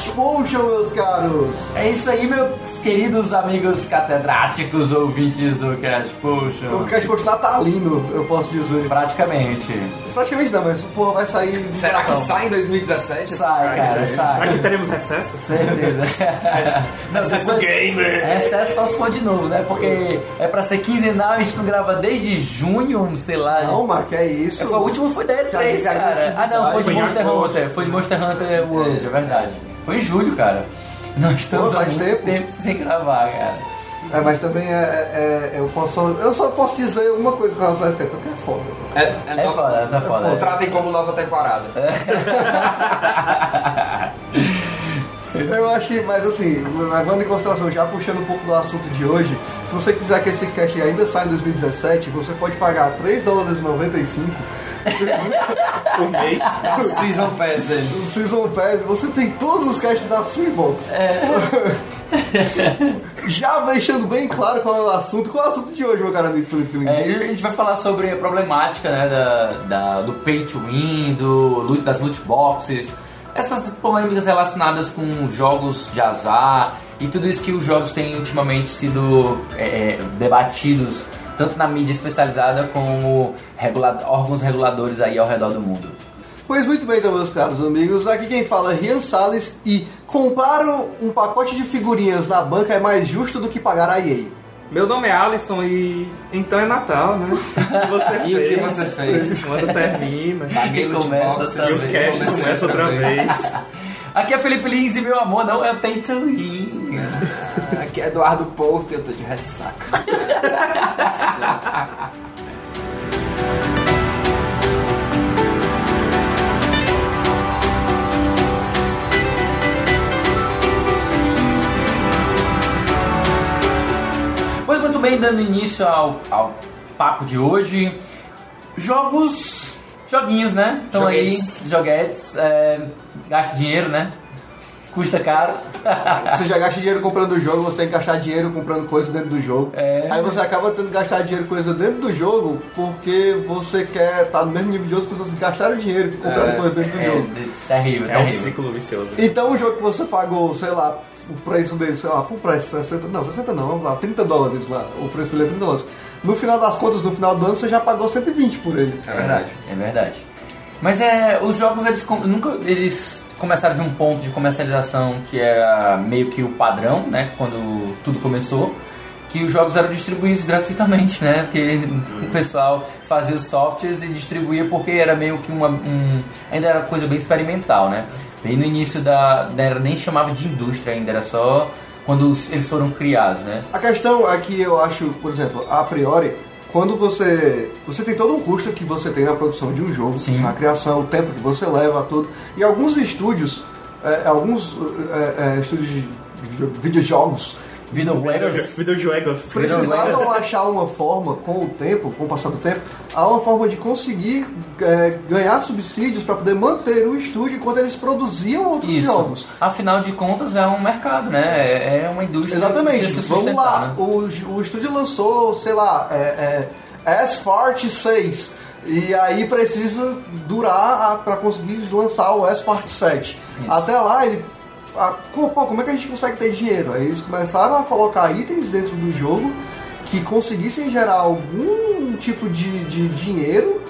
Cash Potion, meus caros. É isso aí, meus queridos amigos catedráticos ouvintes do Cash O Potion. Cash Potion natalino, eu posso dizer. Praticamente. Praticamente não, mas porra, vai sair. Será que sai em 2017? Sai, cara, Será sai. que teremos recesso? Certeza. Acesso depois- gamer. Recesso só se for de novo, né? Porque é pra ser quinzenal, a gente não grava desde junho, sei lá. Não, mas que é isso. É, o último foi da E3, Que agressividade. cara. Ah, não, foi de Monster. Hunter. Foi de Monster Hunter World, é verdade. Foi em julho, cara. Nós estamos Pô, há faz muito tempo. tempo sem gravar, cara. É, mas também é, é- eu, posso, eu só posso dizer uma coisa com relação a esse tempo, que é foda. É, é É nova- foda, tá foda. Pô, Tratem como nova temporada. Eu acho que, mas assim, levando em consideração, já puxando um pouco do assunto de hoje, se você quiser que esse cast ainda saia em 2017, você pode pagar 3 dólares e 95 Por mês. Season Pass dele. no Season Pass, você tem todos os casts da sua inbox. Já deixando bem claro qual é o assunto. Qual é o assunto de hoje, meu caro amigo Felipe Lima? É, a gente vai falar sobre a problemática né, da, da- do pay to win, do, das loot boxes, essas polêmicas relacionadas com jogos de azar e tudo isso que os jogos têm ultimamente sido é, é, debatidos tanto na mídia especializada como órgãos reguladores aí ao redor do mundo. Pois muito bem, então, meus caros amigos. Aqui quem fala é Rian Salles e comprar um pacote de figurinhas na banca é mais justo do que pagar a EA. Meu nome é Alisson e então é Natal, né? O que você E o que fez? você fez? Quando termina. Aqui Loot começa E o cast começa outra vez. Aqui é Felipe Lins e meu amor não é pay to win. Aqui é Eduardo Porto e eu tô de ressaca. Bem, dando início ao, ao papo de hoje, jogos, joguinhos, né? Estão aí, Joguetes. é, gasta dinheiro, né? Custa caro. Você já gasta dinheiro comprando o jogo, você tem que gastar dinheiro comprando coisa dentro do jogo. É. Aí você acaba tendo que gastar dinheiro com coisa dentro do jogo porque você quer estar no mesmo nível de outras pessoas que gastaram dinheiro que compraram É. coisa dentro do É, jogo. terrível, É um terrível. ciclo vicioso. Então o jogo que você pagou, sei lá, o preço dele, sei lá, full price, 60, não, 60 não, vamos lá, 30 dólares lá, o preço dele é 30 dólares. No final das contas, no final do ano, você já pagou 120 por ele. É verdade. É verdade. Mas é, os jogos eles nunca eles começaram de um ponto de comercialização que era meio que o padrão, né, quando tudo começou, que os jogos eram distribuídos gratuitamente, né? Porque o pessoal fazia os softwares e distribuía porque era meio que uma um, ainda era coisa bem experimental, né? Bem no início da, da era nem chamava de indústria ainda, era só quando eles foram criados, né? A questão é que eu acho, por exemplo, a priori, quando você. Você tem todo um custo que você tem na produção de um jogo, Sim. na criação, o tempo que você leva, tudo. E alguns estúdios, é, alguns é, é, estúdios de video- videojogos Videojuegos. Videojuegos. precisavam achar uma forma com o tempo, com o passar do tempo, há uma forma de conseguir é, ganhar subsídios para poder manter o estúdio enquanto eles produziam outros Isso. jogos. Afinal de contas é um mercado, né? É- É uma indústria. Exatamente. Vamos lá. né? O, o estúdio lançou, sei lá, é, é, S-Fart 6. E aí precisa durar para conseguir lançar o S-Fart 7. Isso. Até lá ele. Ah, co- pô, como é que a gente consegue ter dinheiro? Aí eles começaram a colocar itens dentro do jogo que conseguissem gerar algum tipo de, de dinheiro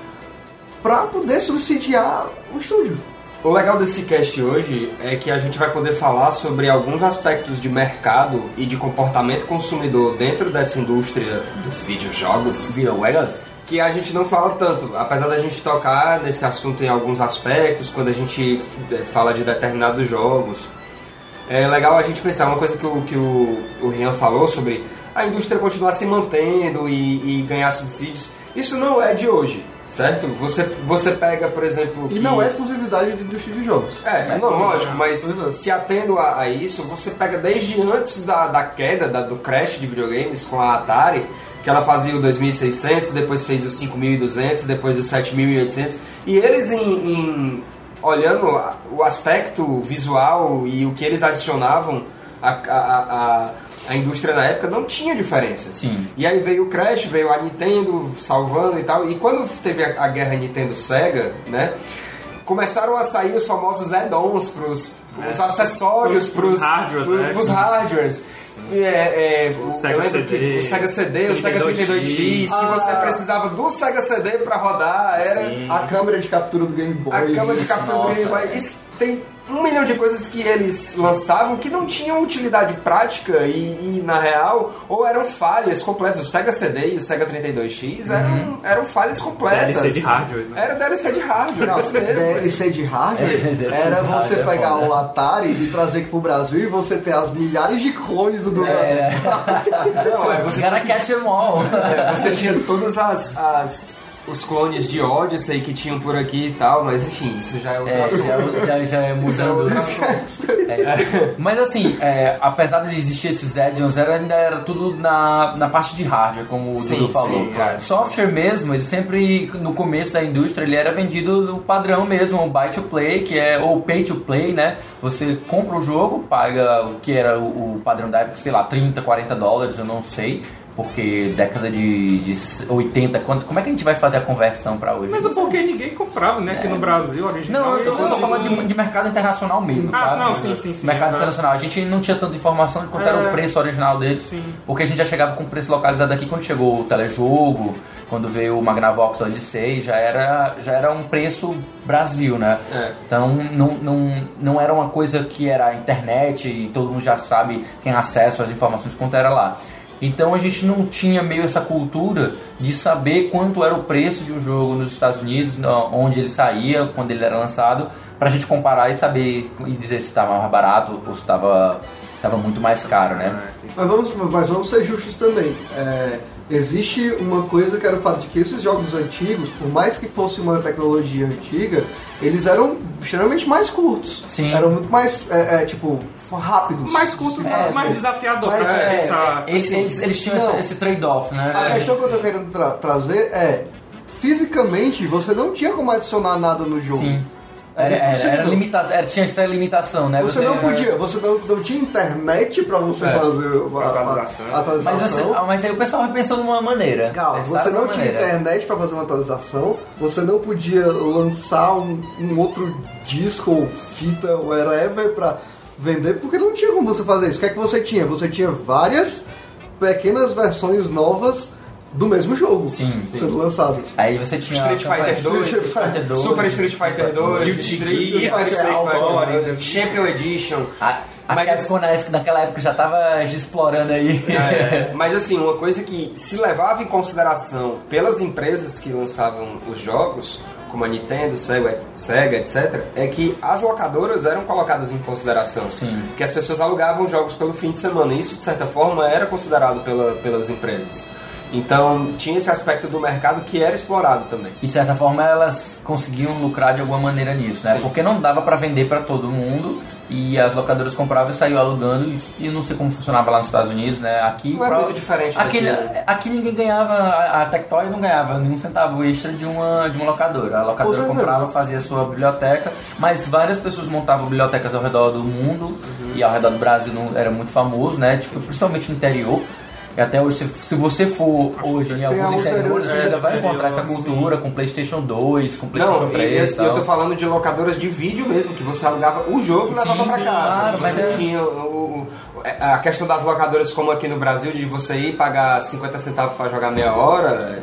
para poder subsidiar o estúdio. O legal desse cast hoje é que a gente vai poder falar sobre alguns aspectos de mercado e de comportamento consumidor dentro dessa indústria dos videojogos Videojuegos? que a gente não fala tanto, apesar da gente tocar nesse assunto em alguns aspectos, quando a gente eh, fala de determinados jogos. É legal a gente pensar uma coisa que o, que o, o Rian falou sobre a indústria continuar se mantendo e, e ganhar subsídios. Isso não é de hoje, certo? Você, você pega, por exemplo. E que- não é exclusividade da indústria de jogos. é, É, não, lógico, mas é. se atendo a, a isso, você pega desde antes da, da queda, da- do crash de videogames com a Atari, que ela fazia o 2600, depois fez o 5200, depois o 7800, e eles em, em- olhando o aspecto visual e o que eles adicionavam à, à, à- à indústria na época, não tinha diferença. Sim. E aí veio o Crash, veio a Nintendo salvando e tal. E quando teve a, a guerra Nintendo-Sega, né? começaram a sair os famosos add-ons pros, os acessórios Pros- pros, pros hardwares, pros, né? pros hardwares. É, é, O eu Sega lembro CD, que o Sega CD, o Sega 32X, 32X, que você Ah. precisava do Sega CD pra rodar, era Sim. A câmera de captura do Game Boy. a câmera de captura do nossa. Game Boy. Isso tem um milhão de coisas que eles lançavam que não tinham utilidade prática e, e, na real, ou eram falhas completas. O Sega CD e o Sega 32X eram, eram falhas completas. DLC de hardware, né? Era DLC de hardware, Não, mesmo. DLC de hardware DLC era você hardware é pegar o Atari e trazer aqui pro Brasil e você ter as milhares de clones do É, Não, é, você, gotta catch them all. é, você tinha todas as, as- os clones de Odyssey que tinham por aqui e tal, mas enfim, isso já é outro É, assunto. já, já, já é mudando. É. Mas assim, é, apesar de existir esses add-ons, ainda era tudo na, na parte de hardware, como o Dudu falou. sim, claro. Software mesmo, ele sempre, no começo da indústria, ele era vendido no padrão mesmo, o buy to play, que é ou pay to play, né? Você compra o jogo, paga o que era o, o padrão da época, sei lá, 30, 40 dólares, eu não sei. Porque década de, de 80, quanto, como é que a gente vai fazer a conversão pra hoje? Mas é porque ninguém comprava, né? Aqui no Brasil, original. Não, eu tô, eu tô assim, falando de, de mercado internacional mesmo, Ah, sabe? não, sim, sim, sim, Mercado aham. internacional. A gente não tinha tanta informação de quanto era o É. preço original deles, Sim. porque a gente já chegava com o preço localizado aqui quando chegou o telejogo, quando veio o Magnavox Odyssey, já era, já era um preço Brasil, né? É. Então não, não, não era uma coisa que era a internet e todo mundo já sabe, tem acesso às informações quanto era lá. Então a gente não tinha meio essa cultura de saber quanto era o preço de um jogo nos Estados Unidos, onde ele saía, quando ele era lançado, pra gente comparar e saber e dizer se estava mais barato ou se estava estava muito mais caro, né? Mas vamos, mas vamos ser justos também. É, existe uma coisa que era o fato de que esses jogos antigos, por mais que fosse uma tecnologia antiga, eles eram extremamente mais curtos. Sim. Eram muito mais, é, é, tipo, rápidos. Mais curto, É, mais desafiador mas, pra é, pensar. Eles, assim, eles, eles tinham não. esse, esse trade-off, né? A questão que eu tô querendo tra- trazer é, fisicamente, você não tinha como adicionar nada no jogo. Sim. É Era, era, era impossível. limita, era, tinha essa limitação, né? Você não podia, você não, não tinha internet pra você É. fazer a, a- Atualização. a atualização. Mas, assim, ah, mas aí o pessoal pensou numa maneira. Calma, você não tinha maneira. internet pra fazer uma atualização, você não podia lançar um, um outro disco ou fita, whatever, pra vender, porque não tinha como você fazer isso. O que é que você tinha? Você tinha várias pequenas versões novas do mesmo jogo Sim, sim. sendo lançadas. Aí você tinha Street Fighter 2, Street Fighter 2, Super Street Fighter 2, Guilty Street Gear, Fighter Street Fighter 2, Champion Edition. A, a Mas Capcom na- naquela época já tava explorando aí. É, mas assim, uma coisa que se levava em consideração pelas empresas que lançavam os jogos, como a Nintendo, Sega, Sega, etc., é que as locadoras eram colocadas em consideração. Sim. Que as pessoas alugavam jogos pelo fim de semana. E isso, de certa forma, era considerado pela, pelas empresas. Então, tinha esse aspecto do mercado que era explorado também. E de certa forma elas conseguiam lucrar de alguma maneira nisso, né? Sim. Porque não dava pra vender pra todo mundo e as locadoras compravam e saíam alugando e, e não sei como funcionava lá nos Estados Unidos, né? Aqui Não é pro- muito diferente Aqui, né? aqui ninguém ganhava, a, a Tectoy não ganhava nenhum centavo extra de uma, de uma locadora. A locadora comprava, fazia sua biblioteca, mas várias pessoas montavam bibliotecas ao redor do mundo Uhum. e ao redor do Brasil não, era muito famoso, né? Tipo, principalmente no interior. E até hoje, se, se você for hoje em alguns interiores, você ainda vai encontrar essa cultura com PlayStation 2, com PlayStation Não, 3 e, esse- eu tô falando de locadoras de vídeo mesmo, que você alugava o jogo e levava pra casa. claro, mas você é- tinha o, o- a questão das locadoras, como aqui no Brasil, de você ir pagar 50 centavos pra jogar meia hora.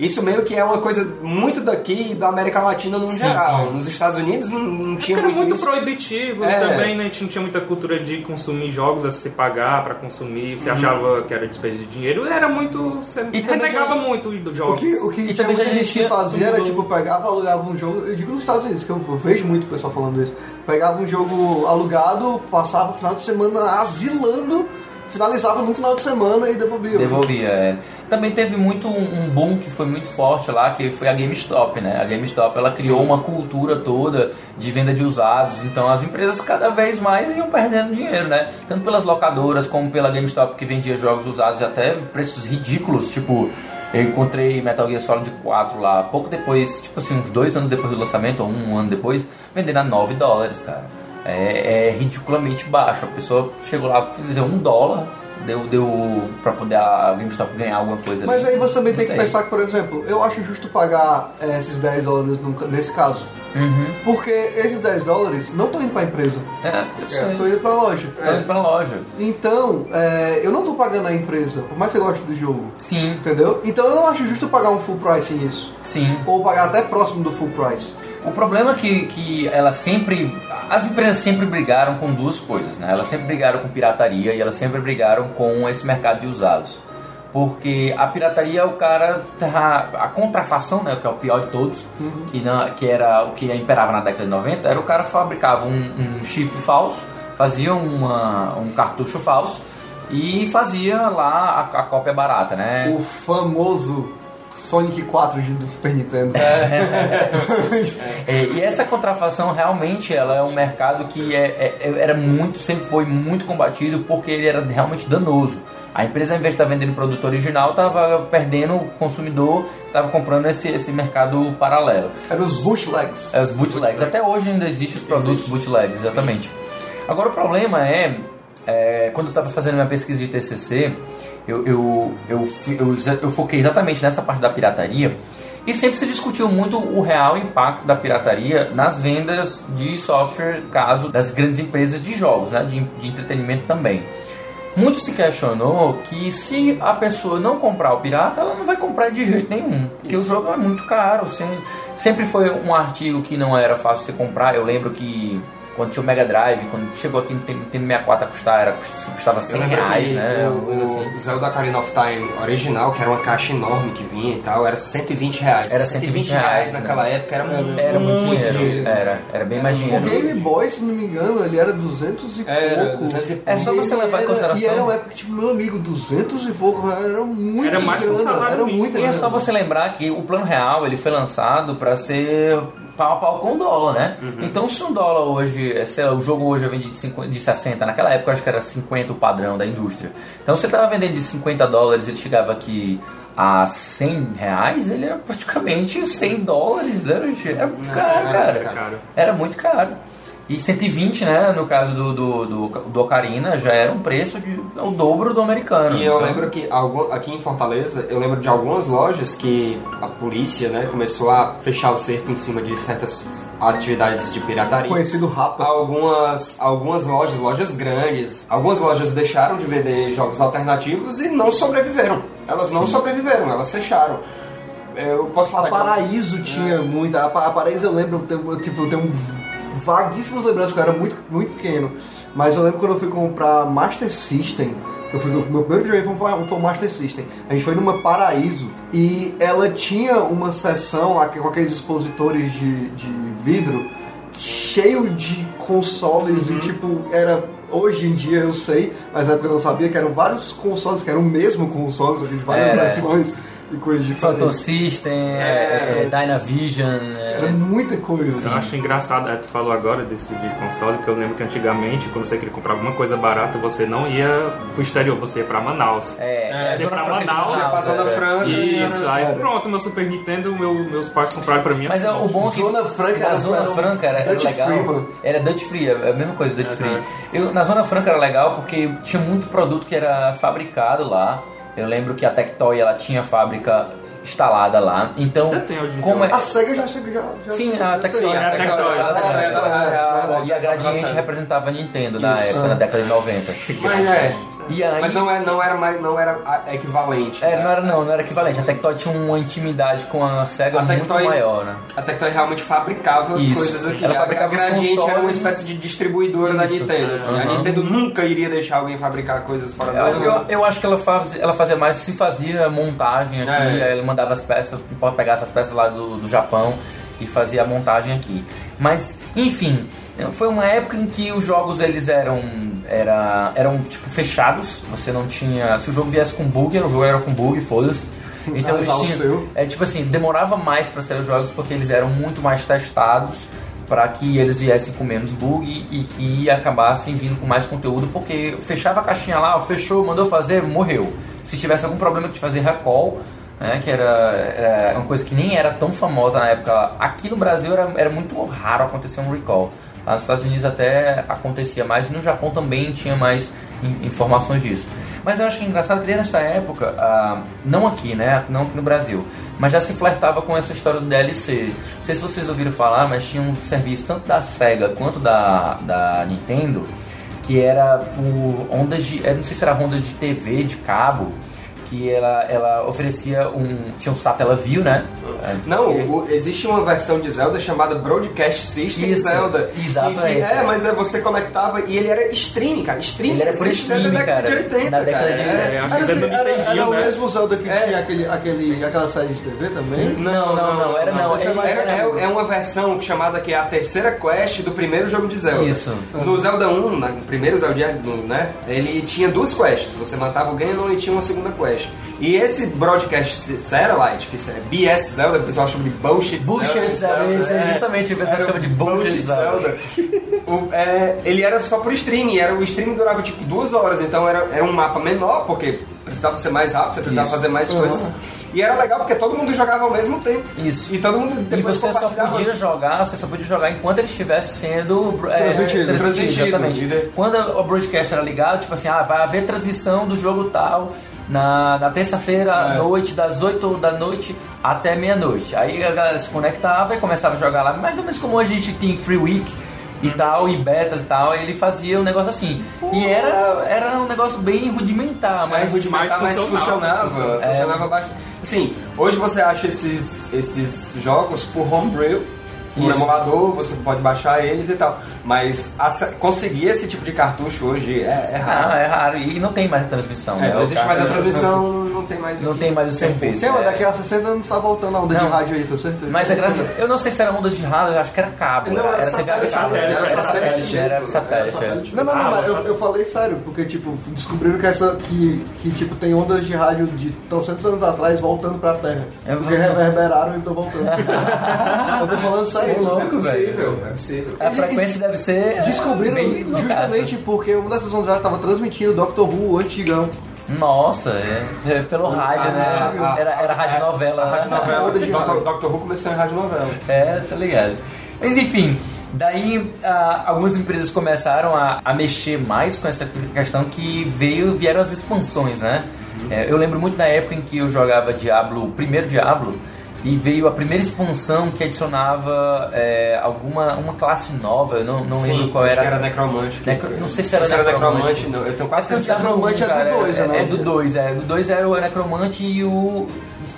Isso meio que é uma coisa muito daqui da América Latina no Sim, geral. sim. Nos Estados Unidos não, não tinha Era muito, muito isso. proibitivo É. também, né? A gente não tinha muita cultura de consumir jogos a se pagar pra consumir. Uhum. Você achava que era desperdício de dinheiro. Era muito. Você E também renegava já- muito dos O jogos. que, o que E tinha muita gente que fazia era tipo, pegava, alugava um jogo, eu digo nos Estados Unidos, que eu vejo muito o pessoal falando isso. Pegava um jogo alugado, passava o final de semana asilando, finalizava no final de semana e devolvia. Devolvia, é. Também teve muito um, um boom que foi muito forte lá, que foi a GameStop, né? A GameStop, ela criou uma cultura toda de venda de usados, então as empresas cada vez mais iam perdendo dinheiro, né? Tanto pelas locadoras como pela GameStop que vendia jogos usados até preços ridículos, tipo... Eu encontrei Metal Gear Solid 4 lá, pouco depois, tipo assim, uns dois anos depois do lançamento, ou um ano depois, vendendo a 9 dólares, cara. É, é ridiculamente baixo. A pessoa chegou lá, deu um dólar Deu, deu pra poder a GameStop ganhar alguma coisa Mas ali. aí você também Não tem que sei. pensar que, por exemplo, eu acho justo pagar eh, esses 10 dólares nesse caso. Uhum. Porque esses 10 dólares não estão indo pra empresa, É, eu sei. estão indo pra loja. Tá indo pra loja. Então, eh, eu não tô pagando a empresa, por mais que eu goste do jogo. Sim, Entendeu? Então eu não acho justo pagar um full price nisso. sim. Ou pagar até próximo do full price. O problema é que, que ela sempre. As empresas sempre brigaram com duas coisas, né? Elas sempre brigaram com pirataria e elas sempre brigaram com esse mercado de usados. Porque a pirataria é o cara. tá- A contrafação, né? Que é o pior de todos, que, na, que era o que imperava na década de 90, era o cara fabricava um, um chip falso, fazia uma, um cartucho falso e fazia lá a, a cópia barata, né? O famoso Sonic 4 de- do Super Nintendo. É, e essa contrafação realmente ela é um mercado que é, é- era muito, sempre foi muito combatido porque ele era realmente danoso. A empresa, ao invés de estar vendendo produto original, estava perdendo o consumidor que estava comprando esse, esse mercado paralelo. Eram os bootlegs. É, os bootlegs. Até hoje ainda existem os produtos bootlegs, exatamente. Agora o problema é, é, quando eu estava fazendo minha pesquisa de TCC, eu, eu, eu, eu, eu foquei exatamente nessa parte da pirataria e sempre se discutiu muito o real impacto da pirataria nas vendas de software, caso das grandes empresas de jogos, né, de, de entretenimento também. Muito se questionou que se a pessoa não comprar o pirata, ela não vai comprar de jeito nenhum. Porque o jogo é muito caro. sem- Sempre foi um artigo que não era fácil você comprar. Eu lembro que quando tinha o Mega Drive, quando chegou aqui no Nintendo 64 a custar, era, custava Eu 100 lembro reais, né? o, coisa assim. o Zelda Ocarina of Time original, que era uma caixa enorme que vinha e tal, era 120 reais. Era 120 reais, né? naquela época era, muito, Era muito dinheiro. Era, era bem mais O dinheiro. Game Boy, se não me engano, ele era 200 e Era, pouco. 200 e É só você levar em era- consideração. E era uma época, tipo, meu amigo, 200 e pouco, era muito Era mais que um grana, salário era muita E é só você lembrar que o plano real ele foi lançado para ser pau a pau com o dólar, né? Então se um dólar hoje, é, lá, o jogo hoje vende de, 50, de 60, naquela época eu acho que era 50 o padrão da indústria. Então se ele tava vendendo de 50 dólares, ele chegava aqui a 100 reais, ele era praticamente 100 dólares, né? bicho? Era muito caro, cara. Era muito caro. E 120, né, no caso do, do, do, do Ocarina, já era um preço de o dobro do americano. E eu Então- lembro que algum- aqui em Fortaleza, eu lembro de algumas lojas que a polícia né, começou a fechar o cerco em cima de certas atividades de pirataria. Conhecido Rapa. Algumas, algumas lojas, lojas grandes, algumas lojas deixaram de vender jogos alternativos e não sobreviveram. Elas não sobreviveram, elas fecharam. Eu posso A falar. Paraíso tinha muita. A Pa- a Paraíso eu lembro, eu tenho, tipo, eu tenho vaguíssimas lembranças, porque eu era muito, muito pequeno. Mas eu lembro quando eu fui comprar Master System. Eu fui, meu primeiro videogame foi, foi o Master System. A gente foi numa Paraíso e ela tinha uma seção aqui com aqueles expositores de, de vidro cheio de consoles e tipo, era. Hoje em dia eu sei, mas na época eu não sabia que eram vários consoles, que eram o mesmo console, de várias Era. versões e coisas diferentes. Photosystem, é, é, Dynavision. Era É, muita coisa. Eu acho engraçado, é, tu falou agora desse de console, que eu lembro que antigamente, quando você queria comprar alguma coisa barata, você não ia pro exterior, você ia pra Manaus. é, Você Zona pra Manaus, pra Zona era. Franca. Isso, aí Era. pronto, meu Super Nintendo, meu- meus pais compraram pra mim Mas assim. é, o bom é que Zona Franca na era- Zona era Franca era, legal. Free, mano. Era Dutch Free, é a mesma coisa, Dutch Free. Eu, na Zona Franca era legal porque tinha muito produto que era fabricado lá. Eu lembro que a Tectoy ela tinha fábrica instalada lá. Então, como é. A SEGA já chega. Já, já Sim, a Tectoy. A Tectoy. E a Gradiente representava a Nintendo na época, na década de 90. Mas é. E aí, Mas não, é, não era mais, não era equivalente. é, né? não era não, não era equivalente. A Tectoy tinha uma intimidade com a Sega A muito Tectoy- maior, né? A Tectoy realmente fabricava Isso. coisas aqui. Ela A- fabricava a Gradiente era uma espécie de distribuidora da Isso. Nintendo. aqui. A Uhum. Nintendo nunca iria deixar alguém fabricar coisas fora Eu, dela. eu, eu acho que ela, faz, ela fazia mais se fazia montagem aqui, É. ela mandava as peças, pode pegar essas peças lá do, do Japão e fazia a montagem aqui. Mas, enfim, foi uma época em que os jogos eles eram era, eram tipo fechados, você não tinha. Se o jogo viesse com bug, o jogo era com bug, foda-se. Então eles o tinham. É tipo assim, demorava mais para sair os jogos porque eles eram muito mais testados para que eles viessem com menos bug e que acabassem vindo com mais conteúdo, porque fechava a caixinha lá, fechou, mandou fazer, morreu. Se tivesse algum problema de fazer recall, né, que era, era uma coisa que nem era tão famosa na época. Aqui no Brasil era, era muito raro acontecer um recall. Lá nos Estados Unidos até acontecia mais, no Japão também tinha mais in- informações disso. Mas eu acho que é engraçado que desde essa época, ah, não aqui, né, não aqui no Brasil, mas já se flertava com essa história do DLC. Não sei se vocês ouviram falar, mas tinha um serviço tanto da SEGA quanto da, da Nintendo que era por ondas de. eu Não sei se era onda de TV, de cabo, que ela, ela oferecia um. Tinha um Satellaview, né? Não, E- o- existe uma versão de Zelda chamada Broadcast System Isso, Zelda. exatamente. Que- que- é, mas é, você conectava e ele era streaming, cara. Streaming Ele era por existe desde streaming, a década cara. de 80, Na década cara. de- É. É, acho que Era, não o né? mesmo Zelda que É. tinha aquele, aquele, aquela série de TV também? Não, não, não, era não. É Ele- mais Era- é, é uma versão chamada que é a terceira quest do primeiro jogo de Zelda. Isso. No Zelda 1, na- no primeiro Zelda, né? Ele tinha duas quests. Você matava o Ganon e tinha uma segunda quest. E esse Broadcast Satellite, que isso é BS Zelda, que o pessoal chama de Bullshit Bullshit Zelda. Zelda, isso é justamente o pessoal chama de Bullshit Zelda. O- é, ele era só por streaming, era, o streaming durava tipo duas horas, então era, era um mapa menor, porque precisava ser mais rápido, você precisava Isso. fazer mais Uhum. coisas. E era legal porque todo mundo jogava ao mesmo tempo. Isso. E todo mundo E depois você só podia jogar, você só podia jogar enquanto ele estivesse sendo é, Transmitido. Transmitido. Exatamente. E de- Quando o broadcast era ligado, tipo assim, ah, vai haver transmissão do jogo tal na, na terça-feira à É. noite, das 8 da noite até meia-noite. Aí a galera se conectava e começava a jogar lá, mais ou menos como a gente tem Free Week e tal, e betas e tal, ele fazia um negócio assim. E era, era um negócio bem rudimentar, Mas mas rudimentar, mas funcionava. funcionava. É. Funcionava bastante. Assim, hoje você acha esses, esses jogos por homebrew, por Isso. emulador, você pode baixar eles e tal. Mas conseguir esse tipo de cartucho hoje é, é raro. Ah, é raro. E não tem mais transmissão. É, né? não existe mais a transmissão, não tem mais. Não tem mais o serviço. Sim, mas é. daqui a 60 anos tá voltando a onda de Não. rádio aí, tenho certeza. Mas é graças Eu não sei se era onda de rádio, eu acho que era cabo. Não, era, era TV a cabo. Era satélite, era satélite. era é. satélite. Não, não, não, Ah, mas eu, falei sério, porque, tipo, descobriram que essa. que, que tipo, tem ondas de rádio de 300 anos atrás voltando pra Terra. É porque verdade. reverberaram e estão voltando. eu tô falando sério. Louco, é possível, velho. é possível. A frequência deve ser. é, Descobriram bem justamente porque uma dessas ondas estava transmitindo Doctor Who antigão. Nossa, é, é pelo rádio, né? Ah, Era, era rádio novela. A rádio né? novela. Rádio. Dr. Who começou em rádio novela. É, tá ligado. Mas enfim, daí ah, algumas empresas começaram a, a mexer mais com essa questão que veio, vieram as expansões, né? É, eu lembro muito da época em que eu jogava Diablo, o primeiro Diablo, e veio a primeira expansão que adicionava é, alguma uma classe nova, eu não, não lembro qual acho era. que era necromante. Necro- não sei se era necromante. necromante. não. Eu tenho quase é certeza. Diablo Necromante 1, é do cara, dois, é, né? é do 2, é. No 2 era o Necromante e o.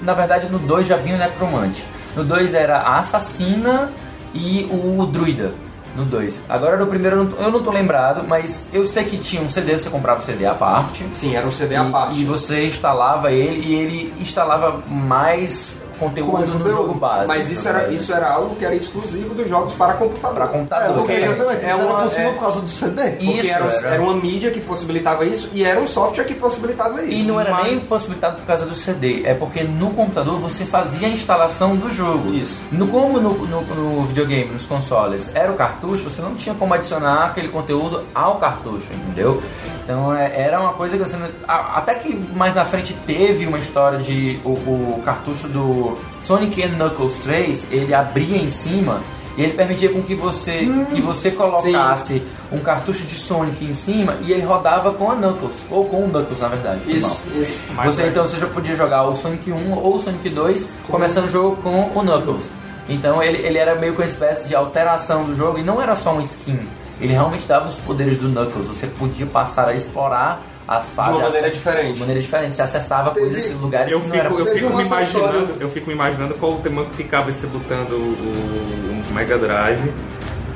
Na verdade, no 2 já vinha o Necromante. No 2 era a Assassina e o Druida. No 2. Agora no primeiro eu não, tô- lembrado, mas eu sei que tinha um CD, você comprava o CD à parte. Sim, era um CD à e, parte. e você instalava ele e ele instalava mais conteúdo no conteúdo. jogo base. Mas isso era, verdade. isso era algo que era exclusivo dos jogos para computador. Pra É, computador. porque porque exatamente, é isso uma- era possível é- por causa do CD. Porque Isso, era, era. era uma mídia que possibilitava isso e era um software que possibilitava isso. E não era Mas- nem possibilitado por causa do CD, é porque no computador você fazia a instalação do jogo. Isso. No, como no, no, no videogame, nos consoles, era o cartucho, você não tinha como adicionar aquele conteúdo ao cartucho, entendeu? Então é, era uma coisa que você. não- a- Até que mais na frente teve uma história de o, o cartucho do Sonic and Knuckles 3, ele abria em cima. E ele permitia com que você, que você colocasse um cartucho de Sonic em cima e ele rodava com a Knuckles, ou com o Knuckles na verdade. Isso, isso. Você então você já podia jogar o Sonic 1 ou o Sonic 2, começando o jogo com o Knuckles. Então ele, ele era meio que uma espécie de alteração do jogo e não era só um skin. Ele realmente dava os poderes do Knuckles. Você podia passar a explorar as fases uma maneira diferente. De maneira diferente. Você acessava Teve- coisas em lugares Eu que fico, não era eu Teve fico me imaginando, história- eu fico me imaginando qual o tema que ficava você botando o, o Mega Drive,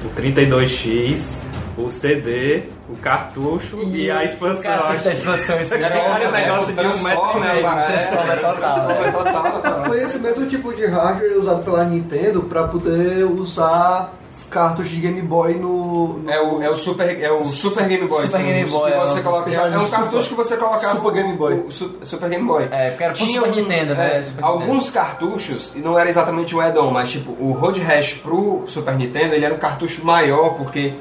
o 32X, o CD, o cartucho e, a expansão. Cartucho da expansão. Isso Era um negócio de um metro e meio. parece. Transformer total, né? Transformer total, cara. Foi esse mesmo tipo de hardware usado pela Nintendo pra poder usar cartuchos de Game Boy no. no- É o, é o Super, é o Super Game Boy. Super Game Boy, Que é você um- coloca, é, é um Super- cartucho que você colocava. Super Game Boy. O, o Su- Super Game Boy. É, porque era Tinha Super um- Nintendo, né? é, Super alguns cartuchos, e não era exatamente o add-on, mas tipo, o Road Rash pro Super Nintendo, ele era um cartucho maior, porque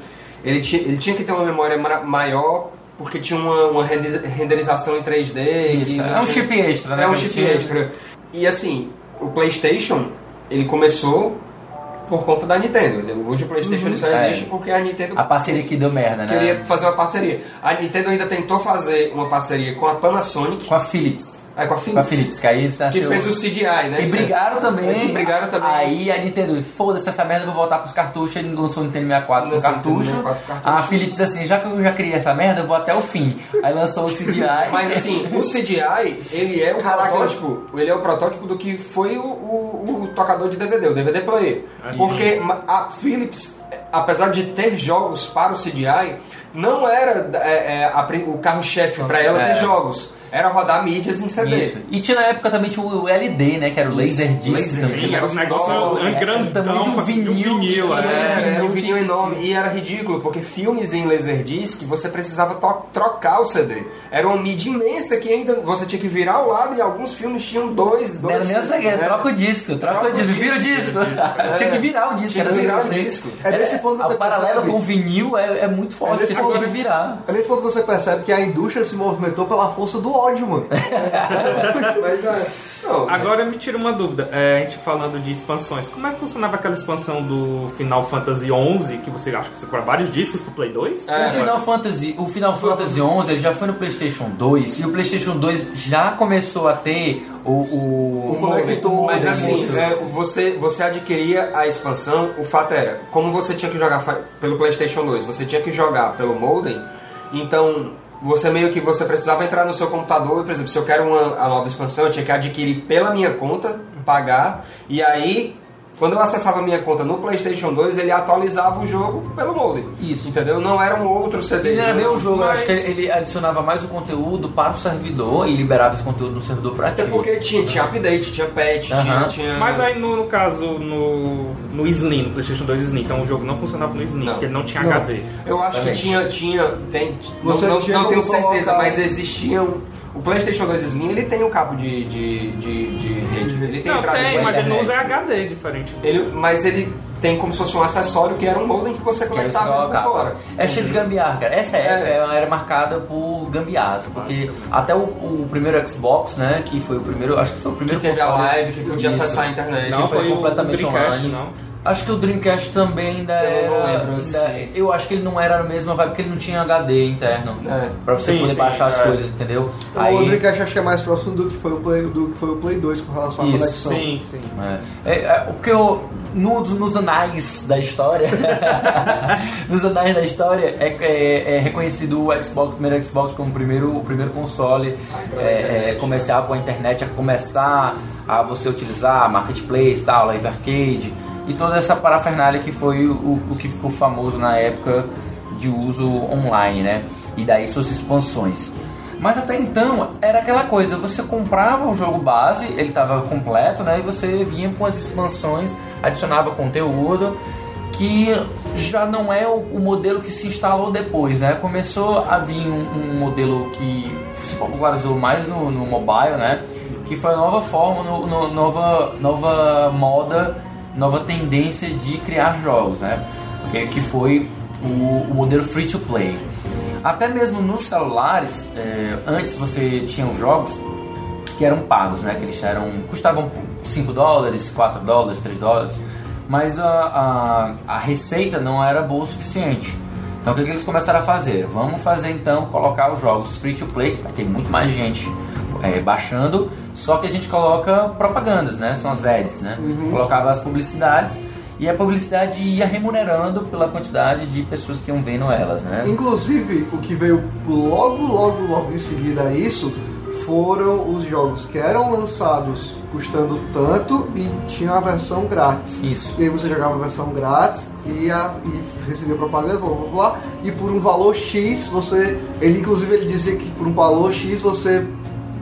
ele tinha, ele tinha que ter uma memória ma- maior, porque tinha uma, uma rende- renderização em 3D. Isso, é um tinha- chip extra, né? É um chip extra. e assim, o PlayStation, ele começou por conta da Nintendo. Hoje o PlayStation ele só É. existe porque a Nintendo A parceria que deu merda, né? queria fazer uma parceria. A Nintendo ainda tentou fazer uma parceria com a Panasonic, Com a Philips. É, com a Com a Philips, Philips, que aí eles que nasceu... fez o CDI, né? E brigaram também. É, que brigaram também. Aí a Nintendo, foda-se essa merda, eu vou voltar pros cartuchos. Ele lançou o Nintendo 64 com Lançou o Nintendo cartucho. 64 com cartucho. A Philips assim, já que eu já criei essa merda, eu vou até o fim. Aí lançou o CDI. Mas assim, o CDI, ele é o Caraca. protótipo, ele é o protótipo do que foi o, o- o tocador de DVD, o DVD player. Porque a Philips, apesar de ter jogos para o CDI, não era é, é, a pri- o carro-chefe para ela É. ter jogos. Era rodar mídias em CD. Isso. E tinha na época também tinha o LD, né? Que era o Laser Disc Laser também. Sim, era um negócio um é, grandão, tamanho de um vinil, vinil, que é. Era, era um vinil vinil que- enorme e era ridículo, porque filmes em Laserdisc você precisava trocar o CD. Era uma mídia imensa que ainda você tinha que virar ao lado e alguns filmes tinham dois, Não era dois. nem essa aqui, né? troca o disco, troca Troca o disco, o vira o disco. É. Tinha que virar o disco, Tinha que era virar o assim. disco. É nesse ponto que O você paralelo percebe- com o vinil é, é muito forte, você ponto- tinha que virar. É nesse ponto que você percebe que a indústria se movimentou pela força do ódio, mano. Mas é. Não, Agora me tira uma dúvida, é, a gente falando de expansões, como é que funcionava aquela expansão do Final Fantasy XI, que você acha que você compra vários discos pro Play 2? É, o Final Fantasy, o Final Fantasy 11 ele já foi no PlayStation 2 e o PlayStation 2 já começou a ter o, o, O conector. Mas assim, é, você, você adquiria a expansão, o fato era, como você tinha que jogar pelo PlayStation 2, você tinha que jogar pelo modem, então você meio que você precisava entrar no seu computador, por exemplo, se eu quero uma nova expansão, eu tinha que adquirir pela minha conta, pagar, e aí quando eu acessava a minha conta no PlayStation 2, ele atualizava o jogo pelo modem. Isso. Entendeu? Não era um outro CD. Ele era né? meio o jogo, eu Mas- acho que ele adicionava mais o conteúdo para o servidor e liberava esse conteúdo no servidor para Até ti. porque tinha, tinha update, tinha patch, tinha, tinha. Mas aí no, no caso, no, no Slim, no PlayStation 2 Slim, então o jogo não funcionava no Slim, Não. porque ele não tinha Não. HD. Eu acho que tinha, tinha, tem, não, Você não, tinha não tenho certeza, colocar- mas existiam. O PlayStation 2 Slim ele tem um cabo de, de, de, de rede, ele tem Não, entrada tem, de mas ele não usa HD diferente. do- ele, mas ele tem como se fosse um acessório que era um modem que você Que conectava por fora. É cheio de gambiarra, cara. Essa época É. era marcada por gambiarras, porque até o, o primeiro Xbox, né, que foi o primeiro, acho que foi o Que primeiro teve a console- live, que podia Isso. acessar a internet. Não, foi foi o completamente online. não. Acho que o Dreamcast também ainda Eu não era. lembro, ainda- assim. eu acho que ele não era na mesma vibe porque ele não tinha HD interno. É. Pra você Sim, poder sim, baixar as é. coisas, entendeu? O Dreamcast acho que é mais próximo do que foi o Play, do que foi o Play 2 com relação à Isso, conexão. Sim, sim. É, é, é, porque eu, no- nos anais da história, nos anais da história, é, é- é reconhecido o Xbox, o primeiro Xbox como o primeiro, o primeiro console é, é, comercial com a internet a começar a você utilizar marketplace, tal, live arcade e toda essa parafernália que foi o, o que ficou famoso na época de uso online, né? E daí suas expansões. Mas até então era aquela coisa, você comprava o jogo base, ele estava completo, né? E você vinha com as expansões, adicionava conteúdo, que já não é o, o modelo que se instalou depois, né? Começou a vir um, um modelo que se popularizou mais no, no mobile, né? Que foi a nova forma, no, no- nova, nova moda, nova tendência de criar jogos, né? Que, que foi o, o modelo free to play. Até mesmo nos celulares, é, antes você tinha os jogos que eram pagos, né? Que eles eram, custavam 5 dólares, 4 dólares, 3 dólares, mas a, a, a receita não era boa o suficiente. Então o que, que eles começaram a fazer? Vamos fazer então, colocar os jogos free to play, que vai ter muito mais gente é, baixando, só que a gente coloca propagandas, né? São as ads, né? Colocava as publicidades e a publicidade ia remunerando pela quantidade de pessoas que iam vendo elas, né? Inclusive, o que veio logo, logo, logo em seguida a isso foram os jogos que eram lançados custando tanto e tinha a versão grátis. Isso. E aí você jogava a versão grátis e, a, e recebia propaganda, blá blá blá, e por um valor X você. Ele inclusive ele dizia que por um valor X você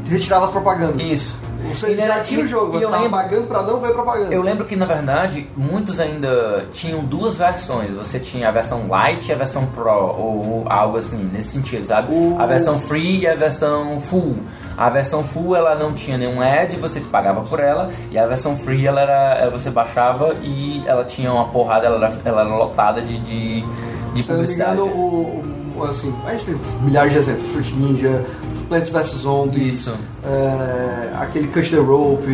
retirava as propagandas. Isso. Você E já tinha o jogo, você estava pagando pra não ver propaganda. Eu lembro que na verdade muitos ainda tinham duas versões. Você tinha a versão Lite e a versão Pro, ou algo assim, nesse sentido, sabe? A versão Free e a versão Full. A versão Full ela não tinha nenhum ad, você pagava por ela, e a versão Free ela era, você baixava e ela tinha uma porrada, ela era, ela era lotada de, de, de Se eu não me publicidade. engano, o, o- assim, a gente tem milhares de exemplos, Fruit Ninja, Plants vs Zombies, Isso. é, aquele Cut the Rope,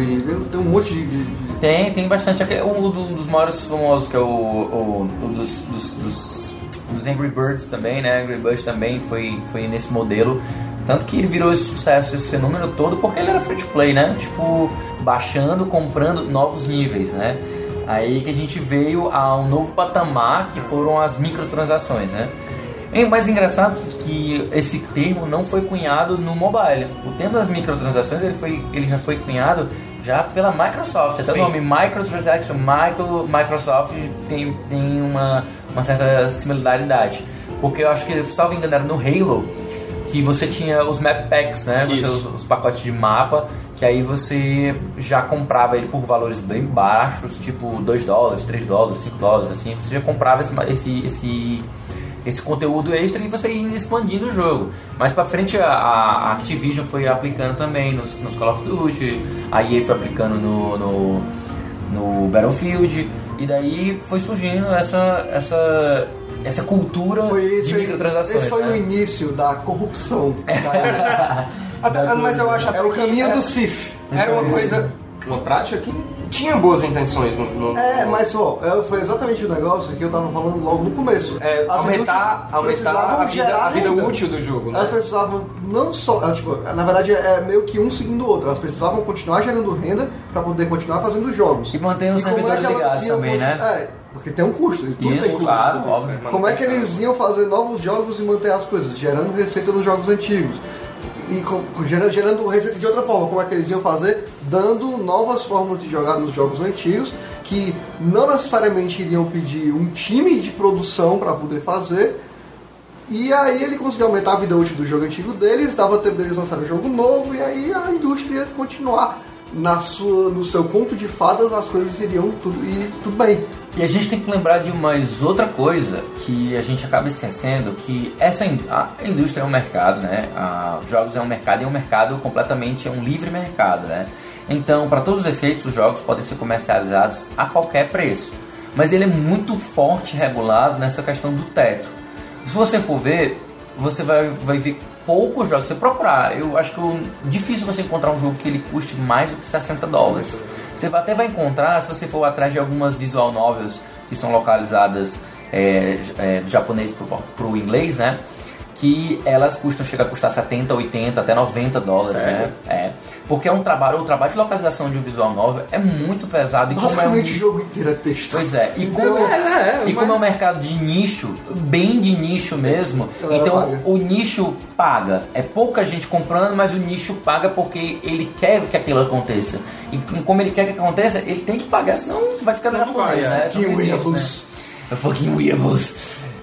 tem um monte de. de- de- Tem, tem bastante. Um do- dos maiores famosos que é o, o, o dos, dos, dos, dos Angry Birds também, né? Angry Birds também foi, foi nesse modelo. Tanto que ele virou esse sucesso, esse fenômeno todo, porque ele era free to play, né? Tipo, baixando, comprando novos níveis, né? Aí que a gente veio a um novo patamar que foram as microtransações, né? O mais engraçado é que esse termo não foi cunhado no mobile. O termo das microtransações ele, foi, ele já foi cunhado já pela Microsoft. Até Sim. o nome Microtransaction, Micro, Microsoft tem, tem uma, uma certa similaridade. Porque eu acho que, salvo engano, era no Halo que você tinha os map packs, né? Você- os, os pacotes de mapa, que aí você já comprava ele por valores bem baixos, tipo 2 dólares, 3 dólares, 5 dólares, assim. Você já comprava esse, esse, esse, esse conteúdo extra e você ia expandindo o jogo. Mais pra frente a, a Activision foi aplicando também nos, nos Call of Duty, a EA foi aplicando no, no, no Battlefield, e daí foi surgindo essa, essa, essa cultura Foi de esse, microtransações. esse foi né? o início da corrupção. da- Até- mas eu acho é até o caminho era- do Sif. Era uma coisa, uma prática que tinha boas intenções no, no- É, mas ó, é, foi exatamente o negócio que eu tava falando logo no começo. É, aumentar, aumentar a vida, a vida útil do jogo, né? Elas precisavam não só, é, tipo, na verdade é meio que um seguindo o outro. Elas precisavam continuar gerando renda para poder continuar fazendo jogos. E mantendo os é servidores elas ligados também, né? É, porque tem um custo. tudo tem Isso, custo. claro, óbvio. Como é que eles iam fazer novos jogos e manter as coisas? Gerando receita nos jogos antigos. E com- com- gerando, gerando receita de outra forma. Como é que eles iam fazer? Dando novas formas de jogar nos jogos antigos, que não necessariamente iriam pedir um time de produção para poder fazer. E aí ele conseguiu aumentar a vida útil do jogo antigo deles, dava tempo deles lançarem um jogo novo, e aí a indústria ia continuar na sua, no seu conto de fadas, as coisas iriam tudo, e tudo bem. E a gente tem que lembrar de mais outra coisa que a gente acaba esquecendo, que essa a indústria é um mercado, né? A, os jogos é um mercado e é um mercado completamente é um livre mercado, né? Então, para todos os efeitos, os jogos podem ser comercializados a qualquer preço. Mas ele é muito forte e regulado nessa questão do teto. Se você for ver, você vai, vai ver poucos jogos. Se você procurar, eu acho que o, difícil você encontrar um jogo que ele custe mais do que 60 dólares. Você vai- até vai encontrar, se você for atrás de algumas visual novels que são localizadas é, é, do japonês para o inglês, né? Que elas custam, chega a custar 70, 80, até 90 dólares, né? É. Porque é um trabalho, o trabalho de localização de um visual novel é muito pesado. E como é um Basicamente o jogo inteiro é texto. Pois é, e Então, como, é, e como é um mercado de nicho, bem de nicho mesmo, então paga. o nicho paga. É pouca gente comprando, mas o nicho paga porque ele quer que aquilo aconteça. E como ele quer que aconteça, ele tem que pagar, senão vai ficar no japonês, vai, é. né? Que Não existe, weeaboos. né? Fucking weeaboos.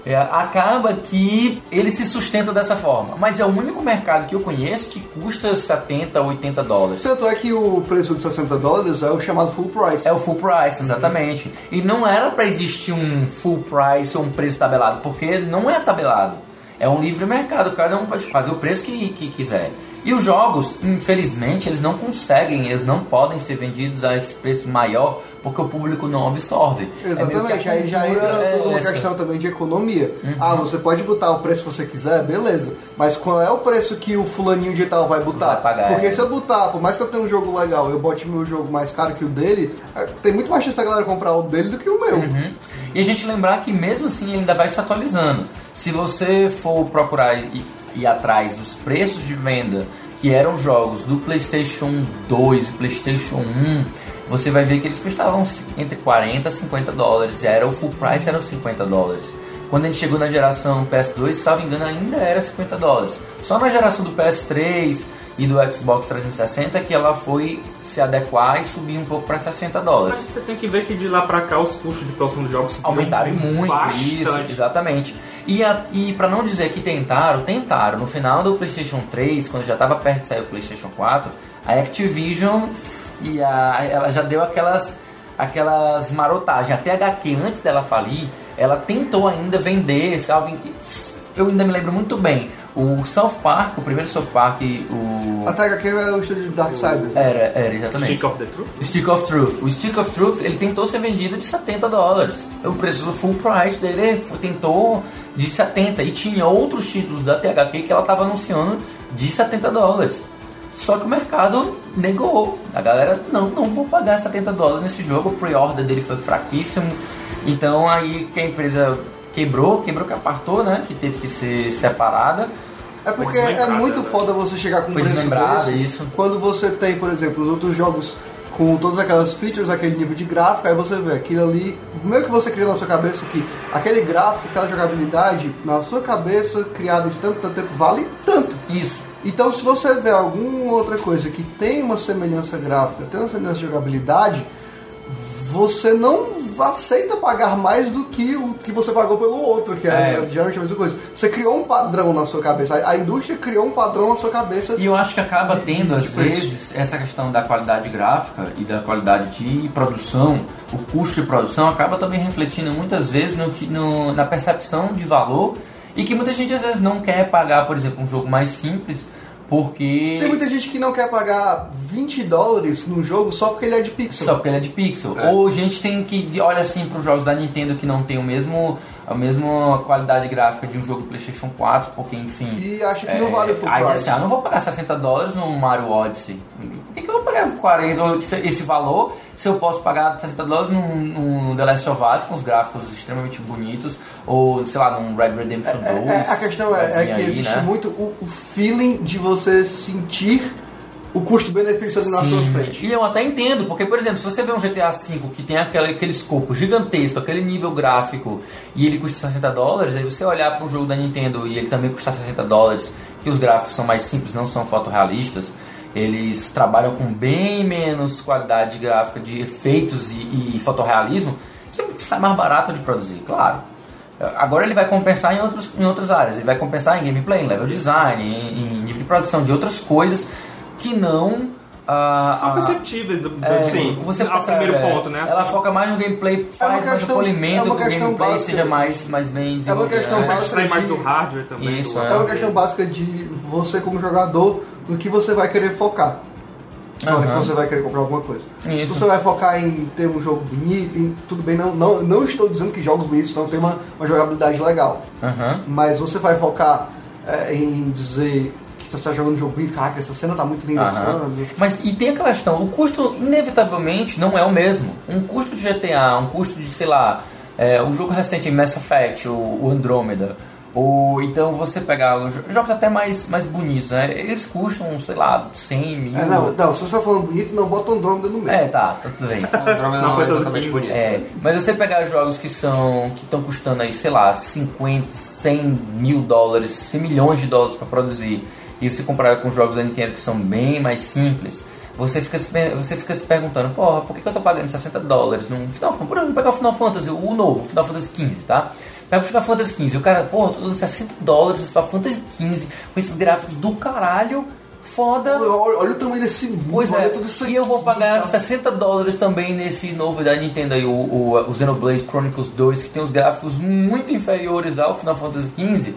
É, acaba que ele se sustenta dessa forma. Mas é o único mercado que eu conheço que custa 70, 80 dólares. Tanto é que o preço de 60 dólares é o chamado full price. É o full price, exatamente. E não era pra existir um full price ou um preço tabelado, porque não é tabelado. É um livre mercado, cada um pode fazer o preço que, que quiser. E os jogos, infelizmente, eles não conseguem, eles não podem ser vendidos a esse preço maior, porque o público não absorve. É Exatamente, aí já entra é toda uma essa. Uhum. questão também de economia. Ah, você pode botar o preço que você quiser, beleza. Mas qual é o preço que o fulaninho de tal vai botar? Vai pagar, Porque é. se eu botar, por mais que eu tenha um jogo legal, eu bote meu jogo mais caro que o dele, eh, tem muito mais chance da galera comprar o dele do que o meu. Uhum. E a gente lembrar que mesmo assim ele ainda vai se atualizando. Se você for procurar e ir atrás dos preços de venda que eram jogos do PlayStation 2 e PlayStation 1, você vai ver que eles custavam entre 40 e 50 dólares. Era o full price eram 50 dólares. Quando a gente chegou na geração PS2, se salvo engano, ainda era 50 dólares. Só na geração do PS3 e do Xbox 360 que ela foi se adequar e subir um pouco para 60 dólares. Mas você tem que ver que de lá pra cá os custos de produção dos jogos Aumentaram muito bastante. isso, exatamente. E, a, e para não dizer que tentaram, tentaram. No final do PlayStation 3, quando já estava perto de sair o PlayStation 4, a Activision e a, ela já deu aquelas aquelas marotagens. Até a HQ, antes dela falir, ela tentou ainda vender, salvo, eu ainda me lembro muito bem. O South Park, o primeiro South Park, o. A THQ é o estúdio de Darksiders. Era, era, exatamente. Stick of the Truth? Stick of Truth. O Stick of Truth, ele tentou ser vendido de 70 dólares. O preço do full price dele tentou de 70. E tinha outros títulos da THQ que ela estava anunciando de 70 dólares. Só que o mercado negou. A galera, não, não vou pagar 70 dólares nesse jogo. O pre-order dele foi fraquíssimo. Então aí que a empresa quebrou, quebrou que apartou, né? Que teve que ser separada. É porque é muito né? foda você chegar com um Foi preço desse, isso. Quando você tem, por exemplo, os outros jogos com todas aquelas features, aquele nível de gráfico, aí você vê aquilo ali, meio que você cria na sua cabeça que aquele gráfico, aquela jogabilidade, na sua cabeça, criada de tanto, tanto tempo, vale tanto. Isso. Então, se você vê alguma outra coisa que tem uma semelhança gráfica, tem uma semelhança de jogabilidade, você não aceita pagar mais do que o que você pagou pelo outro, que é, É. geralmente a mesma coisa. Você criou um padrão na sua cabeça, a, indústria criou um padrão na sua cabeça. E eu acho que acaba tendo, às vezes, essa questão da qualidade gráfica e da qualidade de produção, o custo de produção acaba também refletindo muitas vezes no, no- na percepção de valor e que muita gente às vezes não quer pagar, por exemplo, um jogo mais simples, porque. Tem muita gente que não quer pagar 20 dólares num jogo só porque ele é de pixel. Só porque ele é de pixel. Ou gente tem que olha assim para os jogos da Nintendo que não tem o mesmo a mesma qualidade gráfica de um jogo PlayStation 4, porque enfim. E acha que não vale o full Aí price. assim, ah, não vou pagar 60 dólares no Mario Odyssey. Por que, que eu vou pagar 40 ou esse- valor se eu posso pagar 60 dólares num, num The Last of Us com os gráficos extremamente bonitos ou sei lá num Red Redemption 2? É, é, a questão é, é que aí, existe né? muito o, o feeling de você sentir o custo-benefício ali na sua frente. E eu até entendo, porque, por exemplo, se você vê um GTA V que tem aquele, aquele escopo gigantesco, aquele nível gráfico, e ele custa 60 dólares, aí você olhar para um jogo da Nintendo e ele também custar 60 dólares, que os gráficos são mais simples, não são fotorrealistas, eles trabalham com bem menos qualidade gráfica de efeitos e, e fotorrealismo, que sai mais barato de produzir, claro. Agora ele vai compensar em, outros, em outras áreas. Ele vai compensar em gameplay, em level design, em, em nível de produção de outras coisas que não. ah, São ah, perceptíveis do, do é, sim, você ao percebe, primeiro é, ponto, né? Ela assim. foca mais no gameplay, faz mais questão- o polimento é uma do questão gameplay, básica. seja mais, mais bem desenvolvido. questão né? Básica. extrair mais de- do hardware também. Isso, do- é. É uma questão básica de você como jogador no que você vai querer focar. Na hora que Aham. você vai querer comprar alguma coisa. Isso. Se você vai focar em ter um jogo bonito, em- tudo bem, não, não, não estou dizendo que jogos bonitos não têm uma, uma jogabilidade legal. Aham. Mas você vai focar é, em dizer que você está jogando um jogo bonito, caraca, essa cena tá muito linda? Mas e tem aquela questão, o custo inevitavelmente não é o mesmo. Um custo de GTA, um custo de, sei lá, é, o jogo recente Mass Effect, o, o Andromeda, ou então você pegar os jo- jogos até mais, mais bonitos, né? Eles custam, sei lá, 100 mil. É, não, não, se você está falando bonito, não bota o Andromeda no meio. É, tá, tá tudo bem. Andromeda Não não, foi é exatamente 15. bonito. É, mas você pegar jogos que são que estão custando aí, sei lá, 50, 100 mil dólares, 100 milhões de dólares para produzir, e você comparar com jogos da Nintendo que são bem mais simples, você fica se, você fica se perguntando, porra, por que, que eu tô pagando 60 dólares num Final Fantasy? Por exemplo, pegar o Final Fantasy, o novo, o Final Fantasy XV, tá? Pega o Final Fantasy XV, o cara, porra, tô dando 60 dólares no Final Fantasy XV, com esses gráficos do caralho, foda. Olha, olha o tamanho desse mundo, Pois é, tudo isso e eu vou aqui, pagar tá? 60 dólares também nesse novo da Nintendo aí, o, o, o Xenoblade Chronicles 2, que tem os gráficos muito inferiores ao Final Fantasy XV.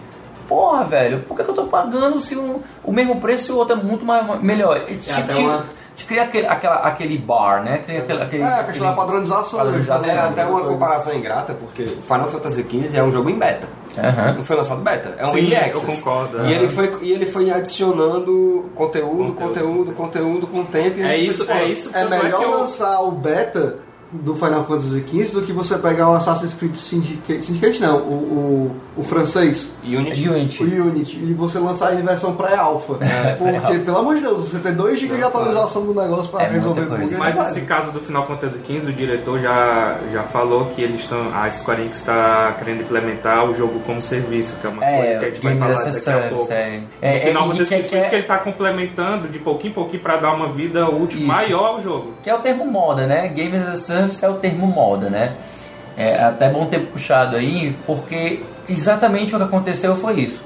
Porra, velho, por que, que eu tô pagando se o, o mesmo preço e o outro é muito mais, melhor? Te, até te- uma- te cria aquele, aquela, aquele bar, né? Cria aquele, aquele, É, a questão da padronização. Padronização. É né? até uma comparação ingrata, porque Final Fantasy XV é um jogo em beta. Aham. Não foi lançado beta, é um Sim, eu concordo, E ele, foi, e ele foi adicionando conteúdo, Conteúdo. conteúdo, conteúdo, com o tempo. e É gente isso, é isso. É melhor que eu- lançar o beta do Final Fantasy XV do que você pegar um Assassin's Creed Syndicate, Syndicate não, o, o, o francês, Unity. Unity. o Unity, e você lançar ele em versão pré-alpha. Porque, pelo amor de Deus, você tem 2 GB de atualização do negócio pra É resolver coisa. Mas é nesse caso do Final Fantasy XV, o diretor já, já falou que eles estão. A Square Enix está querendo implementar o jogo como serviço, que é uma coisa que a É, gente vai falar daqui a pouco. é. No É, Final é, e Fantasy XV, por isso que que é- ele está complementando de pouquinho em pouquinho para dar uma vida útil Isso. maior ao jogo. Que é o termo moda, né? Games as a Service é o termo moda, né? É até bom ter puxado aí, porque exatamente o que aconteceu foi isso.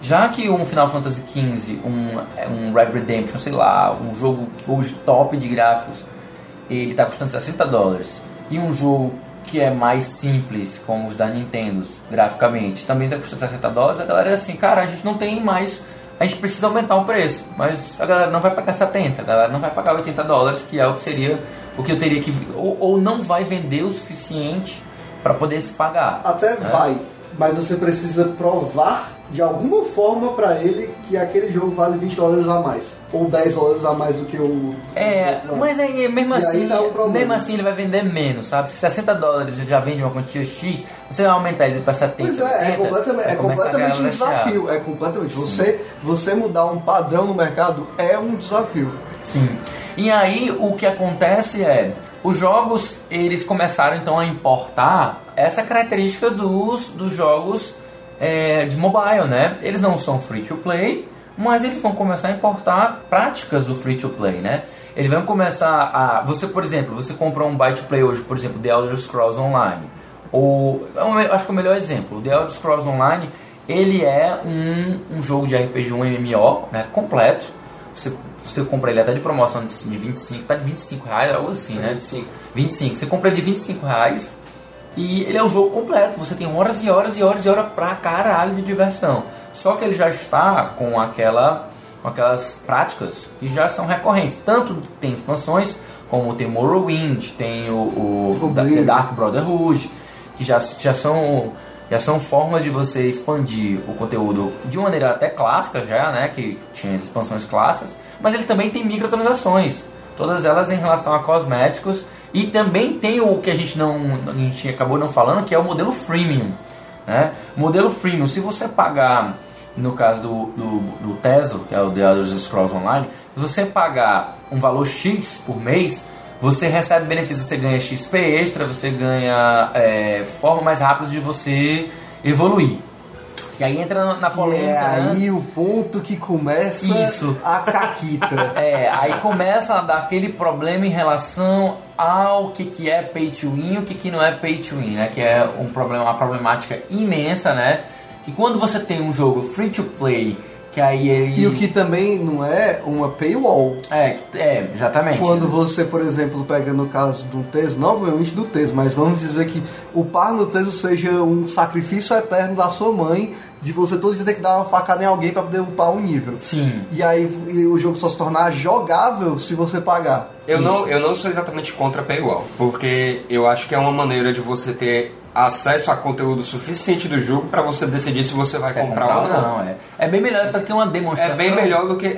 Já que um Final Fantasy XV, um, um Red Redemption, sei lá, um jogo hoje top de gráficos, ele está custando 60 dólares, e um jogo que é mais simples, como os da Nintendo, graficamente, também tá custando 60 dólares, a galera é assim, cara, a gente não tem mais, a gente precisa aumentar o preço, mas a galera não vai pagar 70, a galera não vai pagar 80 dólares, que é o que seria o que eu teria que, ou, ou não vai vender o suficiente para poder se pagar. Até né? vai, mas você precisa provar de alguma forma pra ele que aquele jogo vale 20 dólares a mais. Ou 10 dólares a mais do que o. É, o- mas aí, mesmo E aí assim, dá um mesmo assim ele vai vender menos, sabe? Se 60 dólares ele já vende uma quantia X, você vai aumentar ele para 70. Pois é, é 80, completamente, é começar a completamente um desafio. É completamente. Você, você mudar um padrão no mercado é um desafio. Sim. E aí o que acontece é, os jogos eles começaram então a importar essa característica dos, dos jogos é, de mobile, né? Eles não são free to play, mas eles vão começar a importar práticas do free to play, né? Eles vão começar a. Você, por exemplo, você comprou um buy to play hoje, por exemplo, The Elder Scrolls Online. Ou. eu acho que é o melhor exemplo. The Elder Scrolls Online ele é um, um jogo de RPG, um MMO, né? Completo. Você, você compra ele até de promoção de, de 25, tá de 25 reais, algo assim, né? 25. 25. Você compra ele de 25 reais e ele é um jogo completo. Você tem horas e horas e horas e horas pra caralho de diversão. Só que ele já está com aquela com aquelas práticas que já são recorrentes. Tanto tem expansões, como tem Morrowind, tem o, o. Da- The Dark Brotherhood, que já, já são já são formas de você expandir o conteúdo de uma maneira até clássica já, né, que tinha as expansões clássicas, mas ele também tem microtransações, todas elas em relação a cosméticos e também tem o que a gente não a gente acabou não falando, que é o modelo freemium, né? Modelo freemium, se você pagar no caso do, do, do que é o The Elder Scrolls Online, se você pagar um valor X por mês, você recebe benefícios, você ganha XP extra, você ganha é, forma mais rápida de você evoluir. E aí entra na- polêmica, é né? aí o ponto que começa Isso. a caquita. É, aí começa a dar aquele problema em relação ao que, que é pay to win e o que, que não é pay to win, né? Que é um problema, uma problemática imensa, né? Que quando você tem um jogo free to play, que aí ele. E o que também não é uma paywall. É, é exatamente. Quando você, por exemplo, pega no caso do Teso, não obviamente do Teso, mas vamos dizer que o par no Teso seja um sacrifício eterno da sua mãe de você todo dia ter que dar uma facada em alguém para poder upar um nível. Sim. E aí e o jogo só se tornar jogável se você pagar. Eu Isso. não, eu não sou exatamente contra paywall, porque eu acho que é uma maneira de você ter acesso a conteúdo suficiente do jogo para você decidir se você vai Quer comprar, ou não. é. É bem melhor do que uma É demonstração. bem melhor do que é,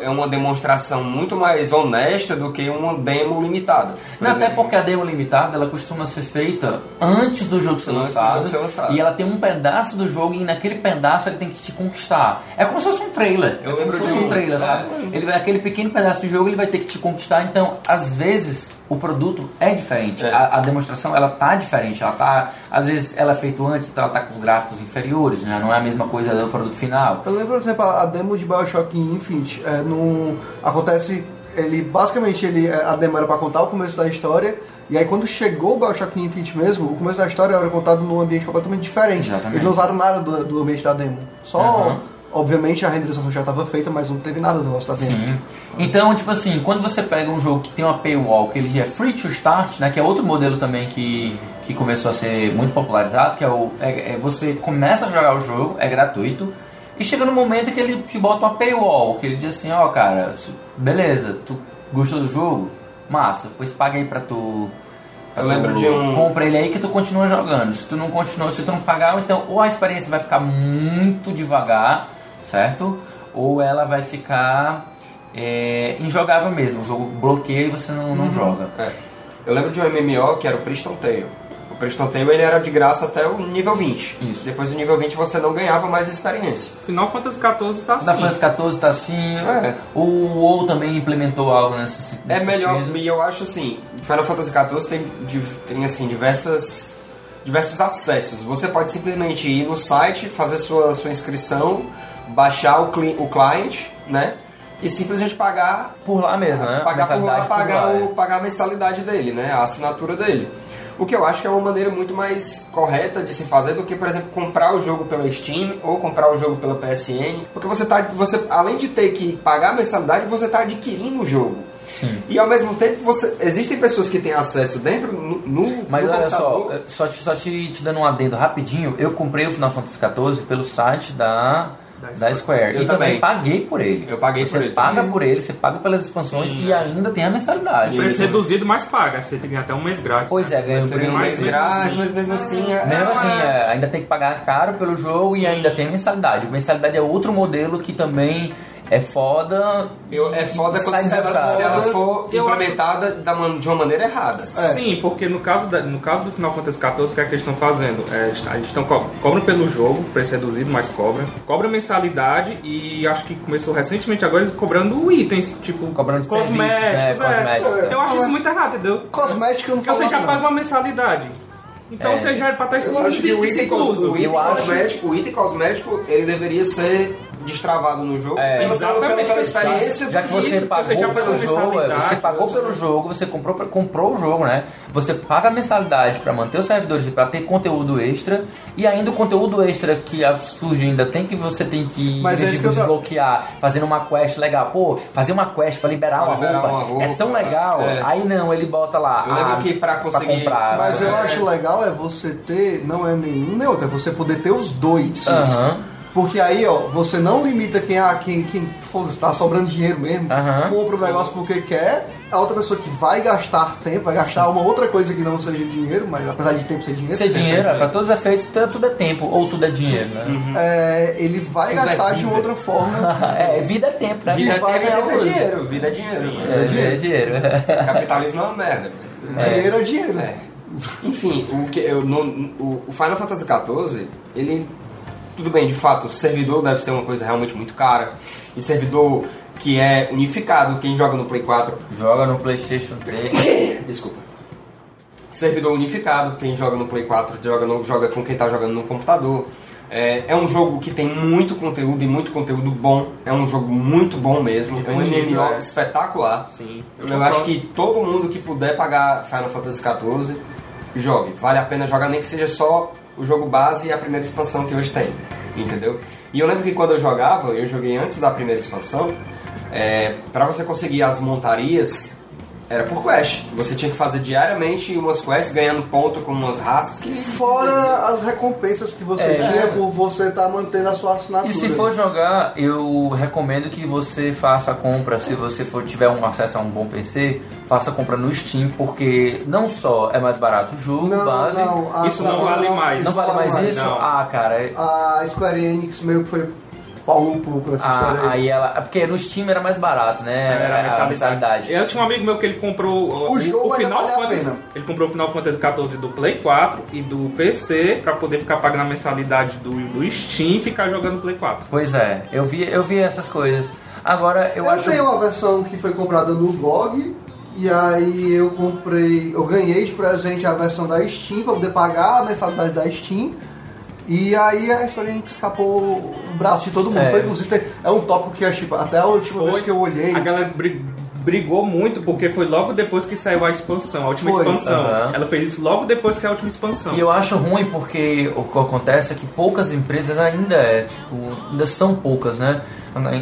é, é uma demonstração muito mais honesta do que uma demo limitada. Por Não, até exemplo. porque a demo limitada ela costuma ser feita antes do jogo ser, lançado, jogo ser lançado. E ela tem um pedaço do jogo e naquele pedaço ele tem que te conquistar. É como se fosse um trailer. Eu é como se fosse um um- trailer, é. sabe? Ele vai, aquele pequeno pedaço do jogo ele vai ter que te conquistar. Então, às vezes, o produto é diferente. É. A, a demonstração ela tá diferente. Ela tá. Às vezes ela é feita antes, então ela tá com os gráficos inferiores, né? Não é a mesma coisa do produto final. Eu lembro, por exemplo, a demo de Bioshock Infinite, é, no, acontece, ele basicamente ele, é, a demo era pra contar o começo da história, e aí quando chegou o Bioshock Infinite mesmo, o começo da história era contado num ambiente completamente diferente. Exatamente. Eles não usaram nada do, do ambiente da demo. Só, Aham. Obviamente, a renderização já estava feita, mas não teve nada do negócio da demo. Sim. Então, tipo assim, quando você pega um jogo que tem uma paywall, que ele é free to start, né, que é outro modelo também que, que começou a ser muito popularizado, que é o é, é você começa a jogar o jogo, é gratuito, e chega no momento que ele te bota uma paywall, que ele diz assim, ó, cara, se- beleza, tu gostou do jogo? Massa, pois paga aí pra tu Eu lembro de um- compra ele aí que tu continua jogando. Se tu não continua, se tu não pagar, então ou a experiência vai ficar muito devagar, certo? Ou ela vai ficar é, injogável mesmo. O jogo bloqueia e você não, não joga. É. Eu lembro de um MMO que era o Priston Tale. O Priston Tale ele era de graça até o nível 20. Isso. Depois do nível 20 você não ganhava mais experiência. Final Fantasy XIV tá assim. Final Fantasy XIV tá assim. É. O WoW também implementou algo nesse, É nesse melhor, sentido. e eu acho assim, Final Fantasy XIV tem, tem assim, diversas, diversos acessos. Você pode simplesmente ir no site, fazer sua, sua inscrição, baixar o, cli o client, né? E simplesmente pagar, Por lá mesmo, né? pagar por lá, Mensalidade por pagar, lá, o, é. pagar a mensalidade dele, né? A assinatura dele. O que eu acho que é uma maneira muito mais correta de se fazer do que, por exemplo, comprar o jogo pela Steam ou comprar o jogo pela PSN. Porque você tá. Você, além de ter que pagar a mensalidade, você está adquirindo o jogo. Sim. E ao mesmo tempo, você, existem pessoas que têm acesso dentro no, no Mas no olha só, computador. eh, só, te- só te, te dando um adendo rapidinho, eu comprei o Final Fantasy XIV pelo site da, Da da Square. Eu e também. paguei por ele. Eu paguei você por ele paga também. por ele, você paga pelas expansões e ainda tem a mensalidade. Preço reduzido, mas paga. Você tem até um mês grátis. Pois né? é, ganha um Você mesmo grátis, assim- mas mesmo assim... É, Mesmo é assim, é, ainda tem que pagar caro pelo jogo e ainda tem mensalidade. Mensalidade é outro modelo que também é foda. Eu, é foda quando se ela, se ela for Eu acho- implementada da man- de uma maneira errada. Sim, porque no caso, da- no caso do Final Fantasy XIV, o que é que eles estão fazendo? É, eles eles estão co cobram pelo jogo, preço reduzido, mas cobra. Cobra mensalidade e acho que começou recentemente agora eles cobrando itens, tipo Cobrando serviços, né, é. cosméticos. Eu acho isso muito errado, entendeu? Cosmética eu não Porque você já nada, paga não. uma mensalidade. Então É. você já é pra estar Eu acho que o item, cos- o item Eu acho- cosmético, o item cosmético, ele deveria ser destravado no jogo. É, pelo- pelo- pela, exatamente. pela experiência Já que do você isso. pagou você já pelo pagou jogo, é, você pagou você- pelo jogo, você comprou, comprou o jogo, né? Você paga a mensalidade para manter os servidores e para ter conteúdo extra e ainda o conteúdo extra que a- surge ainda tem que você tem que Mas é que eu desbloquear, fazendo uma quest legal. Pô, fazer uma quest para liberar, Pra uma, liberar roupa, uma roupa, é tão legal. é. Aí não, ele bota lá. Eu lembro ah, que pra conseguir- comprar, Mas eu É. acho legal é você ter, não é nenhum nem outro, é você poder ter os dois. Aham. Porque aí, ó, você não limita quem, ah, quem, quem foda tá sobrando dinheiro mesmo, Aham. compra o negócio porque quer, a outra pessoa que vai gastar tempo, vai gastar uma outra coisa que não seja dinheiro, mas apesar de tempo ser dinheiro, Ser dinheiro, para todos os efeitos, tudo é tempo, ou tudo é dinheiro, né? é, ele vai Tudo é gastar de uma outra forma. é, vida é tempo, né? Vida E vai é, ganhar vida é dinheiro, vida é dinheiro. É, dinheiro. é dinheiro. Capitalismo é uma merda. Dinheiro é dinheiro. É. Enfim, o, que, eu, no, o, o Final Fantasy XIV, ele. Tudo bem, de fato, servidor deve ser uma coisa realmente muito cara. E servidor que é unificado, quem joga no Play 4. Joga no PlayStation 3. Desculpa. Servidor unificado, quem joga no Play 4 joga, no, joga com quem está jogando no computador. É, é um jogo que tem muito conteúdo e muito conteúdo bom. É um jogo muito bom mesmo. É um MMO é. espetacular. Sim. Eu, acho que todo mundo que puder pagar Final Fantasy XIV, jogue. Vale a pena jogar, nem que seja só o jogo base e a primeira expansão que hoje tem. Entendeu? E eu lembro que quando eu jogava, eu joguei antes da primeira expansão, é, para você conseguir as montarias, era por quest. Você tinha que fazer diariamente umas quests, ganhando ponto com umas raças que. Fora as recompensas que você É. tinha por você estar mantendo a sua assinatura. E se for jogar, eu recomendo que você faça a compra, se você for tiver um acesso a um bom PC, faça a compra no Steam, porque não só é mais barato o jogo, Não, base. não, Isso não vale mais. Não vale mais isso? Não. Ah, cara. é- A Square Enix meio que foi pau no cu com essa história Ah, aí. aí ela. é Porque no Steam era mais barato, né? Era a mensalidade. Eu tinha um amigo meu que ele comprou O jogo ainda Final vale a Fantasy. pena. Ele comprou o Final Fantasy XIV do Play 4 e do PC pra poder ficar pagando a mensalidade do, do Steam e ficar jogando Play 4. Pois é, eu vi, eu vi essas coisas. Agora, eu, Eu, acho. tenho uma versão que foi comprada no GOG e aí eu comprei, eu ganhei de presente a versão da Steam pra poder pagar a mensalidade da Steam. E aí a Square Enix escapou o braço de todo mundo. É. Foi, inclusive, é um tópico que tipo, até a última vez que eu olhei. A galera bri- brigou muito porque foi logo depois que saiu a expansão, a última Foi. expansão. Aham. Ela fez isso logo depois que a última expansão. E eu acho ruim porque o que acontece é que poucas empresas ainda é, tipo, ainda são poucas, né?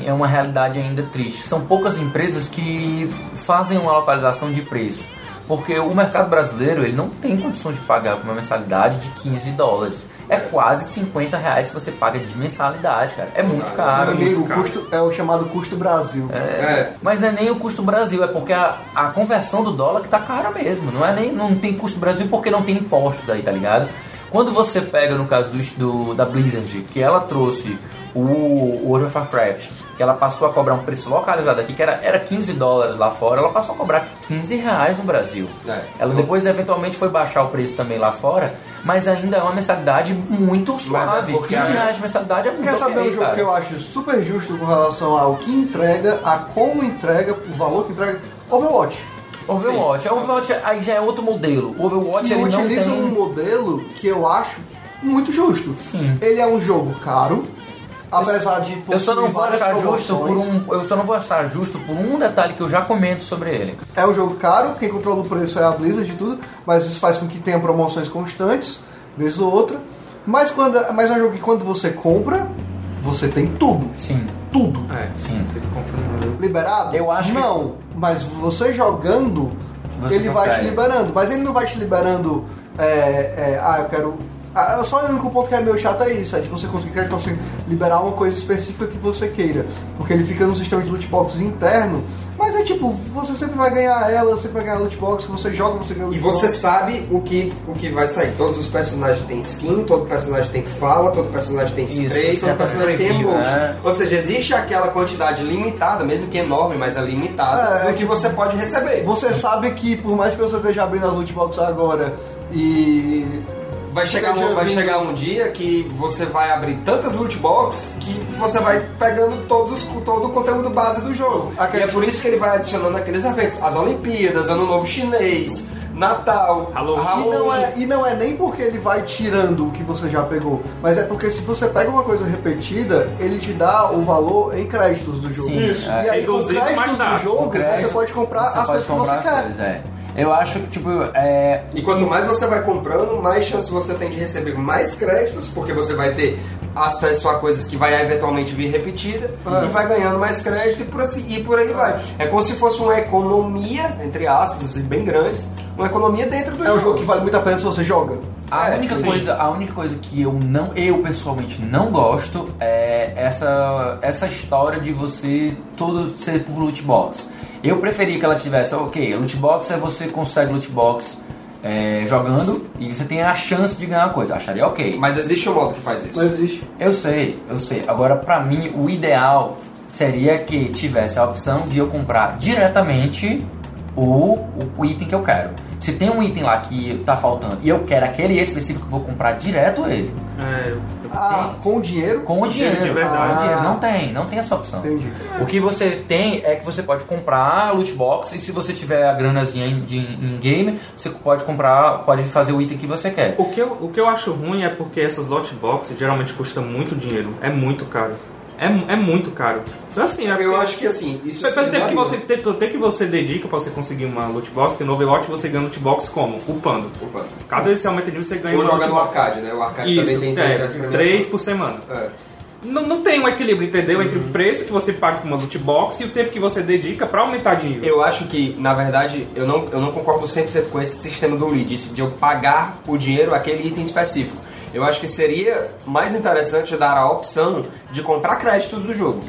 É uma realidade ainda triste. São poucas empresas que fazem uma localização de preço. Porque o mercado brasileiro ele não tem condição de pagar uma mensalidade de 15 dólares. É quase 50 reais que você paga de mensalidade, cara. É muito Meu caro. amigo, o custo é o chamado custo Brasil. É. Mas não é nem o custo Brasil, é porque a, a conversão do dólar que tá cara mesmo. Não é nem não tem custo Brasil porque não tem impostos aí, tá ligado? Quando você pega no caso do, do- da Blizzard, que ela trouxe o, o World of Warcraft, que ela passou a cobrar um preço localizado aqui, que era, era 15 dólares lá fora, ela passou a cobrar 15 reais no Brasil. É. Ela depois eventualmente foi baixar o preço também lá fora, mas ainda é uma mensalidade muito suave. porque 15 a- reais de mensalidade é muito Quer saber um jogo cara. que eu acho super justo com relação ao que entrega, a como entrega, o valor que entrega? Overwatch. Overwatch. Overwatch aí já é outro modelo. O Overwatch que ele não utiliza tem... um modelo que eu acho muito justo. Sim. Ele é um jogo caro, apesar de Eu só não vou achar justo por um, eu só não vou achar justo por um detalhe que eu já comento sobre ele. É um jogo caro, quem controla o preço é a Blizzard e tudo, mas isso faz com que tenha promoções constantes, vez ou outra. Mas, quando, mas é um jogo que quando você compra, você tem tudo. Sim. tudo. É, Sim. Você compra Liberado? Eu acho que- Não, mas você jogando, Você ele vai te consegue. liberando. Mas ele não vai te liberando. é, é, ah, eu quero. Ah, só o único ponto que é meio chato é isso, é de você conseguir crédito, você liberar uma coisa específica que você queira. Porque ele fica no sistema de loot box interno, mas é tipo, você sempre vai ganhar ela, sempre vai ganhar loot box, você joga, você ganha loot E você box. sabe o que, o que vai sair. Todos os personagens têm skin, todo personagem tem fala, todo personagem tem spray, isso todo é pra personagem tem emote. né? Ou seja, existe aquela quantidade limitada, mesmo que enorme, mas é limitada, É, é do que você pode receber. Você sabe que por mais que você esteja abrindo as loot box agora e. Vai chegar, um, vai chegar um dia que você vai abrir tantas loot box que você vai pegando todos os, todo o conteúdo base do jogo. Aquele- E é por isso que ele vai adicionando aqueles eventos. As Olimpíadas, Ano Novo Chinês, Natal, Halloween. E não, é, e não é nem porque ele vai tirando o que você já pegou, mas é porque se você pega uma coisa repetida, ele te dá o valor em créditos do jogo. Sim, Isso. é. E aí, com créditos do jogo, crédito, você pode comprar você as pode coisas que comprar você as quer. coisas, é. Eu acho que, tipo, é, E quanto mais você vai comprando, mais chance você tem de receber mais créditos, porque você vai ter acesso a coisas que vai eventualmente vir repetida É. e vai ganhando mais crédito e por, assim, e por aí vai. É como se fosse uma economia, entre aspas, assim, bem grandes, uma economia dentro do É um jogo que vale muito a pena se você joga. A É, única sim. coisa, a única coisa que eu não, eu pessoalmente não gosto é essa essa história de você todo ser por loot box. Eu preferia que ela tivesse, ok, loot box é você consegue loot box é, jogando e você tem a chance de ganhar uma coisa. Acharia ok. Mas existe um modo que faz isso. Mas existe. Eu sei, eu sei. Agora, pra mim, o ideal seria que tivesse a opção de eu comprar diretamente o, o item que eu quero. Se tem um item lá que tá faltando e eu quero aquele específico, eu vou comprar direto ele. É, eu- Ah, com o dinheiro? Com o dinheiro. de verdade. O dinheiro. Ah. Não tem, não tem essa opção. Entendi. O que você tem é que você pode comprar loot box e se você tiver a granazinha em, de, em game, você pode comprar, pode fazer o item que você quer. O que, eu, o que eu acho ruim é porque essas lot boxes geralmente custam muito dinheiro. É muito caro. É, é muito caro. Então, assim, é Eu acho que assim, isso Pelo tempo que você, tempo, tempo que você dedica pra você conseguir uma loot box, porque no Overwatch você ganha loot box como? Upando. Opa. Cada vez que você aumenta de nível, você ganha Ou joga no arcade, né? O arcade Isso, também tem, é, três por semana. É. Não, não tem um equilíbrio, entendeu? Entre o preço que você paga por uma loot box e o tempo que você dedica pra aumentar de nível. Eu acho que, na verdade, eu não, eu não concordo 100% com esse sistema do lead, de eu pagar o dinheiro aquele item específico. Eu acho que seria mais interessante dar a opção de comprar créditos do jogo.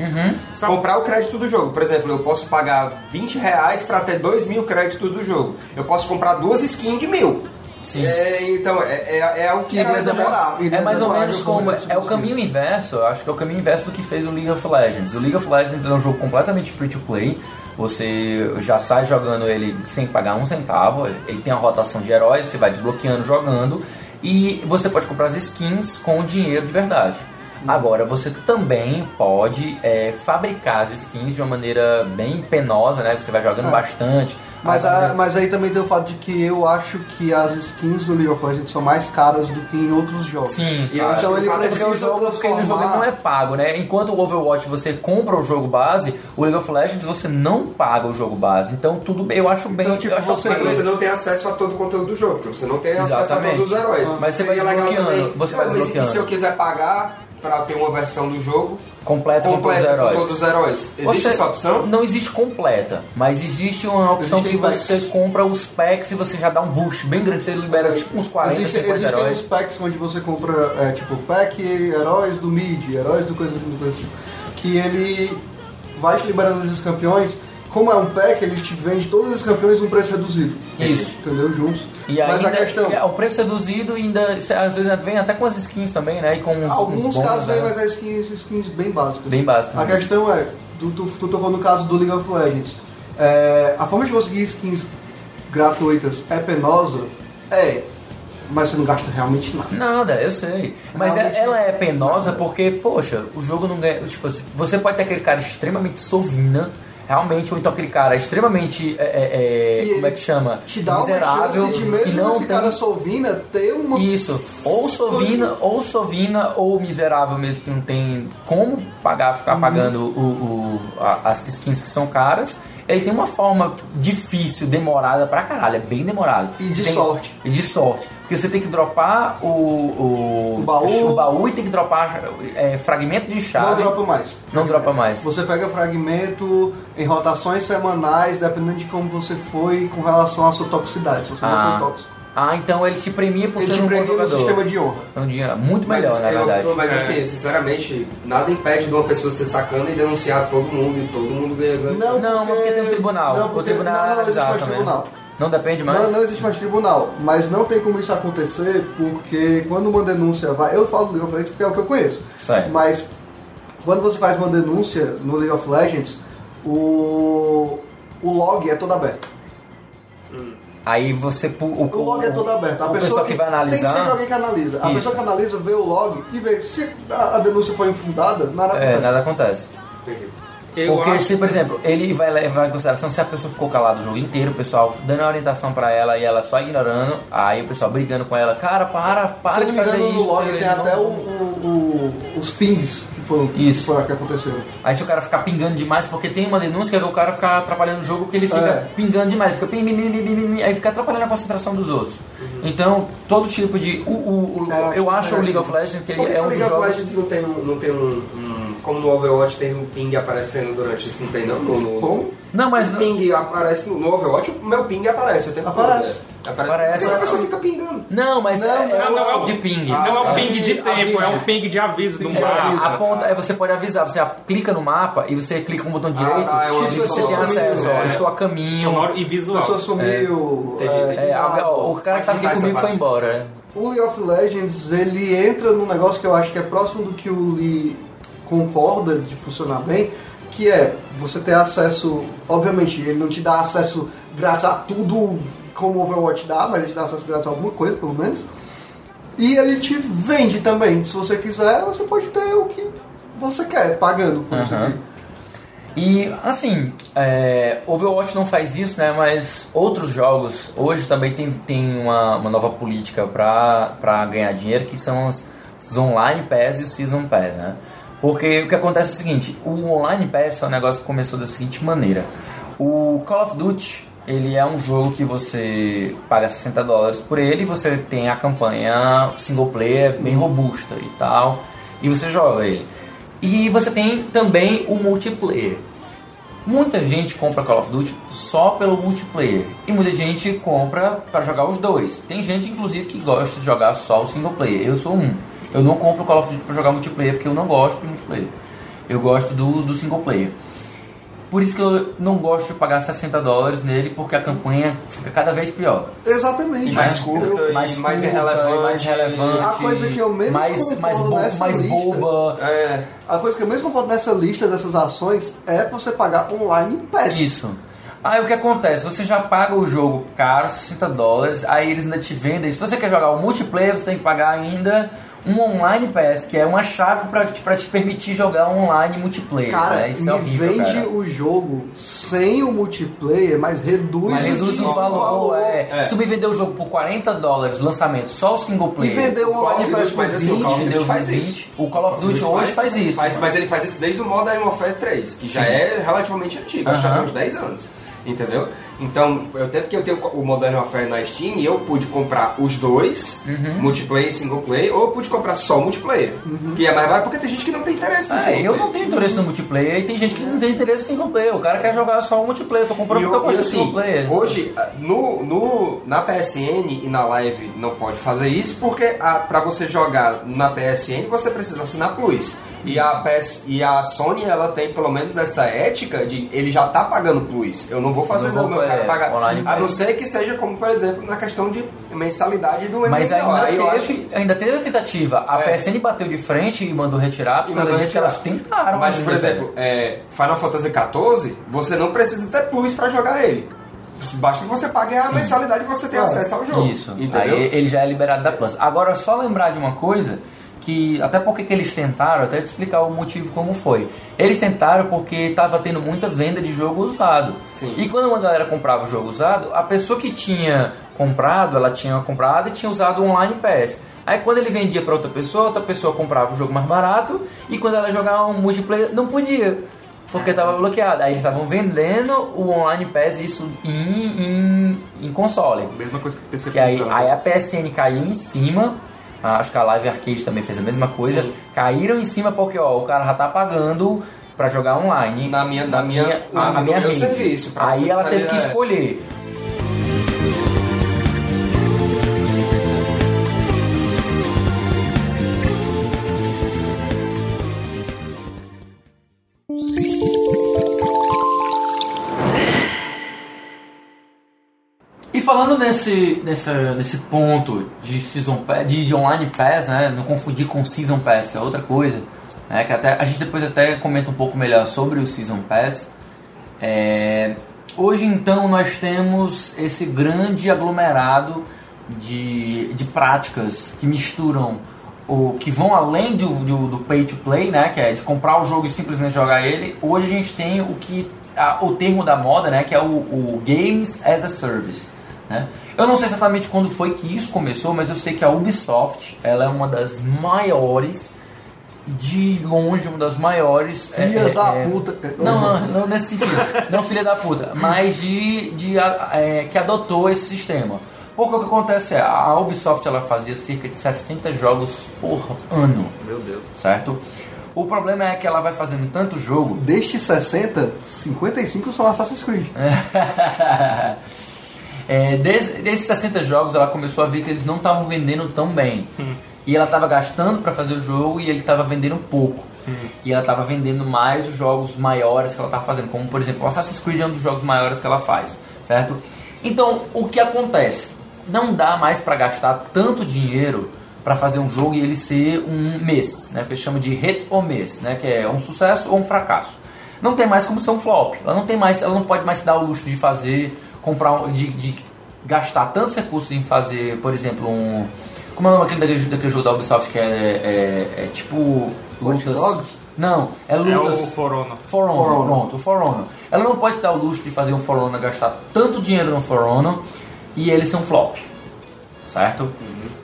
Só- Comprar o crédito do jogo. Por exemplo, eu posso pagar 20 reais para ter 2 mil créditos do jogo. Eu posso comprar duas skins de mil. Sim. É, então, é, é, é o que... Que iria demorar. É iria mais ou menos como. É o caminho inverso, eu acho que é o caminho inverso do que fez o League of Legends. O League of Legends é um jogo completamente free to play. Você já sai jogando ele sem pagar um centavo. Ele tem a rotação de heróis, você vai desbloqueando jogando. E você pode comprar as skins com o dinheiro de verdade. Agora, você também pode é, fabricar as skins de uma maneira bem penosa, né? Você vai jogando É. bastante. Mas, Aí- a- mas aí também tem o fato de que eu acho que as skins do League of Legends são mais caras do que em outros jogos. Sim, E Então ele é que Porque o precisa jogo, porque o jogo transformar- não é pago, né? Enquanto o Overwatch você compra o jogo base, o League of Legends você não paga o jogo base. Então tudo bem, eu acho bem. Então, tipo, você- Mas você não tem acesso a todo o conteúdo do jogo, porque você não tem acesso a Exatamente. todos os heróis. Mas você vai Seria legal desbloqueando, você Não, vai mas desbloqueando. E se eu quiser pagar pra ter uma versão do jogo completa com todos com heróis. todos os heróis? Existe Você- essa opção? Não existe completa, mas existe uma opção Existem que você packs. compra os packs e você já dá um boost bem grande. Você libera tipo uns 40, Existe, 50 existem heróis. os packs onde você compra, é, tipo, pack heróis do mid, heróis do coisa do coisa tipo, que ele vai te liberando esses campeões. Como é um pack, ele te vende todos esses campeões num preço reduzido. Isso. Entendeu? Juntos. E Mas ainda, a questão. é, o preço reduzido ainda às vezes vem até com as skins também, né? E com uns, uns Alguns bônus, casos né? vem, mas é skins, skins bem básicas. Bem básicas, A né? questão é, tu, tu, tu tocou no caso do League of Legends. É, a forma de conseguir skins gratuitas é penosa? É. Mas você não gasta realmente nada. Nada, eu sei. Mas Realmente ela, ela é penosa nada. porque, poxa, o jogo não ganha. Tipo assim, você pode ter aquele cara extremamente sovina, realmente, ou então aquele cara extremamente. é, é, é, como é que chama? Te dá Miserável, uma chance de que mesmo não esse tem. cara Sovina ter uma. Isso, ou sovina, ou sovina, ou miserável mesmo, que não tem como pagar, ficar Uhum. pagando o, o- a- as skins que são caras. Ele tem uma forma difícil, demorada pra caralho, é bem demorado. E de Tem- sorte. E de sorte. Que você tem que dropar o, o, O baú. o baú e tem que dropar é, fragmento de Não chave. dropa mais. Não dropa mais. Você pega fragmento em rotações semanais, dependendo de como você foi com relação à sua toxicidade. Se você não Ah, foi tóxico. ah, então ele te premia por Ele ser um bom premia no jogador. sistema de honra. Então, dia- muito melhor, mas, na eu- verdade. mas É. assim, sinceramente, nada impede de uma pessoa ser sacana e denunciar todo mundo e todo mundo ganha ganha. Não, mas porque tem um tribunal. Não, o porque tribunal não, é não existe analisar mais também. tribunal. Não depende mais? Não, não existe mais tribunal, mas não tem como isso acontecer porque quando uma denúncia vai. Eu falo League of Legends porque é o que eu conheço. Certo. Mas quando você faz uma denúncia no League of Legends, o, o log é todo aberto. Aí você... pu- O, O log é todo aberto. A o pessoa pessoal que vai Tem sempre analisar... alguém que analisa. A Isso. pessoa que analisa vê o log e vê se a, a denúncia foi infundada, nada É, acontece. nada acontece. Entendi. Eu Porque acho se, por exemplo, ele vai levar em consideração se a pessoa ficou calada o jogo inteiro, o pessoal dando a orientação pra ela e ela só ignorando, aí o pessoal brigando com ela, cara, para, para de fazer engano, isso. no log tem até o, o- o- os pings que foram, Isso. que foram que aconteceram. Aí se o cara ficar pingando demais, porque tem uma denúncia que é o cara ficar atrapalhando o jogo, porque ele fica É. pingando demais, fica ping, ping, ping, aí fica atrapalhando a concentração dos outros. Então, todo tipo de. O, o- o- É, eu acho eu acho o League of Legends que ele é o um League dos of jogos. Legends não tem, não tem um- Como no Overwatch tem um ping aparecendo durante isso, não tem não? No, no, Como? Não, mas. O ping aparece no, Overwatch, o meu ping aparece o tempo Aparece. todo. é. Aparece. Aparece. Porque a pessoa fica pingando. Não, mas Não, é, é não, um não, tipo não. de ping. Não é um Ah, ping de avisa. tempo, é um ping de aviso do mapa. aviso. A ponta, aí você pode avisar, você clica no mapa e você clica com o botão direito tá, é um e você tem acesso, ó, É. estou a caminho. Sonoro e A visual. pessoa sumiu. Entendi, é, entendi. É, ó, o cara que tava aqui Essa comigo foi embora. O League of Legends, ele entra num negócio que eu acho que é próximo do que o Lee concorda de funcionar bem, que é você ter acesso, obviamente, ele não te dá acesso grátis a tudo como o Overwatch dá, mas ele te dá acesso grátis a alguma coisa, pelo menos. E ele te vende também. Se você quiser, você pode ter o que você quer, pagando por isso Aham. aqui. E assim, é, Overwatch não faz isso, né? Mas outros jogos hoje também tem, tem uma, uma nova política pra ganhar dinheiro que são os, os Online Pass e o Season Pass, né? Porque o que acontece é o seguinte: o Online Pass é um negócio que começou da seguinte maneira: o Call of Duty ele é um jogo que você paga 60 dólares por ele e você tem a campanha single player bem robusta e tal, e você joga ele. E você tem também o multiplayer. Muita gente compra Call of Duty só pelo multiplayer e muita gente compra para jogar os dois. Tem gente inclusive que gosta de jogar só o single player. Eu sou um. Eu não compro Call of Duty para jogar multiplayer porque eu não gosto de multiplayer. Eu gosto do, do single player. Por isso que eu não gosto de pagar 60 dólares nele porque a campanha fica cada vez pior. Exatamente. E mais curta. e mais curta, irrelevante. mais relevante. A coisa que eu menos mais, mais, bo- nessa mais lista- boba. É, A coisa que eu menos concordo nessa lista dessas ações é você pagar online pass. Isso. Aí o que acontece? Você já paga o jogo caro, 60 dólares, aí eles ainda te vendem. Se você quer jogar o multiplayer, você tem que pagar ainda um online pass, que é uma chave pra, te- pra te permitir jogar online multiplayer. Cara, né? Isso me é horrível, vende cara. o jogo sem o multiplayer, mas reduz, Mas reduz o valor, é. É. Se tu me vender o jogo por 40 dólares, lançamento, só o single E player. vender o Call of online pass Duty por faz assim, o Call of 20. Duty faz 20. O Call of Duty hoje faz isso. Faz- mas ele faz isso desde o Modern Warfare 3, que já Sim. é relativamente antigo, acho que já tem uns 10 anos. Entendeu? Então, eu tanto que eu tenho o Modern Warfare na Steam e eu pude comprar os dois, Uhum. multiplayer e single player, ou eu pude comprar só multiplayer. Que é mais barato porque tem gente que não tem interesse no É, eu não tenho interesse no multiplayer e tem gente que não tem interesse em single player. O cara quer jogar só o multiplayer. Eu tô comprando E, porque eu gosto de single assim, player. hoje, no, no, na PSN e na Live não pode fazer isso, porque a, pra você jogar na PSN você precisa assinar Plus. E a, PS, e a Sony, ela tem pelo menos essa ética de ele já tá pagando Plus. Eu não vou fazer Não vou, meu cara é, pagar. online A não ser que seja como, por exemplo, na questão de mensalidade do Mas MMO. ainda Aí teve, ainda teve a tentativa. A É. PSN bateu de frente e mandou retirar, E mandou disso que elas tentaram. Mas, por exemplo, é, Final Fantasy XIV, você não precisa ter Plus pra jogar ele. Basta que você pague a mensalidade e você tenha Ah, acesso ao jogo. Isso. Entendeu? Aí ele já é liberado da Plus. Agora, só lembrar de uma coisa que até porque que eles tentaram, até te explicar o motivo como foi. Eles tentaram porque estava tendo muita venda de jogo usado. Sim. E quando uma galera comprava o jogo usado, a pessoa que tinha comprado, ela tinha comprado e tinha usado o Online Pass. Aí quando ele vendia para outra pessoa, outra pessoa comprava o jogo mais barato e quando ela jogava um multiplayer, não podia. Porque tava bloqueado. Aí eles estavam vendendo o Online Pass isso em, em, em console. Mesma coisa que o PC Que aí, aí a PSN caiu em cima. Acho que a Live Arcade também fez a mesma coisa. Sim. Caíram em cima porque ó, o cara já tá pagando pra jogar online. Na minha- na minha- na, no minha meu rede. serviço, Aí ela teve que escolher. Falando nesse, nesse, nesse ponto de Season de, de Online Pass, né? Não confundir com Season Pass, que é outra coisa. Né, que até, a gente depois até comenta um pouco melhor sobre o Season Pass. É, hoje então nós temos esse grande aglomerado de, de práticas que misturam o que vão além do, do, do pay to play, né, que é de comprar o jogo e simplesmente jogar ele. Hoje a gente tem o que o termo da moda, né, que é o, o games as a service. Né? Eu não sei exatamente quando foi que isso começou, mas eu sei que a Ubisoft ela é uma das maiores e de longe uma das maiores Filha é, da é, puta. não, não, não nesse sentido. Não filha da puta. Mas de, de a- é, que adotou esse sistema. Porque o que acontece é, a Ubisoft ela fazia cerca de 60 jogos por ano, Meu Deus. certo? O problema é que ela vai fazendo tanto jogo Destes 60, 55 são Assassin's Creed. É, des- desses 60 jogos, ela começou a ver que eles não estavam vendendo tão bem. E ela estava gastando para fazer o jogo e ele estava vendendo pouco. E ela estava vendendo mais os jogos maiores que ela estava fazendo, como por exemplo o Assassin's Creed é um dos jogos maiores que ela faz, certo? Então, o que acontece? Não dá mais para gastar tanto dinheiro para fazer um jogo e ele ser um mês, né? Que eles chamam de hit ou mês, né? Que é um sucesso ou um fracasso. Não tem mais como ser um flop. Ela não tem mais, ela não pode mais se dar o luxo de fazer, comprar, um- de, de gastar tantos recursos em fazer, por exemplo, um como é o nome daquele, daquele, daquele jogo da Ubisoft que é, é, é tipo lutas? Dogs? Não, é É lutas. o For Honor. For Honor, For Honor. pronto, o For Honor. Ela não pode se dar o luxo de fazer um For Honor, gastar tanto dinheiro no For Honor e ele ser um flop. Certo?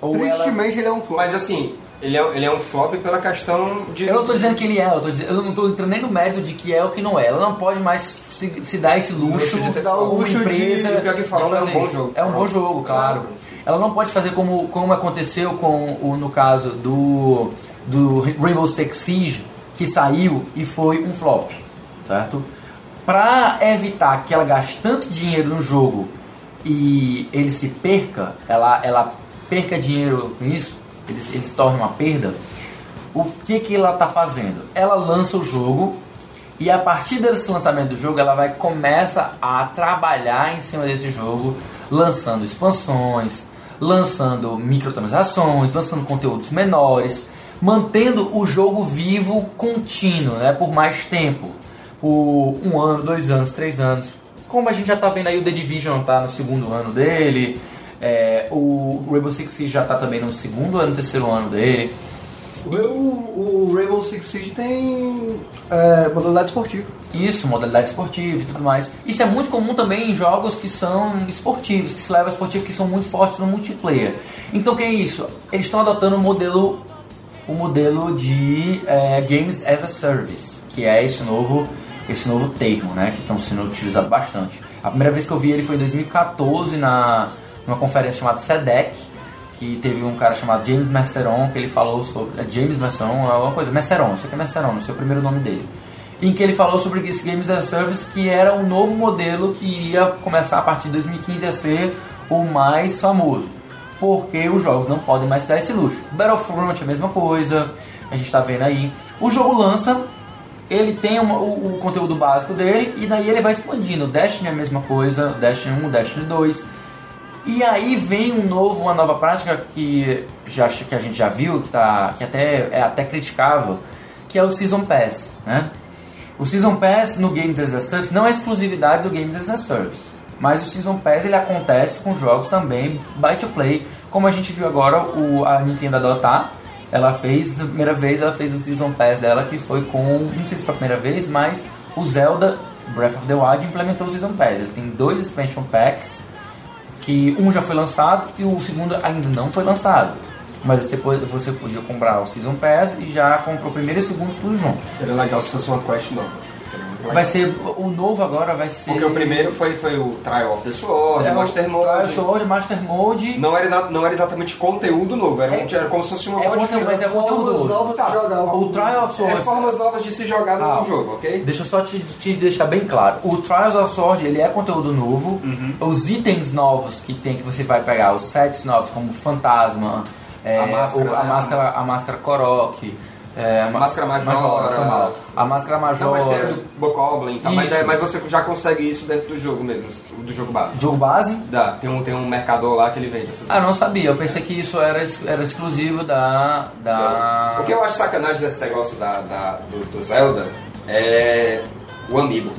Ou ela... Tristemente ele é um flop. Mas assim, ele é, ele é um flop pela questão de. Eu não tô dizendo que ele é, eu, tô dizendo- eu não tô entrando nem no mérito de que é ou que não é. Ela não pode mais se, se dar esse luxo, de dar o luxo de- empresa. pior que de é um bom jogo, É um bom jogo, claro. Ela não pode fazer como, como aconteceu com o, no caso do, do Rainbow Six Siege, que saiu e foi um flop, certo? Pra evitar que ela gaste tanto dinheiro no jogo e ele se perca, ela, ela perca dinheiro com isso, ele, ele se torne uma perda, o que, que ela está fazendo? Ela lança o jogo e a partir desse lançamento do jogo ela vai começa a trabalhar em cima desse jogo, lançando expansões, lançando microtransações, lançando conteúdos menores, mantendo o jogo vivo contínuo, né, por mais tempo, por um ano, dois anos, três anos. Como a gente já está vendo aí o The Division tá no segundo ano dele, é, o Rainbow Six já está também no segundo ano, terceiro ano dele. O, o Rainbow Six Siege tem é, modalidade esportiva. Isso, modalidade esportiva e tudo mais. Isso é muito comum também em jogos que são esportivos, que se levam a esportivo, que são muito fortes no multiplayer. Então o que é isso? Eles estão adotando o modelo, o modelo de é, Games as a Service, que é esse novo, esse novo termo, né? Que estão sendo utilizado bastante. A primeira vez que eu vi ele foi em 2014 na numa conferência chamada SEDEC, que teve um cara chamado James Merceron, que ele falou sobre. É James Merceron, é alguma coisa, Merceron, isso aqui é Merceron, não sei o primeiro nome dele. Em que ele falou sobre esse Games as Service, que era um novo modelo que ia começar a partir de 2015 a ser o mais famoso. Porque os jogos não podem mais dar esse luxo. Battlefront é a mesma coisa, a gente está vendo aí. O jogo lança, ele tem uma- o, o conteúdo básico dele, e daí ele vai expandindo. Destiny é a mesma coisa, Destiny 1, Destiny 2. E aí vem um novo, uma nova prática que, já, que a gente já viu, que, tá, que até, é até criticável, que é o Season Pass. Né? O Season Pass no Games as a Service não é exclusividade do Games as a Service. Mas o Season Pass ele acontece com jogos também buy to play, como a gente viu agora o, a Nintendo adotar. Ela fez, a primeira vez ela fez o Season Pass dela, que foi com, não sei se foi a primeira vez, mas o Zelda Breath of the Wild implementou o Season Pass. Ele tem dois expansion packs, que um já foi lançado e o segundo ainda não foi lançado. Mas você, você podia comprar o Season Pass e já comprou o primeiro e o segundo tudo junto. Seria legal se fosse uma quest nova. Vai ser. O novo agora vai ser. Porque o primeiro foi, foi o Trial of the Sword, é, o Master Mode. Trial Sword, Master Mode. Não era, na- não era exatamente conteúdo novo, era, um- É- era como se fosse uma é modificação. conteúdo, mas é conteúdo novo. Tá. de jogar O Trial of É Sword. formas novas de se jogar no Ah, jogo, ok? Deixa eu só te, te deixar bem claro. O Trials of Sword, ele é conteúdo novo. Uhum. Os itens novos que tem, que você vai pegar, os sets novos, como Fantasma, é, A máscara, o- a né? máscara, a máscara Korok, é, a Máscara Majora. foi mal. a máscara Não, mas tem a do Bokoblin, tá? mas, Isso. é, mas você já consegue isso dentro do jogo mesmo, do jogo base. jogo base. Dá, tem um, tem um mercador lá que ele vende essas Ah, não coisas. sabia. Eu pensei que isso era, era exclusivo da. da... O que eu acho sacanagem desse negócio da, da- do, do Zelda é o amiibo.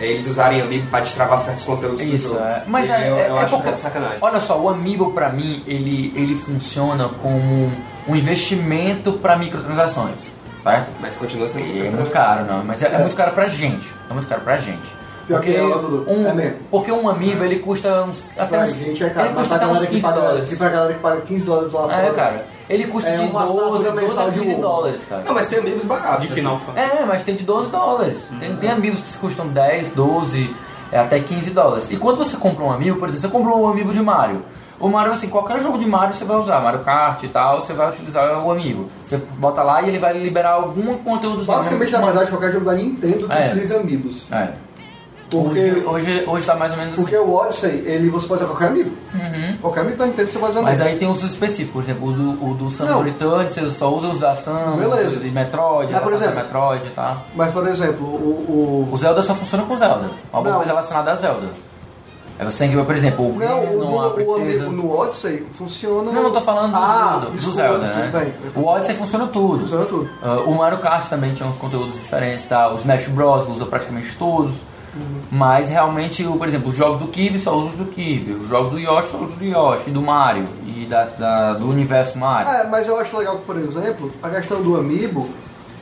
É eles usarem amiibo pra destravar certos conteúdos do Isso, jogo. é. Mas E é, eu, é, eu é acho porque, sacanagem. Olha só, o Amiibo pra mim, ele, ele funciona como um investimento pra microtransações, certo? Mas continua sendo É muito caro, não, mas é, é É. muito caro pra gente. É muito caro pra gente. Pior que Porque é, Dudu. um, É mesmo. porque um amiibo ele custa uns, até Pra uns, gente é caro, ele custa até uns galera, que 15 paga, dólares. e pra galera que paga 15 dólares lá fora. É, cara. Ele custa É de uma 12, assinatura 12 mensal a de 15 WoW. dólares, cara. Não, mas tem amigos baratos. De? Final Fantasy. É, mas tem de 12 dólares. Tem, tem amigos que custam 10, 12, é, até 15 dólares. E quando você compra um amiibo, por exemplo, você comprou um amiibo de Mario. O Mario, assim, qualquer jogo de Mario você vai usar, Mario Kart e tal, você vai utilizar o amiibo. Você bota lá e ele vai liberar algum conteúdo. Basicamente, na verdade, qualquer jogo da Nintendo É. utiliza amiibos. É. Porque, Hoje, hoje, hoje tá mais ou menos assim. porque o Odyssey, ele, você pode usar qualquer amiibo. Uhum. Qualquer amiibo da Nintendo você pode usar Mas nele. aí tem os específicos, por exemplo, o do, o do Samus Não. Return, você só usa os da Samus, Beleza. de Metroid, Ah, por exemplo. Metroid e tal. Mas, por exemplo, o... O Zelda só funciona com Zelda. Alguma Não. coisa relacionada a Zelda. Aí você tem que ver, por exemplo, o o não, o, do, a o princesa... amiibo no Odyssey funciona... Não, não tô falando do, ah, do, do Zelda, né? bem. O Odyssey funciona tudo. Funciona tudo. Ah, o Mario Kart também tinha uns conteúdos diferentes, tá? O Smash Bros. usa praticamente todos. Uhum. Mas realmente, o- por exemplo, os jogos do Kirby só os do Kirby. Os jogos do Yoshi só usam os do Yoshi, do Mario e da, da- do universo Mario. É, mas eu acho legal que, por exemplo, a questão do amiibo...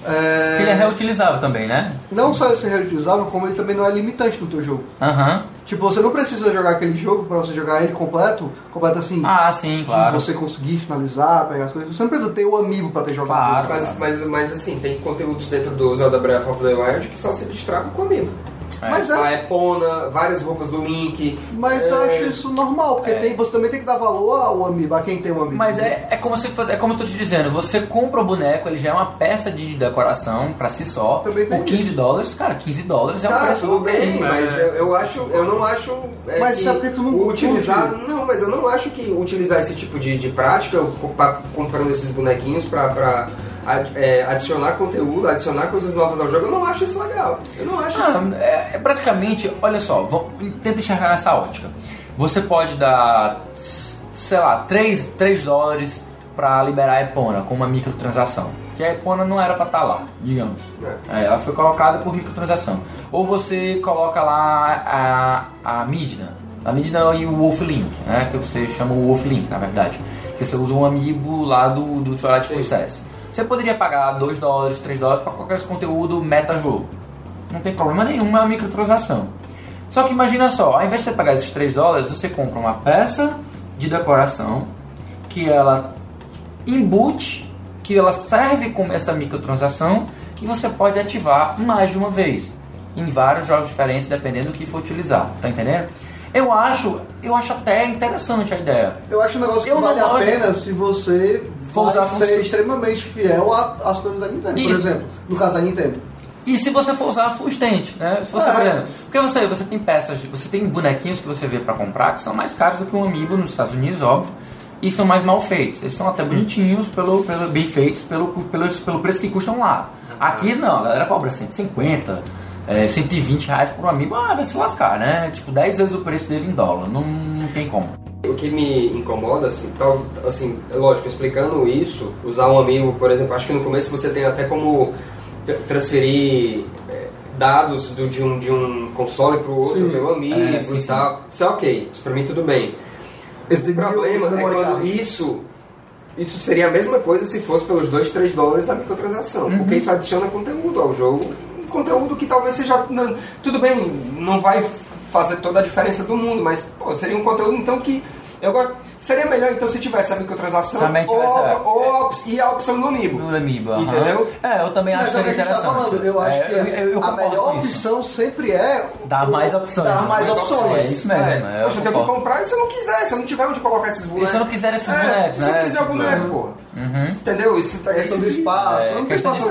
É... Ele é reutilizável também, né? Não só ele ser reutilizável, como ele também não é limitante no teu jogo. Aham. Tipo, você não precisa jogar aquele jogo pra você jogar ele completo, completo assim, Ah, sim, de claro. você conseguir finalizar, pegar as coisas. Você não precisa ter o amiibo pra ter jogado. Claro. Mas, mas, mas assim, tem conteúdos dentro do Zelda Breath of the Wild que só se destravam com amigo. É. Mas é, A Epona, várias roupas do Link. mas eu é, acho isso normal, porque É. tem, você também tem que dar valor ao amiibo, a quem tem um amiibo. Mas é, é como se fosse, é como eu tô te dizendo, você compra o boneco, ele já é uma peça de decoração pra si só, Também tem por 15 dólares, cara, 15 dólares é um Tá, preço tudo bem, ok. mas eu, eu acho, eu não acho. é, Mas que sabe que tu não utilizar, curte? não, mas eu não acho que utilizar esse tipo de, de prática, eu comprando esses bonequinhos pra, pra é, adicionar conteúdo, adicionar coisas novas ao jogo, eu não acho isso legal. Eu não acho isso. Ah, é, é praticamente, olha só, vamos, tenta enxergar nessa ótica. Você pode dar, sei lá, 3, 3 dólares pra liberar a Epona com uma microtransação. Que a Epona não era pra estar lá, digamos. É, ela foi colocada por microtransação. Ou você coloca lá a, a Midna. A Midna e o Wolf Link, né? Que você chama o Wolf Link, na verdade. Que você usa um amiibo lá do, do Twilight Princess. Você poderia pagar 2 dólares, 3 dólares pra qualquer conteúdo meta-jogo. Não tem problema nenhum, é uma microtransação. Só que imagina só, ao invés de você pagar esses 3 dólares, você compra uma peça de decoração que ela embute, que ela serve como essa microtransação que você pode ativar mais de uma vez em vários jogos diferentes, dependendo do que for utilizar. Tá entendendo? Eu acho, eu acho até interessante a ideia. Eu acho um negócio que Eu vale a pena se você vai ser extremamente fiel às coisas da Nintendo, por Isso. exemplo. No caso da Nintendo. E se você for usar full né? Se você, É. por exemplo, porque você, você tem peças, de- você tem bonequinhos que você vê pra comprar que são mais caros do que um amiibo nos Estados Unidos, óbvio, e são mais mal feitos. Eles são até bonitinhos, pelo, pelo, bem feitos, pelo, pelo, pelo preço que custam lá. Aqui não, a galera cobra 150, é, 120 reais por um amiibo, ah, vai se lascar, né? Tipo, 10 vezes o preço dele em dólar, não, não tem como. O que me incomoda, assim, tal, assim, é lógico, explicando isso, usar um amigo, por exemplo, acho que no começo você tem até como transferir é, dados do- de, um, de um console para o outro Sim. pelo amigo É, sim, e sim. tal. Isso é ok, isso pra mim tudo bem. Esse O problema é quando isso. Isso seria a mesma coisa se fosse pelos 2, 3 dólares da microtransação. Porque isso adiciona conteúdo ao jogo. Um conteúdo que talvez seja. não- tudo bem, não vai fazer toda a diferença do mundo, mas pô, seria um conteúdo então que Eu go- Seria melhor então se tivesse a microtransação Também tivesse ou, a- ou a op- e a opção do Amiibo. No Amiibo. Entendeu? É, eu também acho Mas é que seria gente tá interessante. falando. Eu acho É, que eu- eu- eu a melhor com isso. opção sempre é Dar mais opções, Dar né? mais opções. É isso mesmo, É. é, eu Poxa, eu tenho que comprar e se eu não quiser, se eu não tiver onde colocar esses bonecos. se eu não quiser esses É, bonecos, Se eu né? não quiser o boneco, porra. Entendeu? Isso A questão do espaço. É, não questão espaço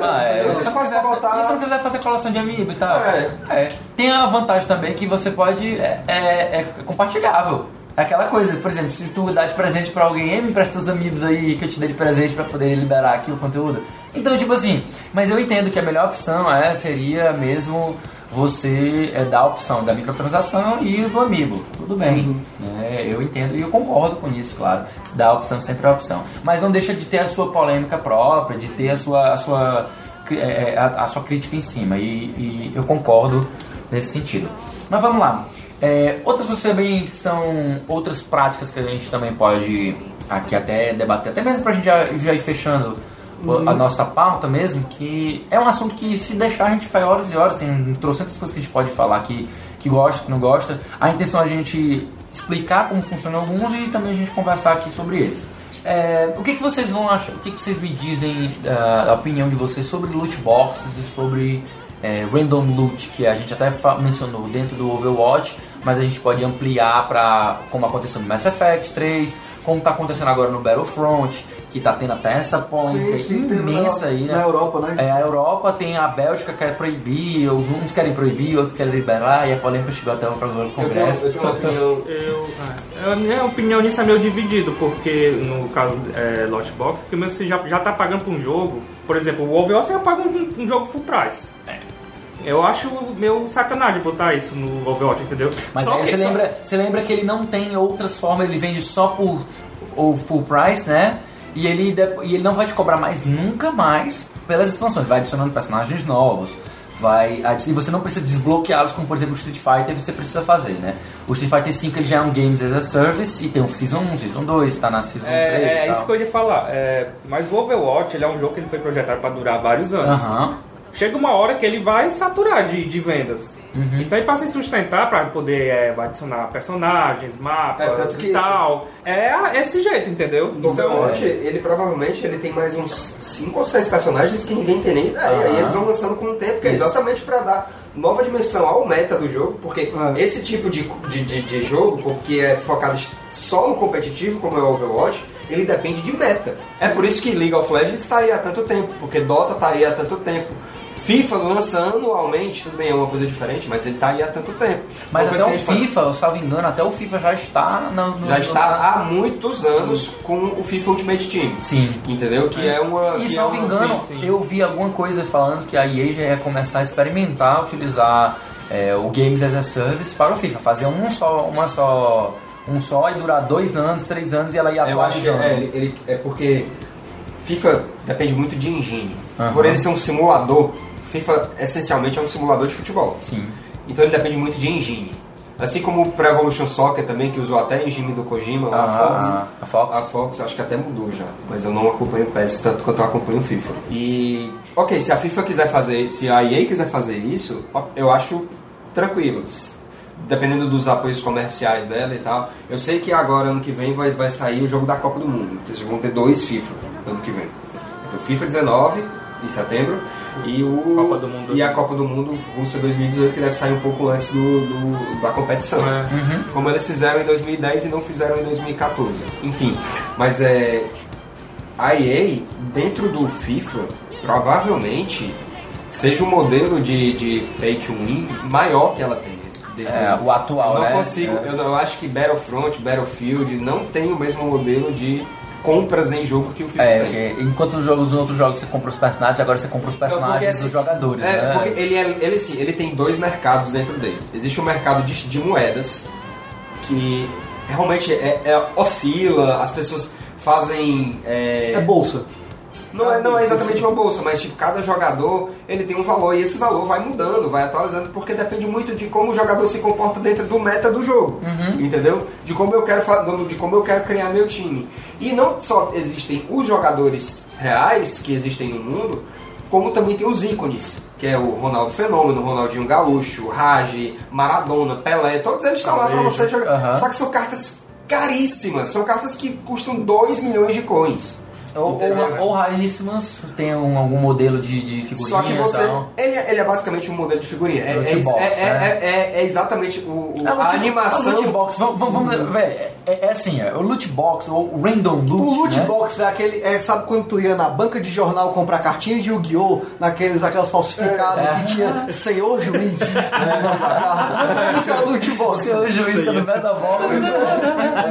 é, botar- E se não quiser fazer colação de amiibo e tal. É. É. Tem a vantagem também que você pode. É, é- é compartilhável. É aquela coisa, por exemplo, se tu dá de presente pra alguém, "Ei, me empresta os amigos aí que eu te dei de presente pra poder liberar aqui o conteúdo. Então, tipo assim, mas eu entendo que a melhor opção é, seria mesmo você é, dar a opção da microtransação e do amiibo. Tudo bem. né? eu entendo e eu concordo com isso, claro. Se dá a opção sempre é a opção. Mas não deixa de ter a sua polêmica própria, de ter a sua, a sua, é, a, a sua crítica em cima. E, e eu concordo nesse sentido. Mas vamos lá. É, outras coisas também são outras práticas que a gente também pode aqui até debater, até mesmo pra gente já, já ir fechando o- a nossa pauta mesmo, que é um assunto que se deixar a gente vai horas e horas, tem trocentas coisas que a gente pode falar que, que gosta, que não gosta. A intenção é a gente explicar como funcionam alguns e também a gente conversar aqui sobre eles. É, o que, que vocês vão achar, o que, que vocês me dizem, ah, a opinião de vocês sobre loot boxes e sobre é, random loot, que a gente até mencionou dentro do Overwatch, mas a gente pode ampliar para como aconteceu no Mass Effect 3, como está acontecendo agora no Battlefront, que está tendo até essa polêmica Sim, sim, tem imensa na- aí, né? na Europa, né? É, a Europa tem a Bélgica que quer proibir, uns querem proibir, outros querem liberar, e a polêmica chegou até o programa do Eu tenho, Congresso. eu tenho uma opinião. Eu, é, a minha opinião nisso é meio dividido, porque no caso é, Lotbox, porque mesmo você já, já tá pagando por um jogo, por exemplo, o Overwatch você já paga um, um jogo full price. Eu acho meio sacanagem botar isso no Overwatch, entendeu? Mas Só aí que- você só- lembra, você lembra que ele não tem outras formas, ele vende só por o full price, né? E ele, e ele não vai te cobrar mais nunca mais pelas expansões, vai adicionando personagens novos. Vai, e você não precisa desbloqueá-los como por exemplo o Street Fighter você precisa fazer, né? O Street Fighter 5 ele já é um Games as a Service e tem um Season 1, Season 2, tá na Season 3 É, e é tal. isso que eu ia falar. É, mas o Overwatch ele é um jogo que ele foi projetado para durar vários anos. Aham. Chega uma hora que ele vai saturar de, de vendas. Uhum. Então, para se sustentar, para poder é, adicionar personagens, mapas É, e que- tal, é esse jeito, entendeu? No Overwatch, ele provavelmente ele tem mais uns 5 ou 6 personagens que ninguém tem nem ideia. Aham. E eles vão lançando com o tempo, que é exatamente pra dar nova dimensão ao meta do jogo, porque É. esse tipo de, de, de, de jogo, que é focado só no competitivo, como é o Overwatch, ele depende de meta. É por isso que League of Legends está aí há tanto tempo, porque Dota está aí há tanto tempo. FIFA lança anualmente, tudo bem, é uma coisa diferente, mas ele está aí há tanto tempo. Mas Uma até o fala- FIFA, eu salvo engano, até o FIFA já está no, no- já no- está há muitos anos com o FIFA Ultimate Team. Sim. Entendeu? Que é uma. E que salvo é uma- engano, sim, sim. eu vi alguma coisa falando que a EA já ia começar a experimentar utilizar é, o Games as a Service para o FIFA, fazer um só, uma só, um só e durar dois anos, três anos e ela ia Eu acho que atualizando. é, ele, ele- é porque FIFA depende muito de engine. Aham. Por ele ser um simulador, FIFA essencialmente é um simulador de futebol. Sim. Então ele depende muito de engine. Assim como o Pro Evolution Soccer também, que usou até a engine do Kojima, lá, a Fox. Ah, a Fox. A Fox acho que até mudou já, mas eu não acompanho o PES tanto quanto eu acompanho o FIFA. E, ok, se a FIFA quiser fazer, se a EA quiser fazer isso, eu acho tranquilo. Dependendo dos apoios comerciais dela e tal. Eu sei que agora, ano que vem, vai, vai sair o jogo da Copa do Mundo. Então, vocês vão ter dois FIFA ano que vem. Então, FIFA 19, em setembro, e, o, Copa do Mundo e a Copa do Mundo Rússia 2018, que deve sair um pouco antes do, do- da competição É. como eles fizeram em 2010 e não fizeram em 2014. Enfim, mas é a EA dentro do FIFA provavelmente seja um modelo de, de pay to win maior que ela tem. É, o atual, eu não né? consigo, É. eu, não- eu acho que Battlefront, Battlefield não tem o mesmo modelo de compras em jogo que o FIFA É, tem. porque enquanto os jogos, os outros jogos você compra os personagens, agora você compra os personagens assim, dos jogadores, é, né? porque ele, é, ele, assim, ele tem dois mercados dentro dele. Existe um mercado de, de moedas que realmente é, é- oscila, as pessoas fazem. é, É bolsa. Não, é, não é exatamente uma bolsa, mas tipo, cada jogador ele tem um valor e esse valor vai mudando, vai atualizando, porque depende muito de como o jogador se comporta dentro do meta do jogo. Entendeu? De como eu quero de como eu quero criar meu time. E não só existem os jogadores reais que existem no mundo, como também tem os ícones, que é o Ronaldo Fenômeno, Ronaldinho Gaúcho, Raj, Maradona, Pelé, todos eles estão lá pra Calvejo. você jogar. Aham. Só que são cartas caríssimas. São cartas que custam 2 milhões de coins. Ou, ou, ou raríssimas, tem um- algum modelo de, de figurinha Só que você. Ele, ele é basicamente um modelo de figurinha. É, Loot é, box, é, é, né? é- é exatamente o, o- É, a loot- animação. é, loot box, vamos, vamos, vamos Uhum. véi, é, é assim, é, o loot box, ou o random loot, O loot né? box é aquele. É, sabe quando tu ia na banca de jornal comprar cartinhas de Yu-Gi-Oh! naqueles aquelas falsificadas É. que tinha senhor juiz no nome da carta? Isso é loot box. Seu juiz tá no Metabox.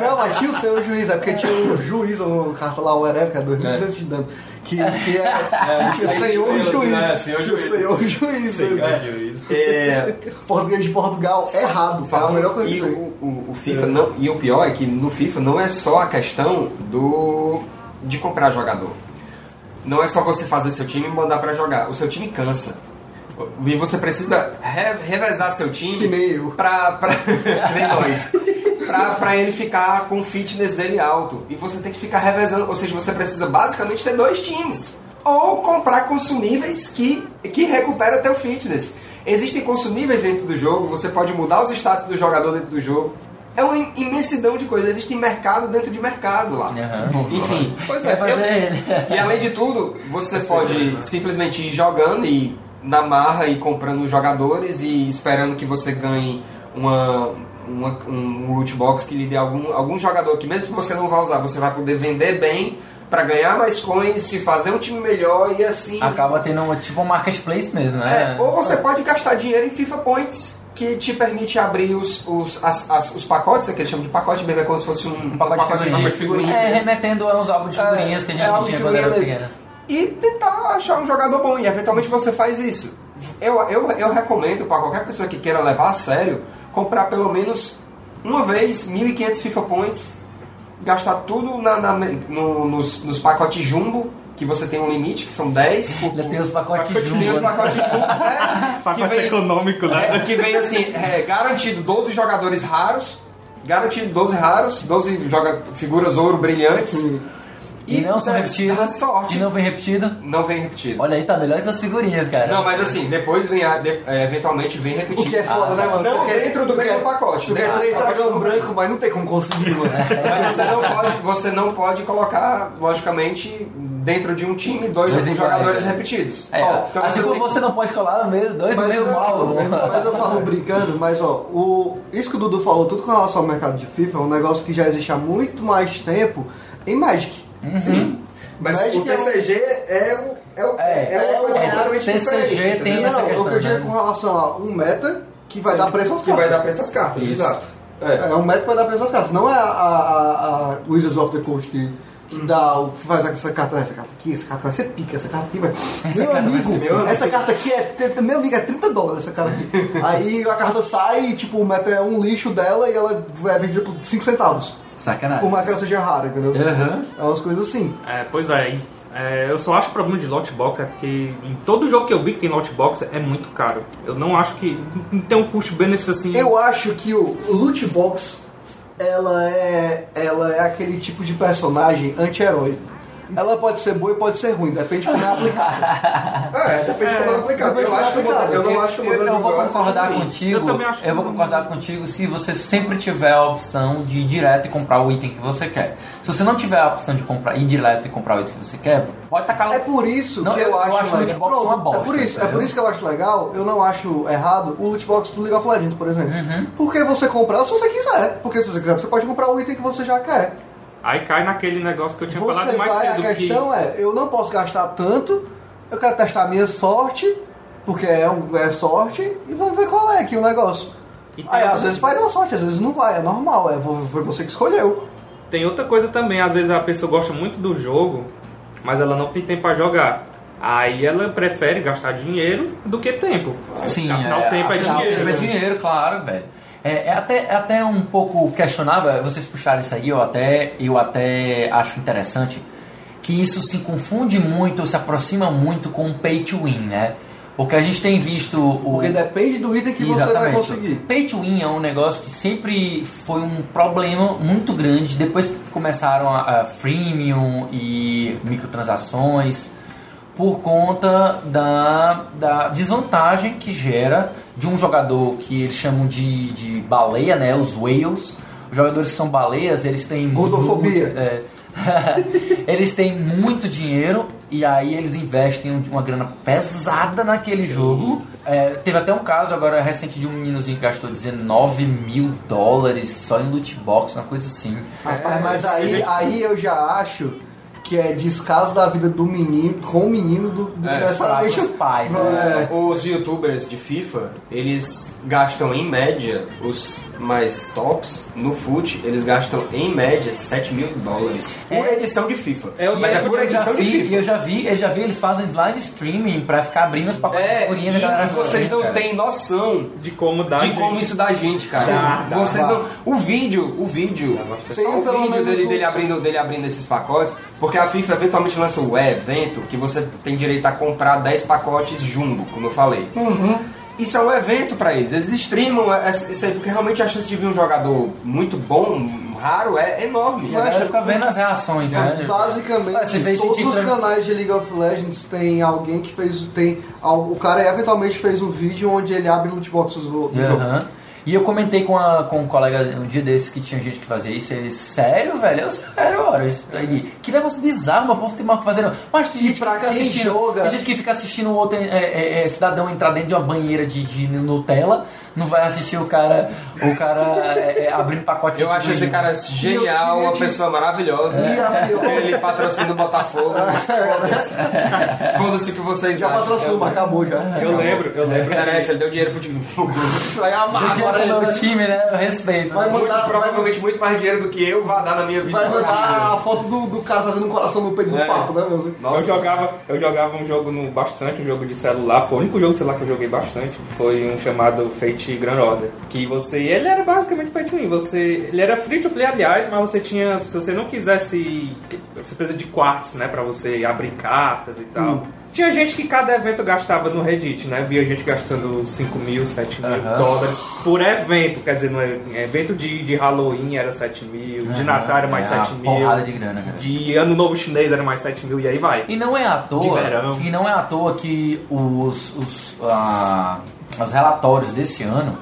Não, mas tinha o senhor juiz, é porque tinha o juiz, ou carta lá, o whatever, que é 2.200 de dano. Que, que é, que tinha senhor estrelas, juiz. né? Senhor Tinha juiz. Senhor juiz. né? É, Português de Portugal, errado. Fala a melhor coisa e que o, o- o FIFA não, e o pior é que no FIFA não é só a questão do de comprar jogador. Não é só você fazer seu time e mandar pra jogar. O seu time cansa. E você precisa re- revezar seu time Que nem eu. pra, pra, que nem nós. Pra, pra ele ficar com o fitness dele alto. E você tem que ficar revezando. Ou seja, você precisa basicamente ter dois times. Ou comprar consumíveis que, que recupera teu fitness. Existem consumíveis dentro do jogo, você pode mudar os status do jogador dentro do jogo. É uma imensidão de coisas. Existe mercado dentro de mercado lá. Aham. Enfim. Pois é, fazer eu. E além de tudo, você pode simplesmente ir jogando e na marra e comprando jogadores e esperando que você ganhe uma, uma- um loot box que lhe dê algum, algum jogador que mesmo que você não vá usar, você vai poder vender bem para ganhar mais coins, e fazer um time melhor e assim. Acaba tendo uma, tipo um marketplace mesmo, né? É, ou você pode gastar dinheiro em FIFA Points, que te permite abrir os, os, as- as- os pacotes, né, que eles chamam de pacote mesmo, é como se fosse um, Um pacote de figurinha. figurinha É, remetendo aos álbuns de figurinhas que a gente álbum tinha quando era pequena. E tentar achar um jogador bom. E eventualmente você faz isso. Eu, eu, eu recomendo para qualquer pessoa que queira levar a sério, comprar pelo menos uma vez 1.500 FIFA Points, gastar tudo na, na- no- nos, nos pacotes jumbo, que você tem um limite, que são 10. Por, Ainda tem os pacotes Tem os jumbo, né? pacotes jumbo, é, que pacote vem- econômico, né? é, que vem assim, é, garantido 12 jogadores raros, garantido 12 raros, 12 joga, figuras ouro brilhantes. E não são repetidas. sorte. E não vem repetida. Não vem repetido. Olha aí, tá melhor que as figurinhas, cara. Não, mas assim, depois vem a, de- é, eventualmente vem O repetido. que é foda, né, mano? Não, Tu quer- dentro do mesmo quer- pacote. Tu né? quer três Pacote dragão do- branco, mas não tem como conseguir, mano. Mas você não, pode, você não pode colocar, logicamente, dentro de um time, dois, Dois jogadores né? repetidos. É, Ó, então assim como você não pode colar no meio, dois Mas meio eu, mal. mas eu falo brincando, mas ó, o, isso que o Dudu falou, tudo com relação ao mercado de FIFA, é um negócio que já existe há muito mais tempo em Magic. Sim. Mas Magic o TCG é, o- é, o- É, é, uma coisa é, completamente TCG diferente. tem essa não, questão, o que eu digo é né? com relação a um meta que vai dar preço aos que vai caras. dar pra essas cartas. Isso. Exato. É, um meta que vai dar preço aos caras. Não é a, a, a, Wizards of the Coast que, que dá, o- faz essa carta, essa carta aqui, essa carta vai ser pica, essa carta aqui vai. Essa meu vai amigo, meu essa carta aqui é. Meu amigo, é 30 dólares essa carta aqui. Aí a carta sai e tipo, o meta é um lixo dela e ela é vendida por 5 centavos. Sacanagem. Por mais que ela seja rara, entendeu? Aham. É umas coisas assim. É, pois é, hein? É, eu só acho que o problema de loot box é porque em todo jogo que eu vi que tem loot box é muito caro. Eu não acho que não tem um custo-benefício assim. Eu acho que o loot box ela é ela é aquele tipo de personagem anti-herói. Ela pode ser boa e pode ser ruim, depende de como é aplicado. É, depende de como é aplicado. Depende Eu, de acho que o como é modelo- eu não Eu- acho que o eu, modelo eu de vou concordar contigo. Eu acho eu vou concordar contigo se você sempre tiver a opção de ir direto e comprar o item que você quer. Se você não tiver a opção de comprar ir direto e comprar o item que você quer, pode tacar lá. É por isso Não, que eu, eu- eu acho, acho o loot box uma bosta, É por isso, é por isso que eu acho legal, eu não acho errado o loot box do League of Legends, por exemplo. Uhum. Porque você compra ela se você quiser. Porque se você quiser, você pode comprar o item que você já quer. Aí cai naquele negócio que eu tinha Você falado mais vai, a cedo. questão é, eu não posso gastar tanto, eu quero testar a minha sorte, porque é, um, é sorte, e vamos ver qual é aqui o negócio. Aí às vezes vai dar sorte, às vezes não vai, é normal, é, foi você que escolheu. que tem outra coisa também. Às vezes a pessoa gosta muito do jogo, mas ela não tem tempo pra jogar. Aí ela prefere gastar dinheiro do que tempo. Sim, afinal, tempo é afinal, dinheiro. tempo é dinheiro, claro, velho. É, é até, é até um pouco questionável, vocês puxaram isso aí, eu até, eu até acho interessante que isso se confunde muito, se aproxima muito com o pay to win, né? Porque a gente tem visto o. Porque depende do item que você vai conseguir. Pay to win é um negócio que sempre foi um problema muito grande depois que começaram a, a freemium e microtransações por conta da, da desvantagem que gera de um jogador que eles chamam de, de baleia, né, os whales, os jogadores que são baleias, eles têm. Gordofobia. muito- é. eles têm muito dinheiro e aí eles investem uma grana pesada naquele jogo. É, teve até um caso agora recente de um meninozinho que gastou 19 mil dólares só em loot box, uma coisa assim. Rapaz, mas aí, aí eu já acho que é descaso da vida do menino com o menino do, do É, que necessariamente os pais, né? É, Os youtubers de FIFA, eles gastam em média, os mais tops, no FUT, eles gastam em média 7 mil dólares por É. edição de FIFA. É, Mas é por eu já edição de vi, FIFA. eu já vi, eu já vi eles fazem live streaming pra ficar abrindo os pacotes de É, figurinhas da galera vocês não têm noção De como dá. de gente. como isso dá gente, cara. Dá, dá, vocês dá. não. O vídeo, o vídeo, só o vídeo dele, dele abrindo, dele abrindo esses pacotes, porque a FIFA eventualmente lança o evento que você tem direito a comprar 10 pacotes jumbo, como eu falei. Isso é um evento pra eles. Eles streamam essa- isso aí, porque realmente a chance de vir um jogador muito bom, raro, é enorme. E a galera fica vendo as reações, né? É, Basicamente, Ah, todos os entrando- canais de League of Legends tem alguém que fez. Tem, o cara eventualmente fez um vídeo onde ele abre loot boxes do, do jogo. E eu comentei com, a, com um colega um dia desses que tinha gente que fazia isso. Ele, sério, velho? Eu, sério, ora. Isso, ele, que negócio bizarro, mas o povo tem mal o que fazer. Não. Mas tem E gente pra que fica quem assistindo. joga- Tem gente que fica assistindo outro é, é, é, cidadão entrar dentro de uma banheira de, de Nutella. Não vai assistir o cara, o cara é, é, abrindo pacote de Eu acho esse cara genial, uma pessoa maravilhosa. E a pior- Ele patrocina o Botafogo. Foda-se. Foda-se o que vocês Já acham. patrocinou, mas acabou já. Eu lembro, eu lembro. Não interessa, ele deu dinheiro pro time. Isso vai amar. Ele meu time, né? Eu respeito. Vai muito, mandar- provavelmente muito mais dinheiro do que eu vai dar na minha vida. Vai mandar a foto do, do cara fazendo um coração no peito do É. pato, né, meu? Nossa, eu jogava, eu jogava um jogo no bastante, um jogo de celular, foi o único jogo de celular que eu joguei bastante, foi um chamado Fate Grand Order, que você, ele era basicamente pay to win, você, ele era free to play aliás, mas você tinha, se você não quisesse, você precisa de quartos, né, pra você abrir cartas e tal. Tinha gente que cada evento gastava no Reddit, né? Via gente gastando 5 mil, 7 mil Aham. dólares por evento. Quer dizer, no e- evento de, de Halloween era 7 mil, de Natal era mais é uma 7 mil. porrada de grana, cara. De Ano Novo Chinês era mais 7 mil e aí vai. E não é à De toa, verão. e não é à toa que os, os, ah, os relatórios desse ano,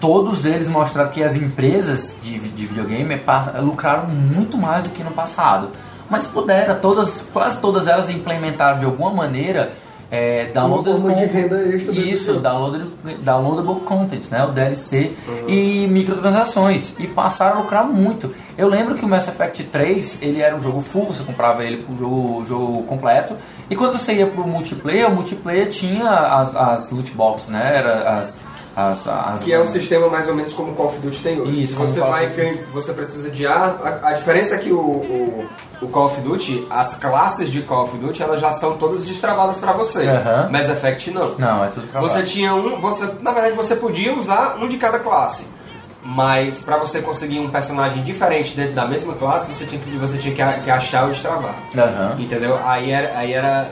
todos eles mostraram que as empresas de, de videogame lucraram muito mais do que no passado. Mas puderam, todas, quase todas elas implementaram de alguma maneira é, downloadable forma de renda extra Isso, downloadable, downloadable content, né? O DLC Uhum. e microtransações. E passaram a lucrar muito. Eu lembro que o Mass Effect 3, ele era um jogo full, você comprava ele pro jogo, jogo completo. E quando você ia pro multiplayer, o multiplayer tinha as, as loot boxes, né? Era as, as, as Que é o sistema mais ou menos como o Call of Duty tem hoje. Isso, você vai ganha- você precisa de ar. A, a diferença é que o, o, o Call of Duty, as classes de Call of Duty, elas já são todas destravadas pra você. Aham. Mass Effect não. Não, é tudo trabalho. Você tinha um, você, na verdade você podia usar um de cada classe. Mas pra você conseguir um personagem diferente dentro da mesma classe, você tinha que, você tinha que, que achar ou destravar. Aham. Entendeu? Aí era, aí era.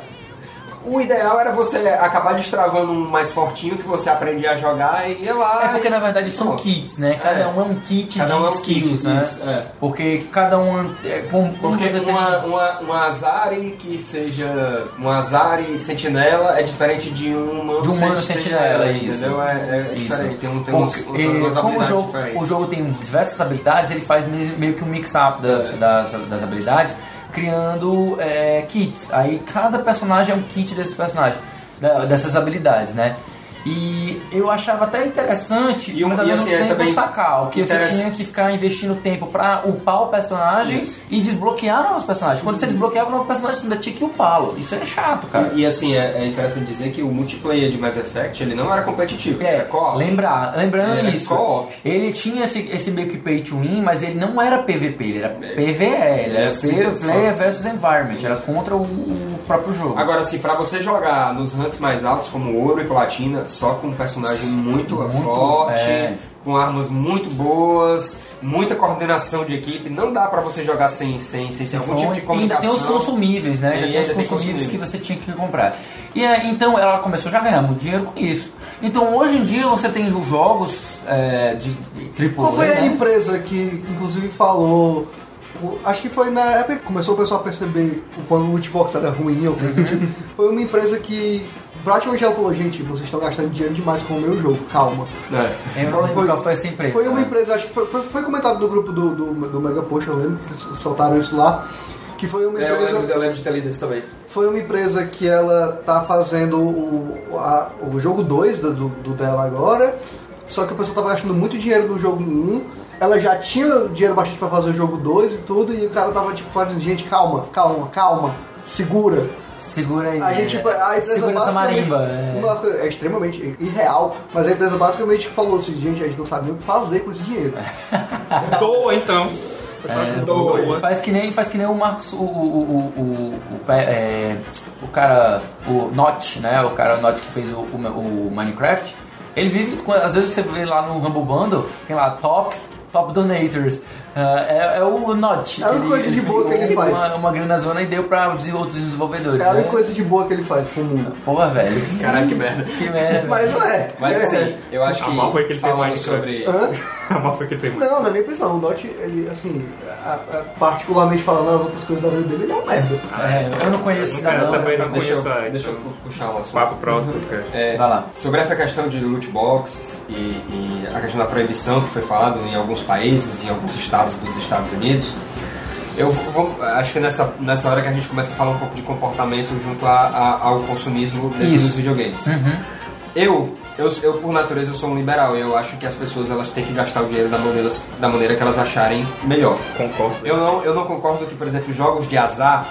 O ideal era você acabar destravando um mais fortinho que você aprendia a jogar e ia lá. É porque e- na verdade são Pronto. kits, né? Cada É. um é um kit Cada de um é um skills, kit, né? isso, é. Porque cada um é como Porque você tem. uma, uma, uma Azari que seja. Uma Azari sentinela é diferente de uma. De um humano sentinela, isso. Entendeu? É, é Isso. diferente. Tem, um, tem uns, Porque, uns, como o jogo, diferentes. o jogo tem diversas habilidades, ele faz meio que um mix-up das, É. das, das habilidades, criando eh, kits. Aí cada personagem é um kit desses personagens, da- dessas habilidades, né? E eu achava até interessante, E um- mas ao e mesmo assim, é tempo também sacar, porque você interessa- tinha que ficar investindo tempo pra upar o personagem Isso. e desbloquear novos personagens. Quando você desbloqueava um novo personagem, você ainda tinha que upá-lo. Isso é chato, cara. E, e, assim, é, é interessante dizer que o multiplayer de Mass Effect ele não era competitivo, É, era co-op. lembrar, lembrando Era isso, ele tinha esse, esse meio que pay to win, mas ele não era PVP, ele era PVE, ele era assim, player versus environment, era contra o próprio jogo. Agora, assim, pra você jogar nos ranks mais altos, como ouro e platina, só com um personagem muito, Muito, forte, é. com armas muito boas, muita coordenação de equipe, não dá pra você jogar sem, sem, sem ter algum tipo de Então, ainda comunicação. tem os consumíveis, né? Ainda e tem os ainda tem consumíveis que você tinha que comprar. E é, então ela começou já a ganhar muito dinheiro com isso. Então hoje em dia você tem os jogos é, de AAA, Qual foi a né? empresa que, inclusive, falou. O- Acho que foi na época que começou o pessoal a perceber o quando o lootbox era ruim ou coisa do tipo. Foi uma empresa que praticamente ela falou, gente, vocês estão gastando dinheiro demais com o meu jogo, calma. É. Eu não lembro qual foi essa empresa. Foi uma empresa, acho que foi, foi, foi comentado no grupo do, do, do Mega Post, eu lembro que soltaram isso lá. Que foi uma É, eu, empresa. lembro, eu lembro de ter lido isso também. Foi uma empresa que ela tá fazendo o, a- o jogo 2 do, do- do dela agora, só que o pessoal tava gastando muito dinheiro no jogo 1. Ela já tinha dinheiro bastante pra fazer o jogo 2 e tudo, e o cara tava tipo falando, gente, calma, calma, calma, segura. Segura aí. A gente, tipo, a empresa Segura essa basicamente, marimba. é. é extremamente irreal, mas a empresa basicamente falou assim, gente, a gente não sabe nem o que fazer com esse dinheiro. Doa então. É, Doa. Faz que nem, faz que nem o Marcos, o, o, o, o, é, o cara, o Notch, né? O cara Notch que fez o, o, o Minecraft. Ele vive, às vezes você vê lá no Humble Bundle, tem lá top, top donators. Ah, é, é o Notch. É a única coisa de boa que ele faz. Uma, uma grana zona e deu pra outros desenvolvedores. É a única né? coisa de boa que ele faz pro mundo. Porra, velho. Caralho, que merda. Que merda. Mas é. Mas é. assim, eu acho Ah, que mal foi que ele fez Minecraft. sobre... Hã? Mas foi que ele tem mais. Não, não é nem pressão. O Dot, ele, assim, a- a- particularmente falando as outras coisas da vida dele, ele é um merda. É, eu não conheço Eu ainda não. também não Deixa eu, conheço a- deixa eu puxar um assunto. Papo outro. cara. É, Vai lá. Sobre essa questão de loot box e, e a questão da proibição que foi falado em alguns países, em alguns estados dos Estados Unidos, eu vou, acho que nessa, nessa hora que a gente começa a falar um pouco de comportamento junto a- a- ao consumismo dos videogames. Uhum. Eu, eu, eu, por natureza, eu sou um liberal e eu acho que as pessoas elas têm que gastar o dinheiro da maneira, da maneira que elas acharem melhor. Concordo. Eu não, eu não concordo que, por exemplo, jogos de azar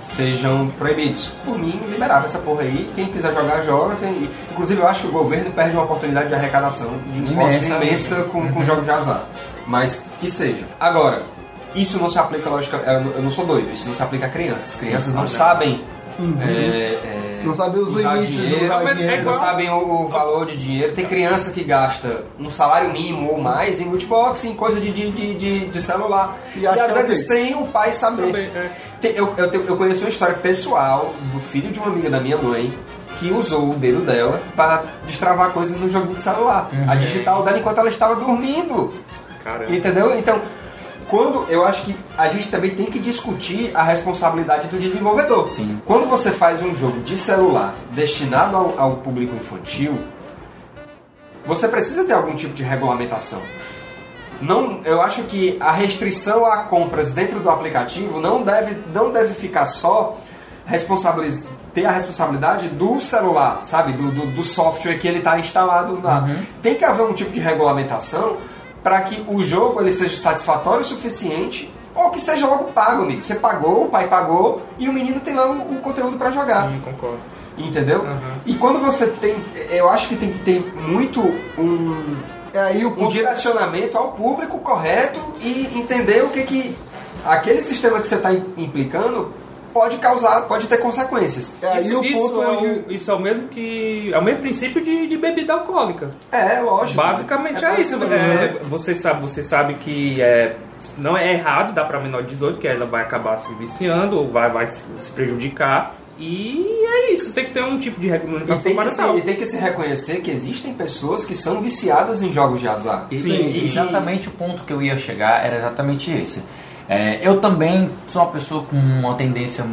sejam proibidos. Por mim, liberava essa porra aí. Quem quiser jogar, joga. Quem- Inclusive, eu acho que o governo perde uma oportunidade de arrecadação de Imensa. imensa com, com jogos de azar. Mas que seja. Agora, isso não se aplica, lógico, eu não- não sou doido, isso não se aplica a crianças. Crianças não sabem. é, é, Não sabem os limites dinheiro, Mas é dinheiro. não sabem o, o valor de dinheiro. Tem criança que gasta um salário mínimo ou mais em lootbox, em coisa de, de, de, de- celular. E E, às é vezes sem o pai saber. Também, é. Tem- eu, eu, eu conheço uma história pessoal do filho de uma amiga da minha mãe que usou o dedo dela para destravar coisas no joguinho de celular. A digital dela enquanto ela estava dormindo. Caramba. Entendeu? Então, quando eu acho que a gente também tem que discutir a responsabilidade do desenvolvedor. Sim. Quando você faz um jogo de celular destinado ao, ao público infantil, você precisa ter algum tipo de regulamentação. Não, eu acho que a restrição a compras dentro do aplicativo não deve, não deve ficar só responsabiliz, ter a responsabilidade do celular, sabe? Do, do, do software que ele está instalado lá. Tem que haver um tipo de regulamentação para que o jogo ele seja satisfatório o suficiente ou que seja logo pago, amigo. Você pagou, o pai pagou e o menino tem lá o, o conteúdo para jogar. Sim, concordo. Entendeu? Uhum. E quando você tem. Eu acho que tem que ter muito um, É aí o um direcionamento ao público correto e entender o que que aquele sistema que você está implicando pode causar, pode ter consequências. É aí isso, o isso ponto é onde. o, isso é o mesmo que. É o mesmo princípio de, de bebida alcoólica. É, lógico. Basicamente é, isso. basicamente, né? É, você, sabe, você sabe que é, não é errado dar para menor de 18, que ela vai acabar se viciando ou vai, vai se, se prejudicar. E é isso, tem que ter um tipo de regulamentação para se, tal. e tem que se reconhecer que existem pessoas que são viciadas em jogos de azar. E- Sim, e- exatamente o ponto que eu ia chegar era exatamente esse. É, eu também sou uma pessoa com uma tendência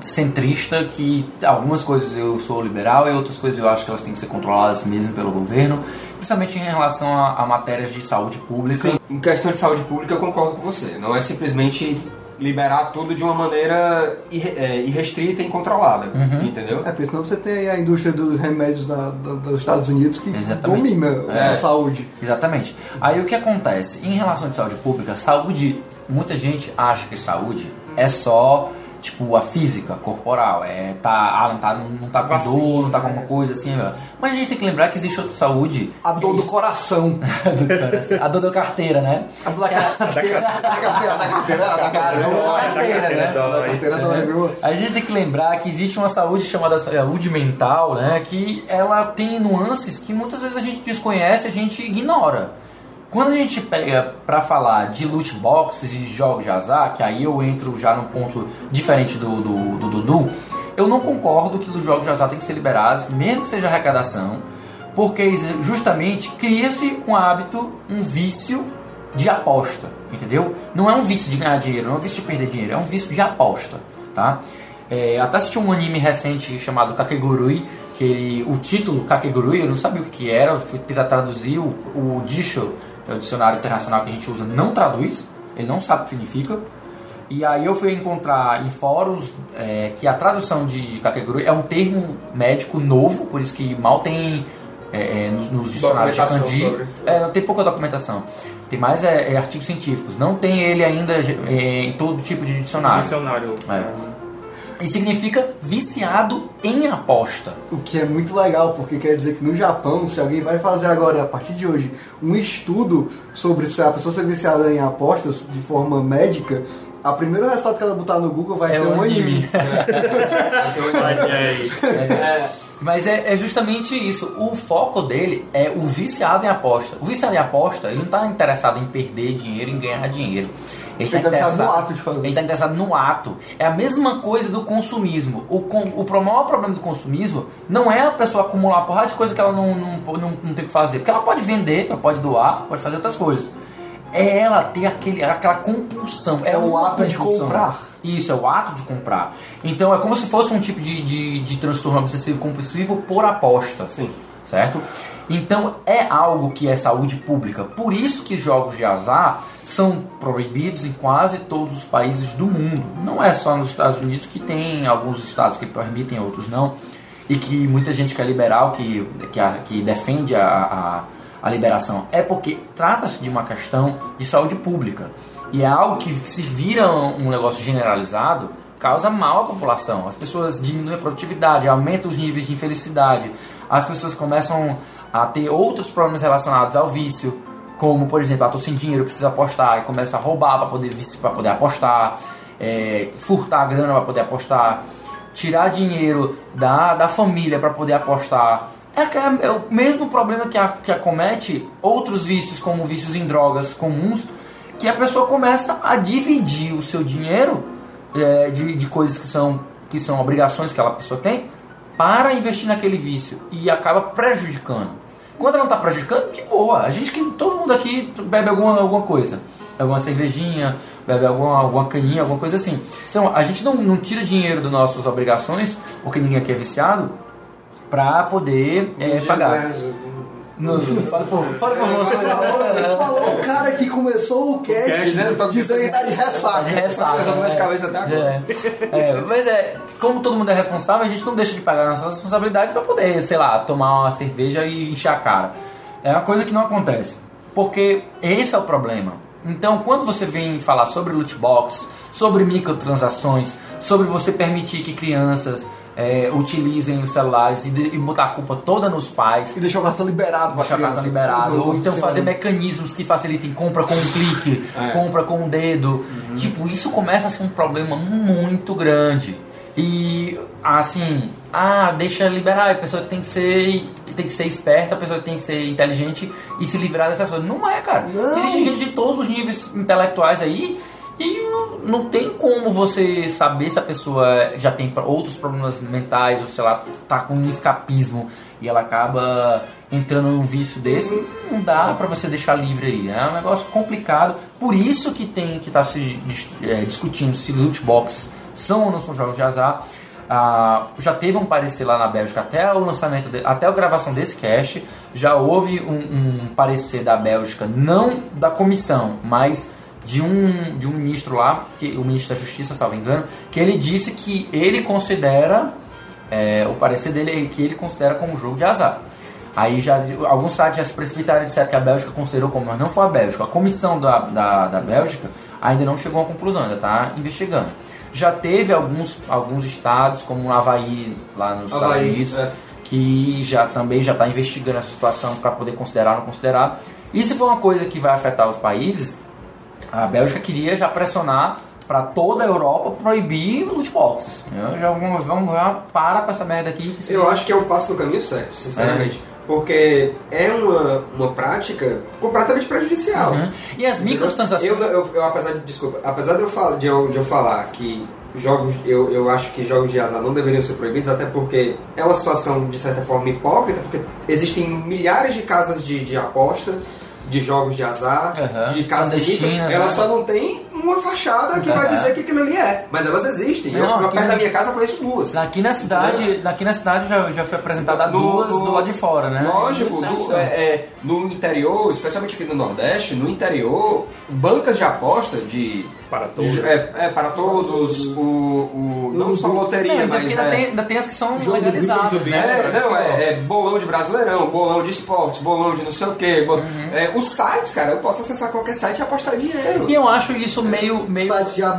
centrista que algumas coisas eu sou liberal e outras coisas eu acho que elas têm que ser controladas mesmo pelo governo, principalmente em relação a, a matérias de saúde pública. Sim, em questão de saúde pública eu concordo com você. Não é simplesmente liberar tudo de uma maneira é, irrestrita e incontrolada. Uhum. Entendeu? É, porque senão você tem a indústria dos remédios da- da- dos Estados Unidos que Exatamente. domina É. a saúde. Exatamente. Aí o que acontece? Em relação de saúde pública, saúde, muita gente acha que saúde é só tipo a física, corporal, é tá, ah, não tá, não tá com Vacina, dor, não tá com né? alguma coisa assim, mas a gente tem que lembrar que existe outra saúde. A dor do coração. a dor da carteira, né? A dor da carteira. Da carteira, da carteira, da A carteira. dor da carteira, né? Da carteira dói, viu? A gente tem que lembrar que existe uma saúde chamada saúde mental, né? Que ela tem nuances que muitas vezes a gente desconhece, a gente ignora. Quando a gente pega pra falar de loot boxes e de jogos de azar, que aí eu entro já num ponto diferente do, do, do Dudu, eu não concordo que os jogos de azar têm que ser liberados, mesmo que seja arrecadação, porque justamente cria-se um hábito, um vício de aposta, entendeu? Não é um vício de ganhar dinheiro, não é um vício de perder dinheiro, é um vício de aposta, tá? É, até assisti um anime recente chamado Kakegurui, que ele, o título Kakegurui, eu não sabia o que, que era, fui tentar traduzir, o, o Disho, que é o dicionário internacional que a gente usa, não traduz, ele não sabe o que significa. E aí eu fui encontrar em fóruns é, que a tradução de, de Kakegurui é um termo médico novo, por isso que mal tem é, é, nos, nos dicionários de kanji. sobre. É, não tem pouca documentação. Tem mais é, é, artigos científicos. Não tem ele ainda é, em todo tipo de dicionário. Dicionário. É. E significa viciado em aposta. O que é muito legal, porque quer dizer que no Japão, se alguém vai fazer agora, a partir de hoje, um estudo sobre se a pessoa ser viciada em apostas de forma médica, a primeiro resultado que ela botar no Google vai É ser um anime. Aí. É, Mas é, é justamente isso. O foco dele é o viciado em aposta. O viciado em aposta, ele não está interessado em perder dinheiro, em ganhar dinheiro. Ele está tá interessado no ato de fazer. Ele está interessado no ato. É a mesma coisa do consumismo. O, com, o maior problema do consumismo não é a pessoa acumular uma porrada de coisa que ela não, não, não, não tem o que fazer. Porque ela pode vender, ela pode doar, pode fazer outras coisas. É ela ter aquele, aquela compulsão. É o uma ato de comprar. Isso, é o ato de comprar. Então é como se fosse um tipo de, de, de transtorno obsessivo compulsivo por aposta. Sim. Certo? Então é algo que é saúde pública. Por isso que jogos de azar são proibidos em quase todos os países do mundo. Não é só nos Estados Unidos que tem alguns estados que permitem, outros não. E que muita gente que é liberal, que, que, a- que defende a, a, a liberação. É porque trata-se de uma questão de saúde pública. E é algo que se vira um negócio generalizado, causa mal à população. As pessoas diminuem a produtividade, aumentam os níveis de infelicidade. As pessoas começam a ter outros problemas relacionados ao vício, como, por exemplo, ah, tô sem dinheiro, preciso apostar, e começa a roubar para poder, poder apostar, é, furtar a grana para poder apostar, tirar dinheiro da, da família para poder apostar. É, é- é o mesmo problema que, a- que acomete outros vícios, como vícios em drogas comuns, que a pessoa começa a dividir o seu dinheiro é, de, de coisas que são, que são obrigações que aquela pessoa tem para investir naquele vício e acaba prejudicando. Quando ela não está prejudicando, de boa. A gente que todo mundo aqui bebe alguma, alguma coisa, alguma cervejinha, bebe alguma, alguma caninha, alguma coisa assim. Então a gente não, não tira dinheiro das nossas obrigações, porque ninguém aqui é viciado, para poder é, pagar. Não, fala por, fala por você. Falou, falou o cara que começou o cast cast, né? Tô- que tá de ressaca. De ressaca. Eu tô com dor de é. cabeça até agora. É, é, mas é, como todo mundo é responsável, a gente não deixa de pagar nossas responsabilidades para poder, sei lá, tomar uma cerveja e encher a cara. É uma coisa que não acontece. Porque esse é o problema. Então, quando você vem falar sobre loot box, sobre microtransações, sobre você permitir que crianças é, utilizem os celulares e, de- e botar a culpa toda nos pais, E deixar o cartão liberado deixar criança. cartão liberado, ou então fazer mecanismos que facilitem compra com um clique, É. compra com um dedo. Tipo, isso começa a ser um problema muito grande. E assim, ah, deixa liberar, a pessoa tem que ser tem que ser esperta, a pessoa tem que ser inteligente e se livrar dessas coisas. Não é, cara. Não. Existe gente de todos os níveis intelectuais aí e não, não tem como você saber se a pessoa já tem outros problemas mentais ou se ela tá com um escapismo e ela acaba entrando num vício desse. Não dá pra você deixar livre aí. É um negócio complicado. Por isso que tem que estar se dis- é, discutindo se os loot são ou não são jogos de azar. Ah, já teve um parecer lá na Bélgica até o lançamento, de- até a gravação desse cast, já houve um, um parecer da Bélgica, não da comissão, mas de um, de um ministro lá, que, o ministro da Justiça, salvo engano, que ele disse que ele considera, é, o parecer dele é que ele considera como jogo de azar. Aí já alguns sites já se precipitaram e disseram que a Bélgica considerou como, mas não foi a Bélgica. A comissão da, da, da Bélgica ainda não chegou a conclusão, ainda está investigando. Já teve alguns, alguns estados, como o Havaí, lá nos Estados Havaí, Unidos, é. que já também já está investigando essa situação para poder considerar ou não considerar. E se for uma coisa que vai afetar os países, a Bélgica queria já pressionar para toda a Europa proibir loot boxes. Eu já vamos, vamos já para com essa merda aqui. Eu acho que é um passo no caminho certo, sinceramente. Porque é uma, uma prática completamente prejudicial. Uhum. E as microtransações. Eu, eu, eu, apesar de, desculpa, apesar de eu, falar, de, eu, de eu falar que jogos, eu, eu acho que jogos de azar não deveriam ser proibidos, até porque é uma situação de certa forma hipócrita, porque existem milhares de casas de, de aposta, de jogos de azar, Uhum. de casas de Clandestinas, Ela né? só não tem um uma fachada que vai É. dizer que aquilo ali é. Mas elas existem. Eu, Não, eu, aqui perto da minha casa eu conheço duas. Aqui na cidade, aqui na cidade já, já foi apresentada No- duas no- do lado de fora, né? Lógico, do- é, é, no interior, especialmente aqui no Nordeste, no interior, bancas de aposta de. Para todos. É, é, para todos, o, o, não só loteria, Não, ainda, mas. ainda, é, tem, ainda tem as que são legalizadas, bicho, né? É, não, é, é bolão de brasileirão, bolão de esportes, bolão de não sei o quê. bo- Uhum. é, os sites, cara, eu posso acessar qualquer site e apostar dinheiro. E eu acho isso meio, meio,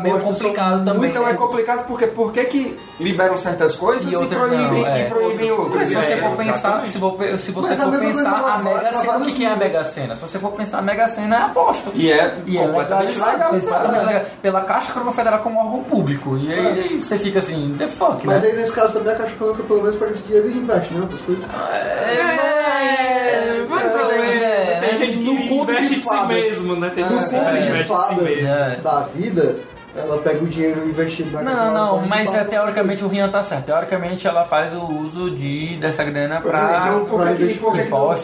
meio são complicado também. Então é complicado porque por que, que liberam certas coisas E e, proíbem, não, é. e proíbem outras? Mas se você É, for pensar, se, for, se você Mas for pensar, a Mega Sena, o que, é a. Mega Sena? Se você for pensar, a Mega Sena é aposta. E é é completamente legal. Pela Caixa Econômica Federal como órgão público. E aí, aí você fica assim, the fuck, Mas né? aí nesse caso também a Caixa Econômica pelo menos pega esse dinheiro e investe, né? Outras coisas. É, mas é, Tem né? gente que No investe de em si fadas. mesmo, né? Tem No gente que conto investe de em si fadas mesmo. É. da vida, ela pega o dinheiro investido na Não, não, mas é, teoricamente o Rian tá certo. Teoricamente ela faz o uso de, dessa grana Pois é, pra. então, que não-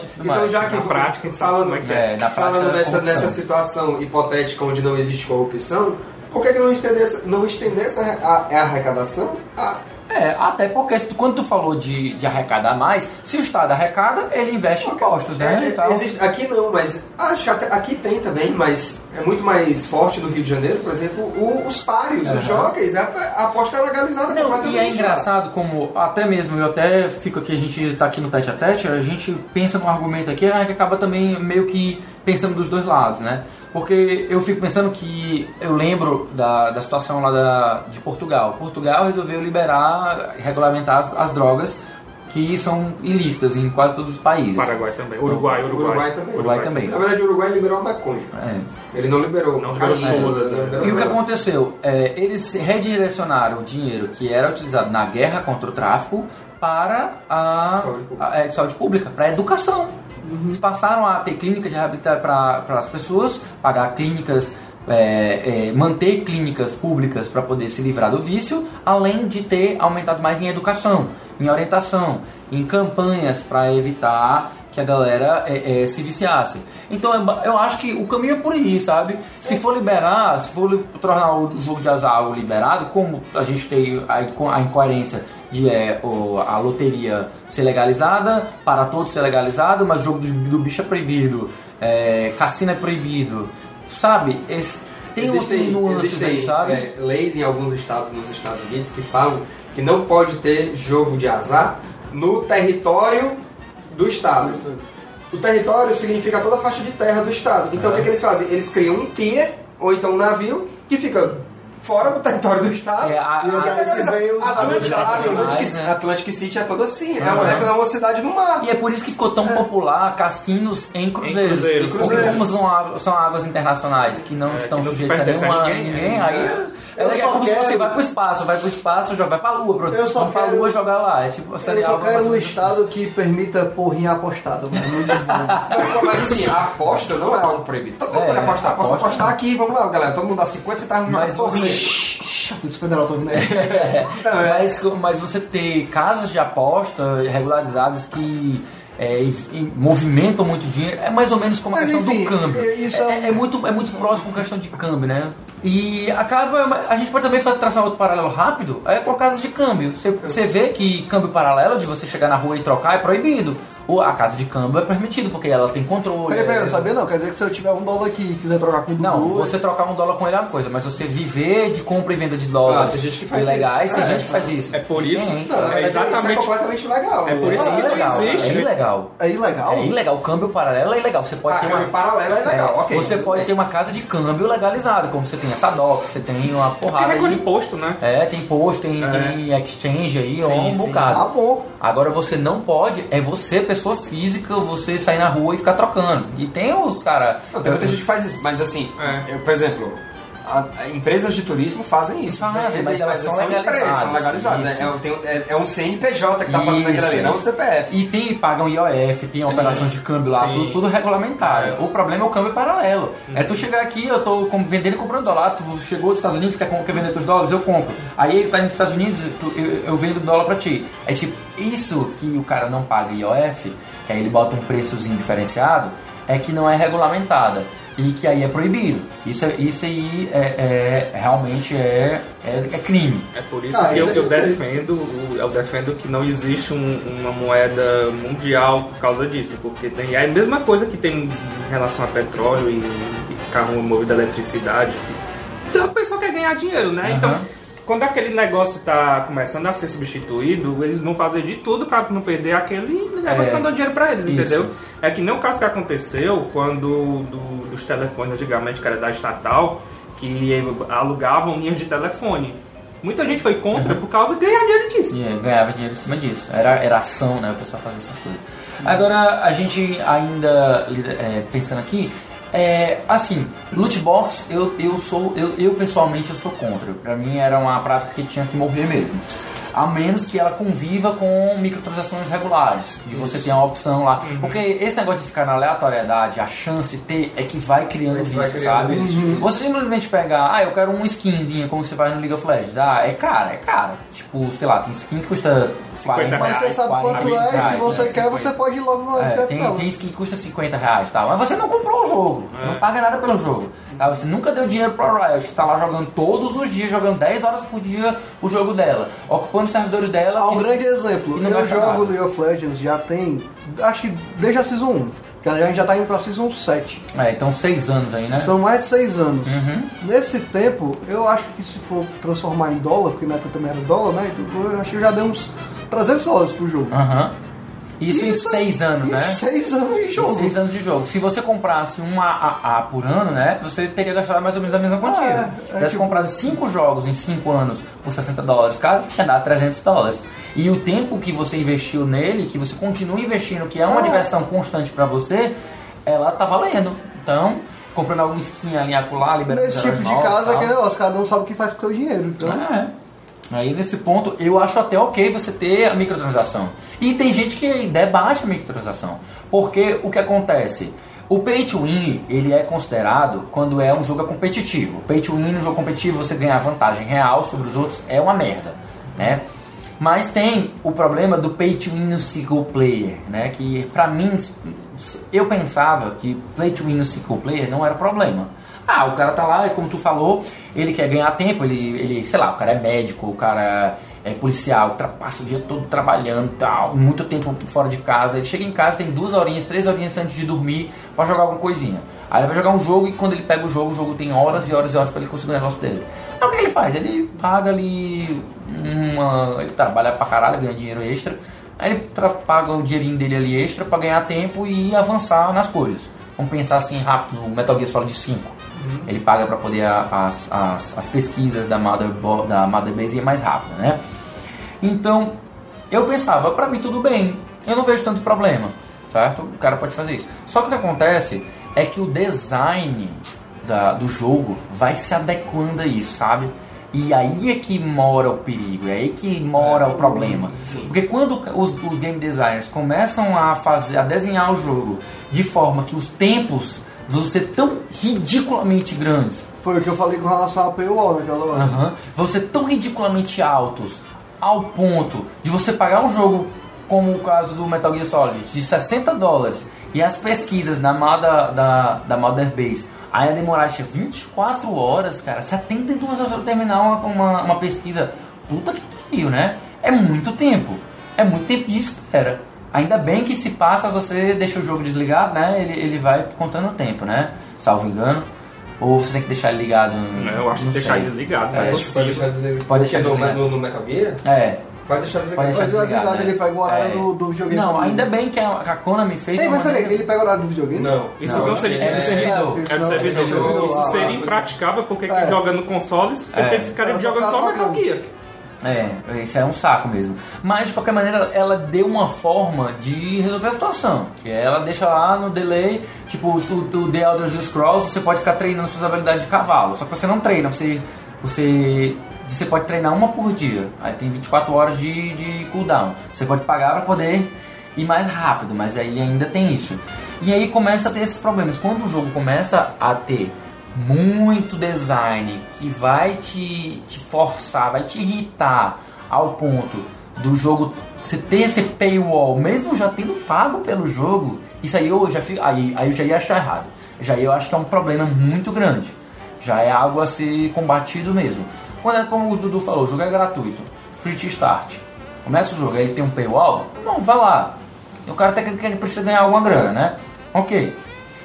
e tudo então mais. já que Na prática, a gente sabe falando, como é que é. É, na prática, falando é nessa, corrupção. nessa situação hipotética onde não existe corrupção, por que, que não estender essa, não estender essa a, a arrecadação a É, até porque tu- quando tu falou de, de arrecadar mais, se o Estado arrecada, ele investe em impostos, né? É, existe- aqui não, mas acho que até- aqui tem também, mas é muito mais forte no Rio de Janeiro, por exemplo, o- os páreos, Aham. os jockeys, a, a aposta é legalizada Não, e é engraçado como, até mesmo, eu até fico aqui, a gente tá aqui no tete a tete, a gente pensa num argumento aqui, a gente acaba também meio que pensando dos dois lados, né? Porque eu fico pensando que eu lembro da, da situação lá da, de Portugal. Portugal resolveu liberar, regulamentar as, as drogas que são ilícitas em quase todos os países. Paraguai também. Uruguai, Uruguai. Uruguai também. Uruguai também. Na verdade, o Uruguai liberou a maconha. É. Ele não liberou Não liberou todas, não né? liberou E o que aconteceu? É, eles redirecionaram o dinheiro que era utilizado na guerra contra o tráfico para a Saúde pública. é, saúde pública, para a educação. Eles passaram a ter clínica de reabilitação para as pessoas, pagar clínicas, é, é, manter clínicas públicas para poder se livrar do vício, além de ter aumentado mais em educação, em orientação, em campanhas para evitar que a galera é, é, se viciasse. Então é eu acho que o caminho é por aí, sabe? Se for liberar, se for tornar o jogo de azar algo liberado, como a gente tem a, inco- a incoerência de é, a loteria ser legalizada, para todos ser legalizado, mas o jogo do, bicho é proibido, é, cassino é proibido, sabe? Esse- tem Existem, nuances existem aí, sabe? é, leis em alguns estados nos Estados Unidos que falam que não pode ter jogo de azar no território do estado. O território significa toda a faixa de terra do estado. Então o que, que eles fazem? Eles criam um pier ou então um navio que fica fora do território do estado. É, a- E a- Atlantic, Atlantic, né? Atlantic City é toda assim. É, uma, é uma cidade no mar. E é por isso que ficou tão popular cassinos em cruzeiros. Em cruzeiros. Porque como são, águ- são águas internacionais que não estão que não sujeitas a nenhuma ninguém, ninguém, é. aí é, Eu é só como se quero- você vai pro espaço, vai pro espaço, já vai pra lua, pro, Eu só pra quero- lua jogar lá. É tipo, Eu só quero um menos estado que permita porrinha apostada. Mas, mas, assim, a aposta não é algo proibido. Todo mundo É, pode apostar. Posso aposta apostar aqui, vamos lá, galera. Todo mundo dá 50, você tá assim. arrumando Mas porrinha. você, Isso federal Não, é. mas, mas você ter casas de aposta regularizadas que é, e- e movimentam muito dinheiro é mais ou menos como a Mas, questão enfim, do câmbio. é- isso é, é- é muito, é muito próximo com a questão de câmbio, né? E acaba. A gente pode também traçar outro paralelo rápido é com a casa de câmbio. Você, você vê que câmbio paralelo, de você chegar na rua e trocar, é proibido. Ou a casa de câmbio é permitido, porque ela tem controle. Peraí, peraí, é- não sabia não. Quer dizer que se eu tiver um dólar aqui e quiser trocar com o Dudu... não, você trocar um dólar com ele é uma coisa, mas você viver de compra e venda de dólares Ah, tem gente que faz ilegais, isso. tem É. gente que faz isso. É por isso-. Não, verdade, É exatamente- Isso é completamente legal. É por isso É que não ilegal. existe, É né? Ilegal. É ilegal? É ilegal. O câmbio paralelo é ilegal. Você pode Ah, ter câmbio uma... paralelo é legal, ok. Você pode ter uma casa de câmbio legalizada, como você tem a Sadoc, você tem uma porrada recolhe aí. imposto, né? É, tem post, tem, É. tem exchange aí, ó, Sim, um sim. bocado. Tá bom. Agora você não pode, é você, pessoa física, você sair na rua e ficar trocando. E tem os caras. Não, tem muita gente que faz isso, mas assim, É. eu, por exemplo, a- a- empresas de turismo fazem isso. Fazem, mas elas são empresas, legalizadas, são legalizadas. né? isso. É, tem- é- é um CNPJ que tá fazendo aquilo ali, não um CPF. E tem, pagam IOF, tem operações de câmbio lá, Sim. tudo, tudo regulamentar. O problema é o câmbio paralelo. Uhum. É tu chegar aqui, eu tô vendendo e comprando dólar. Tu chegou dos Estados Unidos, quer, quer vender teus dólares, eu compro. Aí ele tá nos Estados Unidos, tu- eu, eu vendo dólar pra ti. É tipo, isso que o cara não paga IOF, que aí ele bota um preçozinho diferenciado, é que não é regulamentada. E que aí é proibido. Isso, é- isso aí é, é- realmente é, é, é crime. É por isso Ah, que isso eu, é eu defendo, eu defendo que não existe um- uma moeda mundial por causa disso, porque tem é a mesma coisa que tem em relação a petróleo e, e carro movido a eletricidade. Então a pessoa quer ganhar dinheiro, né? Aham. Então, quando aquele negócio está começando a ser substituído, eles vão fazer de tudo para não perder aquele negócio É, que mandou dinheiro para eles, isso. entendeu? É que nem o caso que aconteceu quando do- dos telefones antigamente, que era da estatal, que alugavam linhas de telefone. Muita gente foi contra por causa de ganhar dinheiro disso. E é, ganhava dinheiro em cima disso. Era, era ação, né? O pessoal fazia essas coisas. Agora, a gente ainda é, pensando aqui, é, assim, loot box, eu, eu sou, eu, eu pessoalmente eu sou contra. Pra mim era uma prática que tinha que morrer mesmo. A menos que ela conviva com microtransações regulares, de você ter uma opção lá. Porque esse negócio de ficar na aleatoriedade, a chance de ter é que vai criando É que vai vício, criando sabe? vício. Você simplesmente pegar, ah, eu quero um skinzinho, como você faz no League of Legends. Ah, é caro, é caro. Tipo, sei lá, tem skin que custa 40 Mas você reais, sabe 40 quanto é, se reais, você né? quer, você pode ir logo lá É, tem, tem skin que custa 50 reais, tá? Mas você não comprou o jogo, não paga nada pelo jogo. Tá? Você nunca deu dinheiro pra Riot, que tá lá jogando todos os dias, jogando 10 horas por dia o jogo dela, ocupando os servidores dela. Um grande exemplo. Eu jogo. League of Legends já tem, acho que desde a Season 1. que A gente já tá indo pra Season 7. É, então 6 anos aí, né? São mais de 6 anos. Uhum. Nesse tempo, eu acho que se for transformar em dólar, porque na época também era dólar, né? Então, eu acho que eu já dei uns 300 dólares pro jogo. Aham. Isso, em Isso 6 anos, em né? 6 anos de jogo. 6 anos de jogo. Se você comprasse um AA por ano, né? Você teria gastado mais ou menos a mesma quantia. é, Se é tivesse tipo- comprado 5 jogos em 5 anos por 60 dólares cada, tinha dado 300 dólares. E o tempo que você investiu nele, que você continua investindo, que é uma Ah. diversão constante pra você, ela tá valendo. Então, comprando alguma skin ali, acolá, liberando Nesse tipo de novos, casa, tal. aquele negócio, cada um sabe o que faz com o seu dinheiro. Então, É. Aí nesse ponto eu acho até ok você ter a microtransação. E tem gente que debate a microtransação. Porque o que acontece? O pay to win, ele é considerado quando é um jogo competitivo. Pay to win no jogo competitivo você ganhar vantagem real sobre os outros é uma merda, né? Mas tem o problema do pay to win no single player, né? Que pra mim, eu pensava que play to win no single player não era problema. Ah, o cara tá lá, como tu falou, ele quer ganhar tempo, ele, ele sei lá, o cara é médico, o cara é policial, passa o dia todo trabalhando tal, muito tempo fora de casa. Ele chega em casa, tem duas horinhas, três horinhas antes de dormir pra jogar alguma coisinha. Aí ele vai jogar um jogo e quando ele pega o jogo, o jogo tem horas e horas e horas pra ele conseguir o negócio dele. Aí o que ele faz? Ele paga ali uma. Ele trabalha pra caralho, ganha dinheiro extra. Aí ele paga o dinheirinho dele ali extra pra ganhar tempo e avançar nas coisas. Vamos pensar assim rápido, o Metal Gear Solid 5. Ele paga pra poder a- as, as, as pesquisas da, motherbo- da Motherbase ir mais rápido, né? Então, eu pensava, pra mim tudo bem, eu não vejo tanto problema, certo? O cara pode fazer isso. Só que o que acontece é que o design da- do jogo vai se adequando a isso, sabe? E aí é que mora o perigo, é aí que mora o problema. Porque quando os, os game designers começam a fazer, a desenhar o jogo de forma que os tempos vão ser tão ridiculamente grandes, foi o que eu falei com relação à paywall naquela hora. Aham. Vão ser tão ridiculamente altos ao ponto de você pagar um jogo como o caso do Metal Gear Solid de 60 dólares e as pesquisas na Mother, da, da Mother Base ainda demorar acho, que 24 horas, cara, 72 horas para terminar uma, uma, uma pesquisa. Puta que pariu, né? É muito tempo. É muito tempo de espera. Ainda bem que se passa, você deixa o jogo desligado, né? Ele, ele vai contando o tempo, né? Salvo engano. Ou você tem que deixar ele ligado. Eu acho que não deixar desligado, não é É. Pode deixar desligado. Pode deixar Porque no- desligado. No, no Metal Gear? É. Pode deixar desligado. Pode deixar desligado, desligado, né? ele pega o horário É. do, do videogame. Não, ainda bem que a, a Konami fez Ei, mas peraí, maneira- ele pega o horário do videogame? Não. Isso não, seria é isso seria- servidor. É, porque É do senão- servidor. servidor. Isso seria impraticável porque quem É. joga no consoles É. tem que ficar Ela só jogando só Metal. Gear. É, isso é um saco mesmo. Mas de qualquer maneira, ela deu uma forma de resolver a situação. Que é ela deixa lá no delay, tipo, o, o The Elder Scrolls, você pode ficar treinando suas habilidades de cavalo. Só que você não treina, você. Você. Você pode treinar uma por dia. Aí tem 24 horas de, de cooldown. Você pode pagar para poder ir mais rápido, mas aí ainda tem isso. E aí começa a ter esses problemas. Quando o jogo começa a ter muito design que vai te, te forçar, vai te irritar ao ponto do jogo você ter esse paywall, mesmo já tendo pago pelo jogo, isso aí eu já fico, aí, aí eu já ia achar errado. Já eu acho que é um problema muito grande. Já é algo a ser combatido mesmo. Quando é como o Dudu falou, o jogo é gratuito, free to start. Começa o jogo, aí ele tem um paywall, bom, vai lá. O cara até que precisa ganhar alguma grana, né? Ok.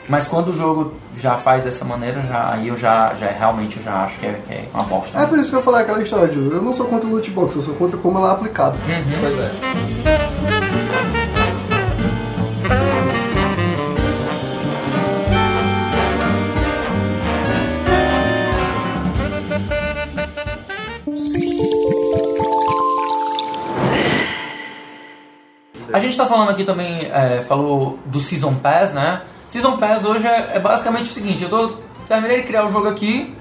Mas quando o jogo já faz dessa maneira, já, aí eu já, já realmente eu já acho que é, que é uma bosta. É por isso que eu falei aquela história de eu não sou contra o loot box, eu sou contra como ela é aplicada. Pois é. A gente tá falando aqui também, é, falou do Season Pass, né? Season Pass hoje é, é basicamente o seguinte, eu tô, terminei de criar o jogo aqui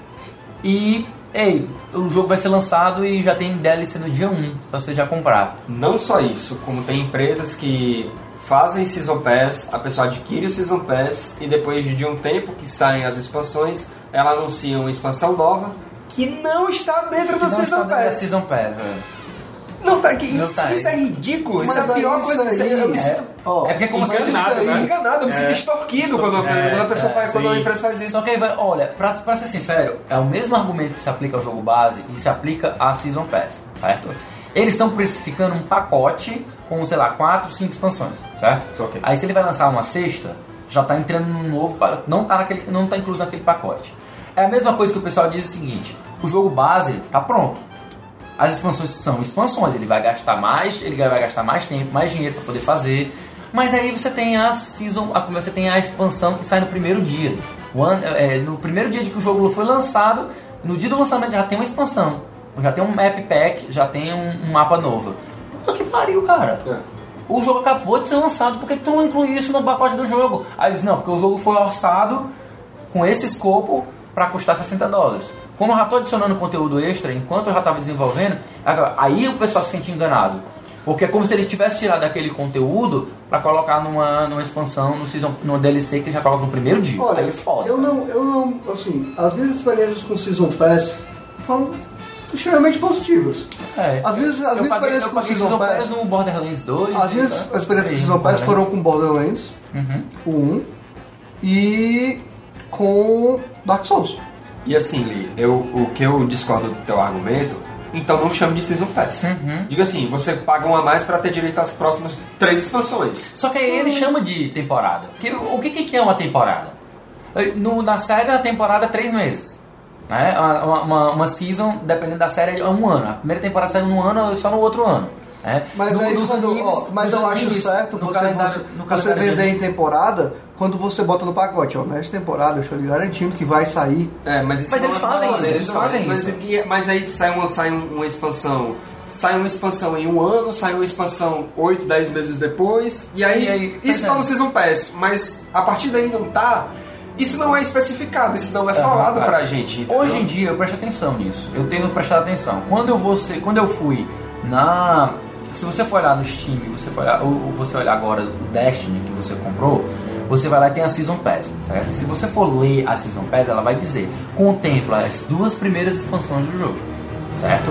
e, ei, o jogo vai ser lançado e já tem DLC no dia 1 pra você já comprar. Não só isso, como tem empresas que fazem Season Pass, a pessoa adquire o Season Pass e depois de um tempo que saem as expansões, ela anuncia uma expansão nova que não está dentro Que do não Season está dentro da Pass. Season Pass, é. Não tá, que Não isso, tá. isso é ridículo, isso é a aí pior coisa. isso aí eu me É, sinto Ó, é porque como você isso enganado, aí- né? enganado, eu me sinto É. extorquido quando, É, quando a pessoa é, faz, quando uma sim. empresa faz isso. Só que aí vai, olha, pra, pra ser sincero, é o mesmo argumento que se aplica ao jogo base e se aplica à Season Pass, certo? Eles estão precificando um pacote com, sei lá, 4, 5 expansões, certo? Ok. Aí se ele vai lançar uma sexta, já tá entrando num novo não tá naquele, não tá incluso naquele pacote. É a mesma coisa que o pessoal diz o seguinte: o jogo base tá pronto. As expansões são expansões, ele vai gastar mais, ele vai gastar mais tempo, mais dinheiro para poder fazer. Mas aí você tem a season, a- você tem a expansão que sai no primeiro dia. O ano- é, no primeiro dia de que o jogo foi lançado, no dia do lançamento já tem uma expansão, já tem um map pack, já tem um, um mapa novo. Puta que pariu, cara. É. O jogo acabou de ser lançado, por que, que tu não inclui isso no pacote do jogo? Aí eles, não, porque o jogo foi orçado com esse escopo para custar 60 dólares. Como eu já estou adicionando conteúdo extra enquanto eu já estava desenvolvendo, aí o pessoal se sente enganado. Porque é como se eles tivessem tirado aquele conteúdo para colocar numa, numa expansão, no season, numa DLC que eles já colocam no primeiro dia. Olha, aí é foda. eu não, eu não, assim, as minhas experiências com Season Pass foram extremamente positivas. É. As minhas, as minhas paguei, experiências com Season Season Pass Pass, no Borderlands 2. as minhas né? experiências com Season Pass foram com Borderlands, Uhum. o 1, e com Dark Souls. E assim, Lee, eu, o que eu discordo do teu argumento, então não chame de Season Pass. Uhum. Diga assim, você paga um a mais para ter direito às próximas três expansões. Só que aí ele chama de temporada. Que, o que, que é uma temporada? No, na série, a temporada é três meses. Né? Uma, uma, uma season, dependendo da série, é um ano. A primeira temporada sai num ano, só no outro ano. né? Mas No- é isso quando, ó, mas eu acho certo no você, calendário- você, no você vender de- em temporada quando você bota no pacote. Ó, nesta temporada eu estou lhe garantindo que vai sair. É, mas isso Mas não eles é fazem isso, eles não, fazem mas, isso. e- Mas aí sai uma, sai um- uma expansão. Sai uma expansão em um ano, sai uma expansão 8, 10 meses depois. E aí, E aí, isso tá é. no Season Pass, mas a partir daí não tá. Isso não é especificado, isso não é Aham, falado cara. pra gente. entendeu? Hoje em dia eu presto atenção nisso. Eu tenho prestado atenção. Quando eu vou ser- quando eu fui na se você for olhar no Steam, você for olhar, ou você olhar agora o Destiny que você comprou, você vai lá e tem a Season Pass, certo? Se você for ler a Season Pass, ela vai dizer: contempla as duas primeiras expansões do jogo, certo?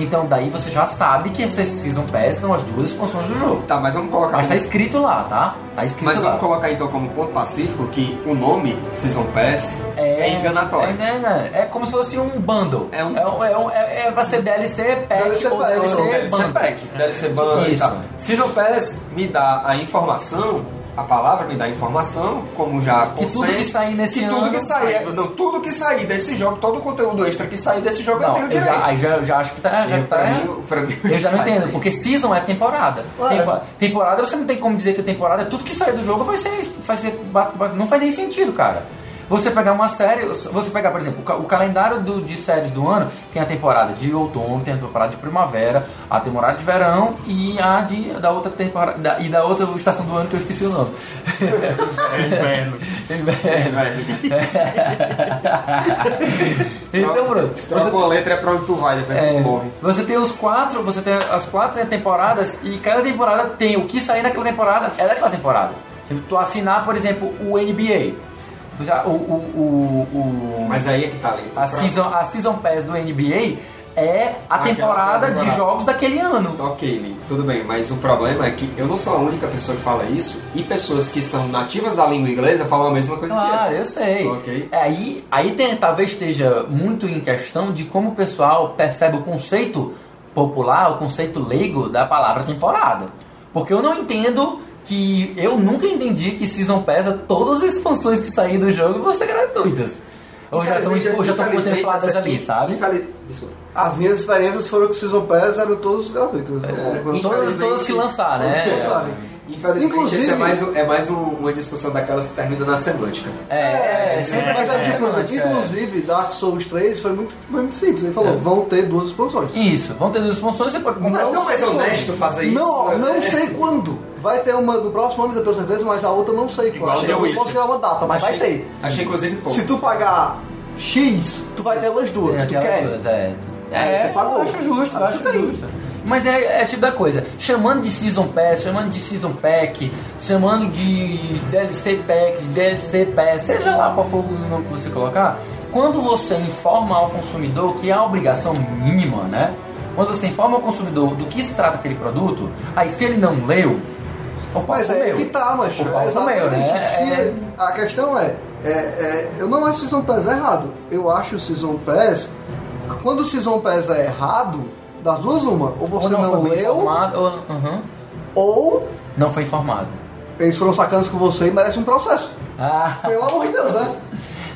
Então daí você já sabe que essas Season Pass são as duas expansões do jogo. Tá, mas vamos colocar. Mas tá escrito lá, tá? Tá escrito Mas lá. vamos colocar então como ponto pacífico que o nome Season Pass é, enganatório. É, é, é, é como se fosse um bundle. É um- é, um- é, é- é- vai ser DLC pack DLC ou pack, DLC, Ou DLC bundle. Pack, DLC Bundle e Isso. tal. Season Pass me dá a informação, a palavra me dá informação, como já Que tudo consente, que sair nesse que tudo ano, que sair, você- não, tudo que sair desse jogo, todo o conteúdo extra que sair desse jogo eu Não, tenho eu direito. já, aí já, eu já acho que tá. Já E tá mim, mim, eu já não entendo, isso. porque season é temporada. Tempo- temporada você não tem como dizer que temporada, tudo que sair do jogo vai ser. Vai ser não faz nem sentido, cara. Você pegar uma série, você pegar, por exemplo, o ca- o calendário do- de séries do ano tem a temporada de outono, tem a temporada de primavera, a temporada de verão e a de, da outra temporada da- e da outra estação do ano que eu esqueci o nome. É inverno. então, Bruno, Troca uma letra é pra onde tu vai, depois É, tu morre. você tem os quatro, você tem as quatro temporadas e cada temporada tem o que sair naquela temporada, é daquela temporada. Se tu assinar, por exemplo, o NBA, o, o, o, Mas aí é que tá ali. a, season, a Season Pass do NBA é a Aquela temporada de temporada. jogos daquele ano. Ok, Lee, tudo bem, mas o problema é que eu não sou a única pessoa que fala isso e pessoas que são nativas da língua inglesa falam a mesma coisa Claro, que eu. eu sei. Ok. É, Aí, aí tem- talvez esteja muito em questão de como o pessoal percebe o conceito popular, o conceito leigo da palavra temporada. Porque eu não entendo que. Eu nunca entendi que Season Pass, todas as expansões que saírem do jogo vão ser gratuitas. Ou já estão já contempladas ali, sabe? Desculpa. As minhas experiências foram o Season Pass, eram todos gratuitos. É, Quando- todas, todas que lançar, Todas que né? Infelizmente, Inclusive- esse é mais, é mais um- uma discussão daquelas que termina na semântica. É, é, sempre Mas é, tipo, é. inclusive, Dark Souls 3 foi muito, foi muito simples. Ele falou, vão ter duas expansões. Isso, vão ter duas expansões, você pode. Não é tão mais honesto fazer isso, Não, né? não sei quando. Vai ter uma no próximo ano que eu tenho certeza, mas a outra não sei quando. Eu não posso tirar uma data, mas vai Achei- ter. Achei inclusive pouco. Se tu pagar X, tu vai ter elas duas. Tu quer? duas, é. É, você pagou. eu acho justo, eu acho justo. Mas é, é tipo da coisa, chamando de Season Pass, chamando de Season Pack, chamando de DLC Pack, de DLC Pass, seja lá qual for o nome que você colocar, quando você informa ao consumidor que é a obrigação mínima, né? Quando você informa ao consumidor do que se trata aquele produto, aí se ele não leu, o Mas é comeu. que tá, mas O pau é exatamente. comeu, né? Se- É- A questão é, é, é, eu não acho o Season Pass errado. Eu acho o Season Pass, quando o Season Pass é errado, das duas uma, ou você ou não, não, leu, informado, ou, Uhum. ou não foi informado. eles foram sacanos com você e merecem um processo. Ah, Pelo amor de Deus, né?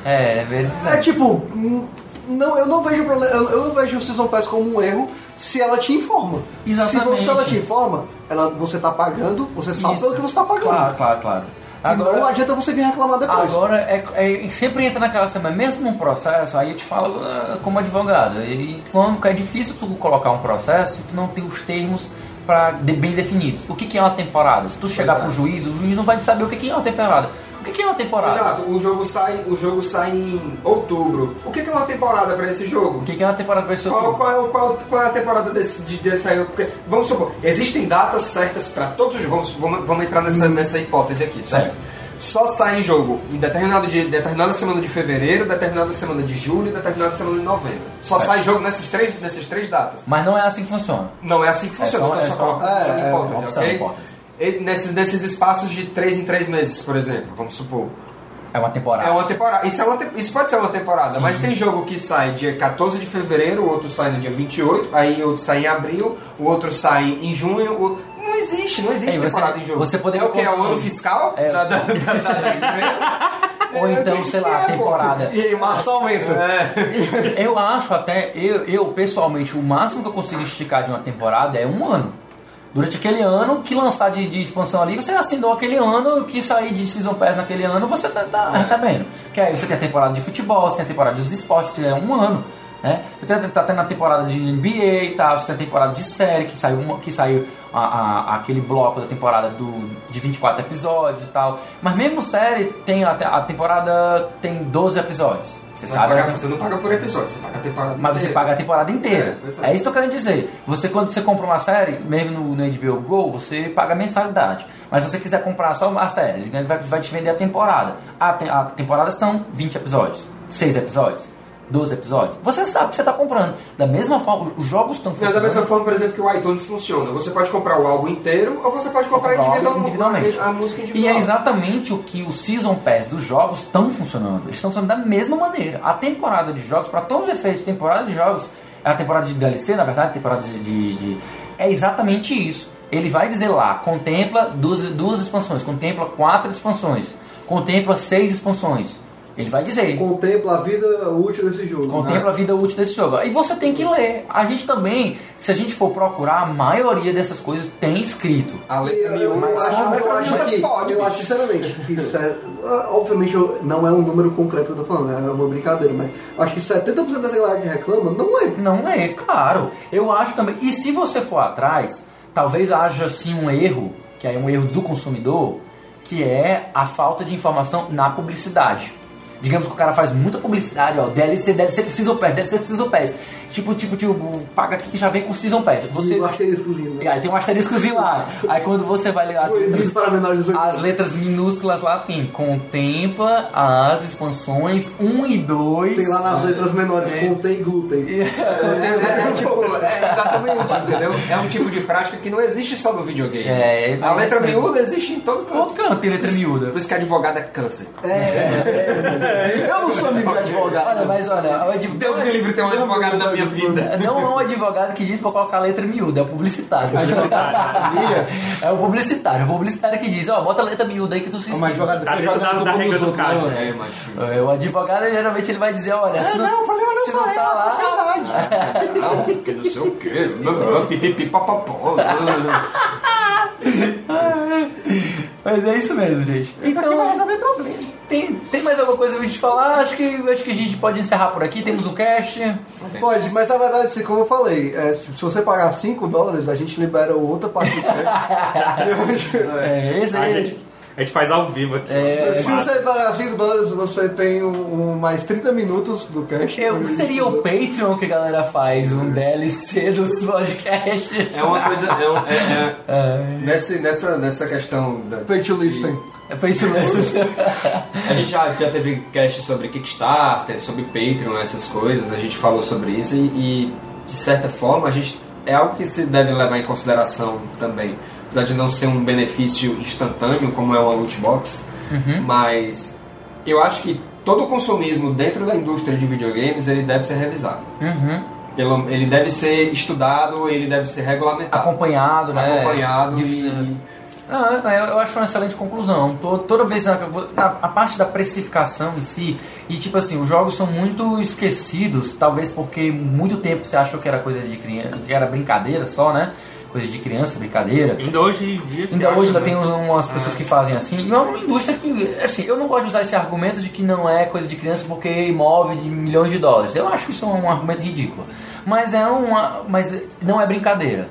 é, é verdade. É tipo, hum, não, eu não vejo problema, eu eu não vejo o Season Pass como um erro se ela te informa. Exatamente. Se você ela te informa, ela, você tá pagando, você sabe Isso. pelo que você tá pagando. Claro, claro, claro. E não adianta você vir reclamar depois. Agora, é, é- sempre entra naquela semana, mesmo um processo, aí eu te falo ah, como advogado, e quando é difícil tu colocar um processo e tu não tem os termos pra, de- bem definidos. O que, que é uma temporada? Se tu chegar é. pro juiz, o juiz não vai saber o que, que é uma temporada. O que, é uma temporada? Exato, o jogo sai, o jogo sai em outubro. O que é uma temporada pra esse jogo? O que, é uma temporada pra esse Qual, qual, é, qual, qual é a temporada desse, de, desse aí? Porque, vamos supor, existem datas certas para todos os jogos. Vamos, vamos, entrar nessa, nessa hipótese aqui, certo? Certo. Só sai em jogo em determinado dia, determinada semana de fevereiro, determinada semana de julho e determinada semana de novembro. Só Certo. sai jogo nessas três, nessas três datas. Mas não é assim que funciona. Não é assim que funciona, só- eu tô é só só- é, é, hipótese, opção, ok? hipótese. Nesses, nesses espaços de três em três meses, por exemplo, vamos supor. É uma temporada. É uma temporada. Isso, é uma te- Isso pode ser uma temporada, mas tem jogo que sai dia 14 de fevereiro, o outro sai no dia 28, aí outro sai em abril, o outro sai em junho. o- Não existe, não existe Ei, você- temporada em jogo. você poderia é o que? É o ano fiscal É. da, da, da, da- empresa? Ou É, então, que sei lá, é, pô? temporada. E aí, março aumenta. Eu acho até, eu, eu pessoalmente, o máximo que eu consigo esticar de uma temporada é um ano. Durante aquele ano que lançar de, de expansão ali, você assinou aquele ano, que sair de Season Pass naquele ano, você tá, tá recebendo. Que aí você tem a temporada de futebol, você tem a temporada dos esportes, que é um ano. Né? Você tem, tá tendo a temporada de NBA e tal, você tem a temporada de série, que saiu, uma, que saiu a, a- aquele bloco da temporada do, de 24 episódios e tal. Mas mesmo série, tem a, a temporada tem 12 episódios. Você Você, sabe? paga, você não paga por episódio, você paga a temporada Mas você inteira. paga a temporada inteira. É, pois é. É, isso que eu quero dizer. Você, quando você compra uma série, mesmo no, no HBO Go, você paga mensalidade. Mas se você quiser comprar só a série, ele vai, vai te vender a temporada. A, te- a temporada são 20 episódios, 6 episódios, 12 episódios. Você sabe que você está comprando. Da mesma forma, os jogos estão Mas da funcionando. mesma forma, por exemplo, que o iTunes funciona. Você pode comprar o álbum inteiro ou você pode comprar individual- individualmente. a, a música E individual. é exatamente o que os Season Pass dos jogos estão funcionando. Eles estão funcionando da mesma maneira. A temporada de jogos, para todos os efeitos, temporada de jogos, a temporada de DLC, na verdade, temporada de, de- de- É exatamente isso. Ele vai dizer lá, contempla duas, duas expansões, contempla quatro expansões, contempla seis expansões. Ele vai dizer. Contempla a vida útil desse jogo. Contempla a vida útil desse jogo. E você tem que ler. A gente também, se a gente for procurar, a maioria dessas coisas tem escrito. A E letra Eu, miúda, eu acho, a letra eu acho miúda que, fode, eu acho sinceramente que isso é, ah, obviamente não é um número concreto que eu tô falando, é uma brincadeira, mas acho que 70% dessa galera que reclama não lê. Não é, claro. Eu acho também. E se você for atrás, talvez haja sim um erro, que é um erro do consumidor, que é a falta de informação na publicidade. Digamos que o cara faz muita publicidade, ó, DLC, DLC com Season Pass, DLC com Season Pass. Tipo, tipo, tipo, paga aqui que já vem com Season Pass. Você... O asteriscozinho, né? aí tem um asteriscozinho lá. Aí quando você vai ler as letras, para menores de 18 as letras minúsculas lá tem contempla as expansões 1 e 2. Tem lá nas letras menores, É. contém glúten. É, é, é tipo, é exatamente, entendeu? É um tipo de prática que não existe só no videogame. É, a letra miúda existe em todo canto. Todo canto tem letra miúda. Por isso que advogado é câncer. É, é, eu não sou amigo de advogado. Olha, mas olha, o adv- Deus me livre ter um advogado na minha vida. Não é um advogado que diz pra colocar a letra miúda, é o publicitário. Família. é o publicitário, é o publicitário que diz, ó, bota a letra miúda aí que tu se Mas advogado Tá joga da- da regra do CAD, né? É, macho. É, O advogado geralmente ele vai dizer, olha, se Não, o problema não se sou eu, tá é a lá- sociedade. Não, porque não sei o quê. Pipipi, papapó. Mas é isso mesmo, gente. Então, resolver problema. Tem, tem mais alguma coisa pra gente falar? Acho que, acho que a gente pode encerrar por aqui. Temos o cast. Pode, mas na verdade, assim, como eu falei, é, se você pagar 5 dólares, a gente libera outra parte do cash. É, esse A aí. gente, a gente faz ao vivo aqui. É, Se você pagar 5 dólares, você tem um, um mais 30 minutos do cash. Eu, o que seria o Patreon que a galera faz? Um DLC dos podcasts? É uma coisa. É, um- é- é- nessa, nessa, nessa questão da. Pay to listen. É Patreon A gente já, já teve cast sobre Kickstarter, sobre Patreon, essas coisas, a gente falou sobre isso e, e, de certa forma a gente é algo que se deve levar em consideração também. Apesar de não ser um benefício instantâneo como é uma loot box, mas eu acho que todo o consumismo dentro da indústria de videogames ele deve ser revisado. Uhum. Pelo, ele deve ser estudado, ele deve ser regulamentado. Acompanhado, né? acompanhado e Ah, eu eu acho uma excelente conclusão. Tô- Toda vez na- a parte da precificação em si, e tipo assim, os jogos são muito esquecidos, talvez porque muito tempo você achou que era coisa de criança, que era brincadeira só, né? Coisa de criança, brincadeira. Ainda hoje em dia Ainda hoje ainda né? tem umas pessoas que fazem assim. E é uma indústria que, assim, eu não gosto de usar esse argumento de que não é coisa de criança porque move milhões de dólares. Eu acho isso um argumento ridículo. Mas é uma, mas não é brincadeira.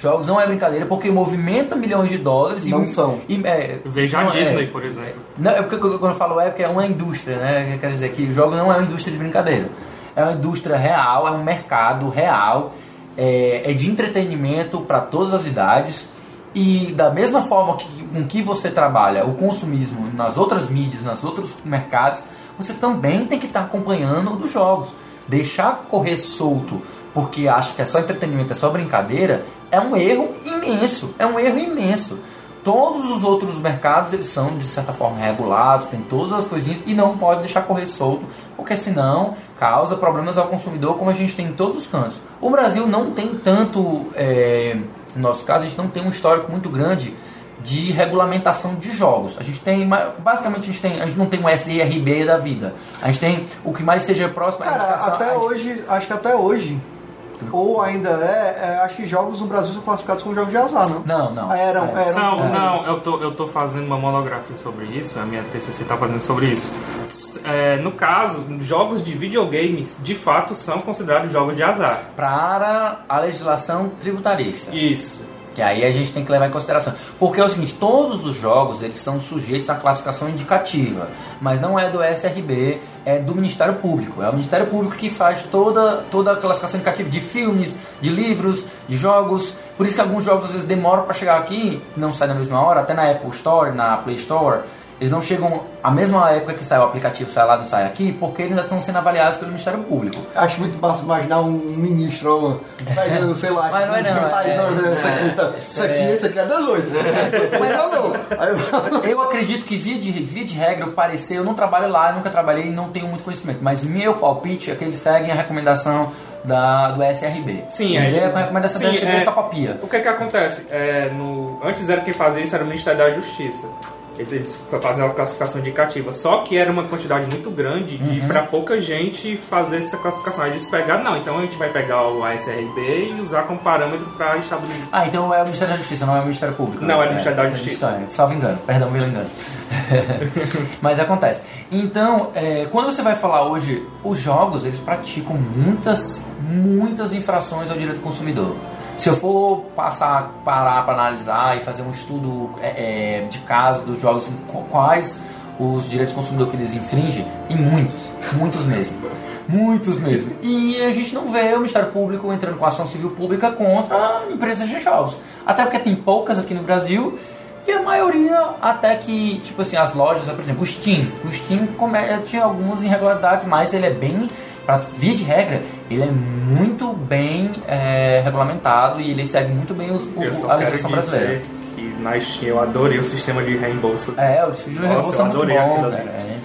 Jogos não é brincadeira porque movimenta milhões de dólares e Não são. e, é, Veja a não, Disney, é, por exemplo. não, é porque quando eu falo é porque é uma indústria, né? Quer dizer que o jogo não é uma indústria de brincadeira. É uma indústria real, é um mercado real, é, é de entretenimento para todas as idades. E da mesma forma que, com que você trabalha o consumismo nas outras mídias, nos outros mercados, você também tem que estar acompanhando o dos jogos. Deixar correr solto porque acha que é só entretenimento, é só brincadeira, é um erro imenso. É um erro imenso. Todos os outros mercados eles são de certa forma regulados, tem todas as coisinhas e não pode deixar correr solto, porque senão causa problemas ao consumidor, como a gente tem em todos os cantos. O Brasil não tem tanto, é, no nosso caso, a gente não tem um histórico muito grande de regulamentação de jogos. A gente tem, basicamente, a gente, tem, a gente não tem um SRB da vida. A gente tem o que mais seja próximo. Cara, até a- hoje, acho que até hoje, ou ainda é, é, acho que jogos no Brasil são classificados como jogos de azar, não? Não, não. Eram, É. eram. Não, é. não, eu tô, eu tô fazendo uma monografia sobre isso, a minha TCC tá fazendo sobre isso. É, no caso, jogos de videogames, de fato, são considerados jogos de azar. Para a legislação tributarista. Isso. Que aí a gente tem que levar em consideração. Porque é o seguinte, todos os jogos eles são sujeitos à classificação indicativa, mas não é do SRB, é do Ministério Público. É o Ministério Público que faz toda, toda a classificação indicativa de filmes, de livros, de jogos. Por isso que alguns jogos às vezes demoram para chegar aqui, não saem na mesma hora, até na Apple Store, na Play Store. Eles não chegam à mesma época que sai o aplicativo, sai lá, não sai aqui, porque eles ainda estão sendo avaliados pelo Ministério Público. Acho muito massa imaginar um ministro, pegando, sei lá, Mas tipo, não é não, é- né, isso aqui, isso, isso aqui, isso aqui é 18. Mas não, não. Aí, Eu acredito que, via de, via de regra, o parecer, eu não trabalho lá, eu nunca trabalhei e não tenho muito conhecimento, mas meu palpite é que eles seguem a recomendação da, do SRB. Sim, é- veem a recomendação do sim, SRB é- só copia. O que é que acontece? É, no, antes era quem fazia isso era o Ministério da Justiça. Eles, eles faziam a classificação indicativa. Só que era uma quantidade muito grande de pra pouca gente fazer essa classificação. Aí eles pegaram, não, então a gente vai pegar o ASRB e usar como parâmetro para estabilizar. Ah, então é o Ministério da Justiça, não é o Ministério Público. Não, é o né? Ministério da Justiça. é, salvo engano, perdão pelo engano. Mas acontece. Então, é, quando você vai falar hoje, os jogos, eles praticam muitas, muitas infrações ao direito do consumidor. Se eu for passar, parar para analisar e fazer um estudo é, é, de caso dos jogos, qu- quais os direitos do consumidor que eles infringem? Em muitos, muitos mesmo. Muitos mesmo. E a gente não vê o Ministério Público entrando com ação civil pública contra empresas de jogos. Até porque tem poucas aqui no Brasil e a maioria até que, tipo assim, as lojas, por exemplo, o Steam. O Steam comete algumas irregularidades, mas ele é bem, pra, via de regra, ele é muito bem é, regulamentado e ele segue muito bem os, o, a legislação brasileira. que na Steam eu adorei o sistema de reembolso. É, o estúdio de Nossa, reembolso é eu muito bom, cara. é.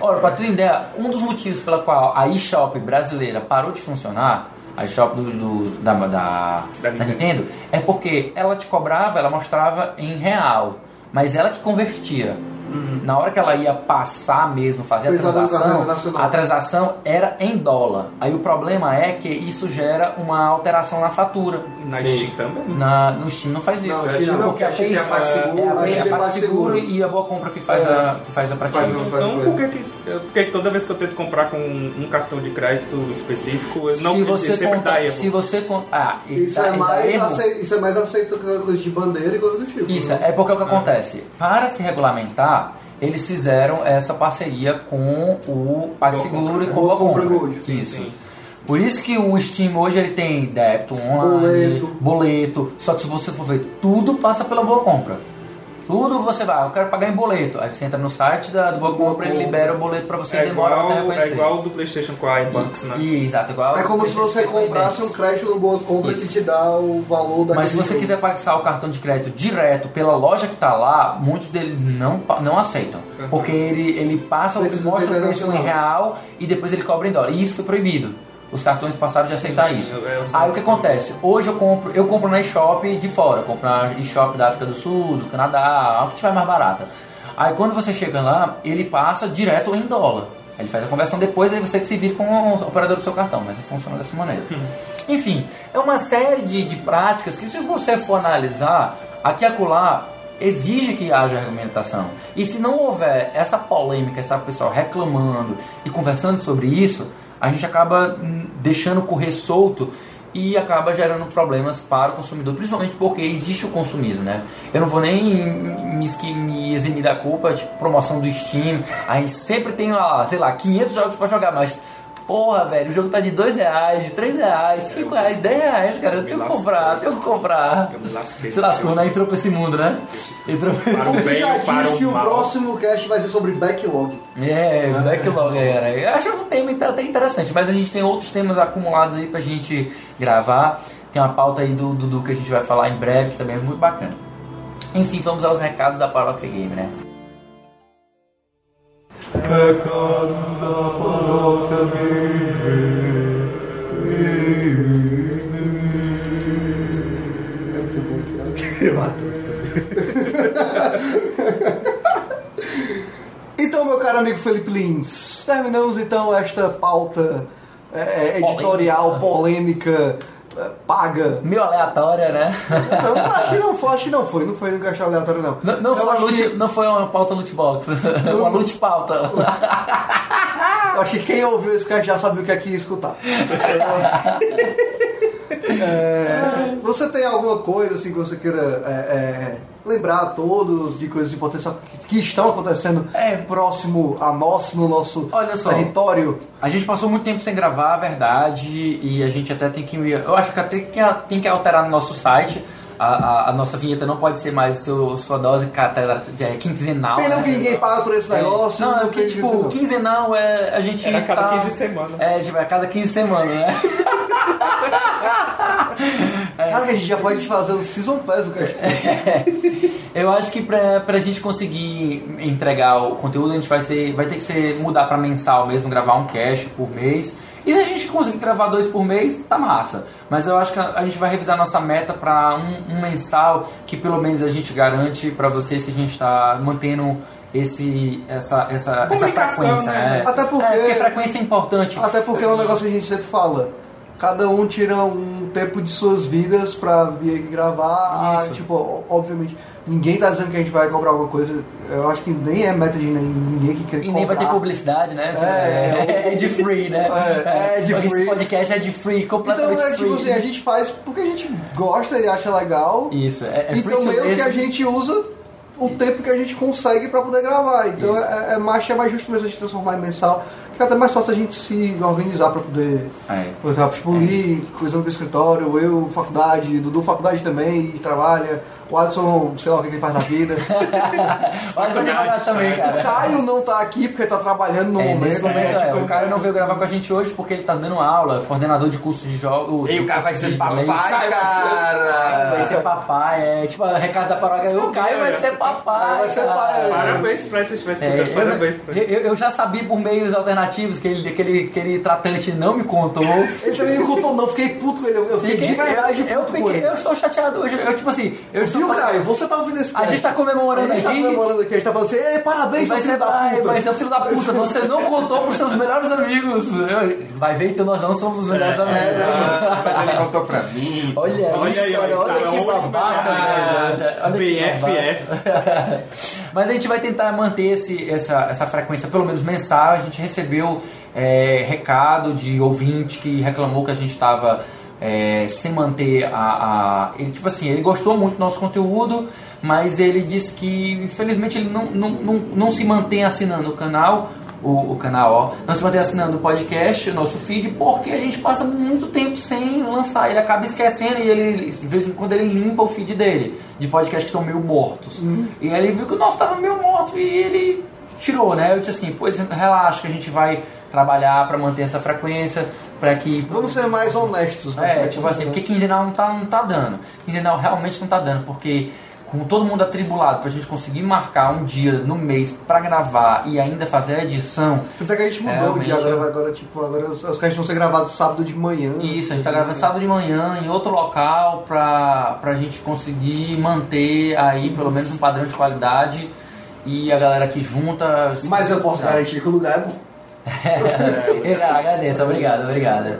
Olha, pra tu ideia, um dos motivos pela qual a eShop brasileira parou de funcionar, a eShop do, do- da, da, Da da Nintendo. Nintendo, é porque ela te cobrava, ela mostrava em real, mas ela que convertia. Na hora que ela ia passar mesmo, fazer a transação, a transação era em dólar. Aí o problema é que isso gera uma alteração na fatura. Na Sim. Steam também. Na, no Steam não faz isso. Não, Steam não, porque a Steam tem a PagSeguro, é, a, a Pay- Steam a tem PagSeguro PagSeguro. e a Boa Compra que faz, É. a, que faz a. Faz Então, por que, que, por que que toda vez que eu tento comprar com um cartão de crédito específico, eu não se você sempre conta, dá erro? se você conta, ah, Isso dá- é, e dá mais erro. acei- isso é mais aceito que coisa de bandeira e coisa do tipo. Isso, né? é porque o que acontece? Para se regulamentar, eles fizeram essa parceria com o PagSeguro e com o Boa. Isso. sim. Por isso que o Steam hoje ele tem débito online, Boleto. boleto. Só que se você for ver, tudo passa pela Boa Compra. Tudo você vai, eu quero pagar em boleto. Aí você entra no site da, do Boa Boa Compra, ele libera o boleto pra você É e demora igual, até reconhecer. é igual o do PlayStation com a iBanks, né? E- Exato, igual É como se você comprasse um crédito no Boa Compra que te dá o valor da Mas se você quiser passar o cartão de crédito direto pela loja que está lá, muitos deles não, não aceitam. Porque ele, ele passa, ele mostra o preço em real e depois ele cobra em dólar. E isso foi proibido. Os cartões passaram de aceitar sim, isso. é, os Aí o que acontece? Hoje eu compro, eu compro na eShop de fora, eu compro na eShop da África do Sul, do Canadá, a que tiver mais barata. Aí quando você chega lá, ele passa direto em dólar. Ele faz a conversão depois, aí você que se vira com o operador do seu cartão, mas funciona dessa maneira. Enfim, é uma série de, de práticas que se você for analisar, aqui e acolá, exige que haja argumentação. E se não houver essa polêmica, essa pessoa reclamando e conversando sobre isso, a gente acaba hum, deixando correr solto e acaba gerando problemas para o consumidor, principalmente porque existe o consumismo, né? Eu não vou nem me, me eximir da culpa, tipo, promoção do Steam, a gente sempre tem, sei lá, 500 jogos para jogar, mas Porra, velho, o jogo tá de 2 reais, de 3 reais, 5 reais, 10 reais, cara. Eu tenho que comprar, tenho que comprar. Eu me lasquei. Se lascou, né? Entrou pra esse mundo, né? Entrou pra o O que bem já disse que o o mal. próximo cast vai ser sobre backlog. É, backlog, cara. Eu acho um tema até interessante, mas a gente tem outros temas acumulados aí pra gente gravar. Tem uma pauta aí do Dudu que a gente vai falar em breve, que também é muito bacana. Enfim, vamos aos recados da Paróquia Game, né? Recados da paróquia Então, meu caro amigo Felipe Lins, terminamos então esta pauta é, é, editorial, polêmica, é, paga. Meio aleatória, né? Não, acho que não foi, acho que não foi, não foi no caixa aleatório não. Não, não, foi, loot, que- não foi uma pauta loot box, uma loot pauta. Eu acho que quem ouviu esse cast já sabe o que é que ia escutar. É, você tem alguma coisa assim que você queira é, é, lembrar a todos de coisas importantes que estão acontecendo É. próximo a nós, no nosso Olha só. território? A gente passou muito tempo sem gravar, a verdade, e a gente até tem que. Eu acho que até que tem que alterar no nosso site. A, a- a nossa vinheta não pode ser mais o seu, sua dose catedra, é, quinzenal. Tem não né? que ninguém paga por esse É. negócio. Não, é tem porque, que- tipo, quinzenal é. A gente. Era a cada tá- 15 semanas. É, tipo, a cada 15 semanas, né? Cara, a gente já pode fazer um Season Pass do cast. Eu acho que pra, pra gente conseguir entregar o conteúdo, a gente vai, ser, vai ter que ser, mudar pra mensal mesmo, gravar um cache por mês. E se a gente conseguir gravar dois por mês, tá massa. Mas eu acho que a, gente vai revisar nossa meta pra um, um mensal que pelo menos a gente garante pra vocês que a gente tá mantendo esse, essa, essa, essa frequência. né? É. Até porque- É, porque frequência é importante. Até porque é um negócio que a gente sempre fala. Cada um tira um tempo de suas vidas pra vir aqui gravar. Ah, Isso. tipo, ó, obviamente, ninguém tá dizendo que a gente vai cobrar alguma coisa. Eu acho que nem é meta de ninguém que quer E nem vai ter publicidade, né? É, É, de free, né? É, é de Esse free. podcast é de free, Então completamente é free. tipo assim, a gente faz porque a gente gosta e acha legal. Isso, é, é então free meio que a gente usa o tempo que a gente consegue pra poder gravar. Então Isso. é, é mais, é mais justo mesmo a gente transformar em mensal, que é até mais fácil a gente se organizar pra poder. É. Por exemplo, tipo, o Lee, coisando do escritório, eu, faculdade, Dudu, faculdade também, e trabalha, o Alisson, sei lá o que ele faz na vida. Olha essa dificuldade também, o cara. Caio não tá aqui porque tá trabalhando no É, momento. nesse momento, né? é, Tipo, o cara não veio gravar com a gente hoje porque ele tá dando aula, coordenador de curso de jogos. E o cara vai ser papai, Vai cara. ser papai, é tipo a recado da paróquia, o Caio vai ser papai. Vai ser cara. pai. Parabéns pra ele se estiver É, escutando. eu, Parabéns pra ele. eu, eu já sabia por meios alternativos que ele, aquele, aquele tratante não me contou. Ele também não contou não, fiquei puto com ele, eu fiquei de verdade eu, puto eu, com fiquei- ele. eu estou chateado hoje. Eu, tipo assim, eu estou Viu, falando- Caio? Você tá ouvindo esse A gente tá comemorando a gente tá aqui. comemorando aqui, a gente tá falando assim, parabéns, seu Vai filho ser da puta. vai ser filho da puta. Você não contou pros seus melhores amigos. Vai ver, então nós não somos os melhores amigos. Mas ele contou pra mim. Olha, Olha isso, aí, olha, olha, olha tá que babaca, que BFF. Mas a gente vai tentar manter esse, essa, essa frequência, pelo menos mensal. A gente recebeu é, recado de ouvinte que reclamou que a gente estava sem manter a, a- Ele, tipo assim, ele gostou muito do nosso conteúdo, mas ele disse que, infelizmente, ele não, não, não, não se mantém assinando o canal. O, o canal, ó, não se mantém assinando o podcast, o nosso feed, porque a gente passa muito tempo sem lançar. Ele acaba esquecendo e ele, de vez em quando, ele limpa o feed dele, de podcast que estão meio mortos. E aí ele viu que o nosso estava meio morto e ele tirou, né? Eu disse assim, pois relaxa que a gente vai trabalhar para manter essa frequência, para que Vamos ser mais honestos, né? é, tipo assim, porque quinzenal não tá, não tá dando. Quinzenal realmente não tá dando, porque com todo mundo atribulado pra gente conseguir marcar um dia no mês pra gravar e ainda fazer a edição. Tanto é que a gente mudou o dia, agora, agora, tipo, agora os, os caras vão ser gravados sábado de manhã. Isso, a gente tá gravando sábado de manhã em outro local pra, pra gente conseguir manter aí pelo menos um padrão de qualidade e a galera aqui junta. Mas eu posso garantir que o lugar é bom. Eu agradeço, obrigado, obrigado.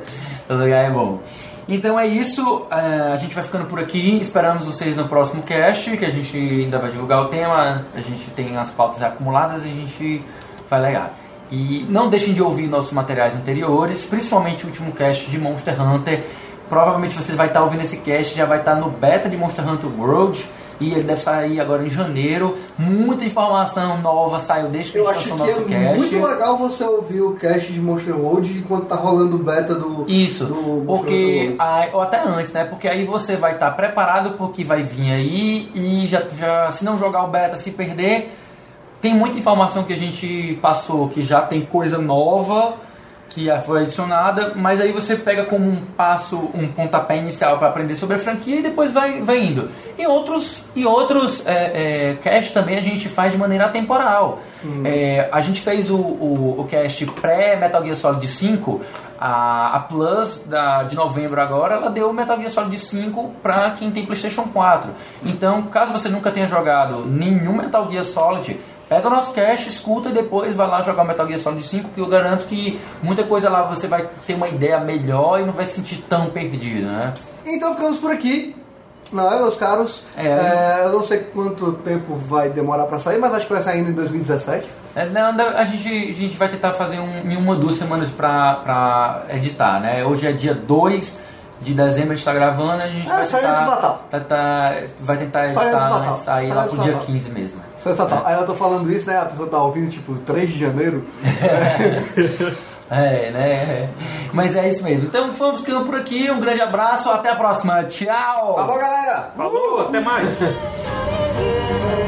O lugar é bom. Então é isso, eh, a gente vai ficando por aqui, esperamos vocês no próximo cast, que a gente ainda vai divulgar o tema, a gente tem as pautas acumuladas e a gente vai legal. E não deixem de ouvir nossos materiais anteriores, principalmente o último cast de Monster Hunter. Provavelmente você vai estar ouvindo esse cast, já vai estar no beta de Monster Hunter World. E ele deve sair agora em janeiro. Muita informação nova saiu desde que Eu a gente lançou nosso é cast. muito legal você ouvir o cast de Monster World enquanto tá rolando o beta do. Isso, do porque aí- ou até antes, né? Porque aí você vai estar preparado porque vai vir aí e já, já se não jogar o beta, se perder, tem muita informação que a gente passou que já tem coisa nova que foi adicionada, mas aí você pega como um passo, um pontapé inicial para aprender sobre a franquia e depois vai, vai indo. E outros, e outros é, é, cast também a gente faz de maneira atemporal. É, a gente fez o, o, o cast pré-Metal Gear Solid 5, a, a Plus da, de novembro agora, ela deu o Metal Gear Solid 5 para quem tem PlayStation 4. Então, caso você nunca tenha jogado nenhum Metal Gear Solid, Pega o nosso cache, escuta e depois vai lá jogar o Metal Gear Solid 5, que eu garanto que muita coisa lá você vai ter uma ideia melhor e não vai se sentir tão perdido, né? Então ficamos por aqui. Não é, meus caros? É. É, eu não sei quanto tempo vai demorar pra sair, mas acho que vai sair ainda em 2017. É, não, a, gente, a gente vai tentar fazer um, em uma, duas semanas pra, pra editar, né? Hoje é dia 2 de dezembro, a gente tá gravando, a gente É, vai sai tentar, antes do Natal. tá- tá- vai tentar Sai antes do editar, Natal. né? Sair Sai lá pro dia Natal. 15 mesmo. Sensacional. Aí eu tô falando isso, né? A pessoa tá ouvindo, tipo, 3 de janeiro. É, né? Mas é isso mesmo. Então vamos ficando por aqui. Um grande abraço, até a próxima. Tchau! Falou, galera! Falou, até mais.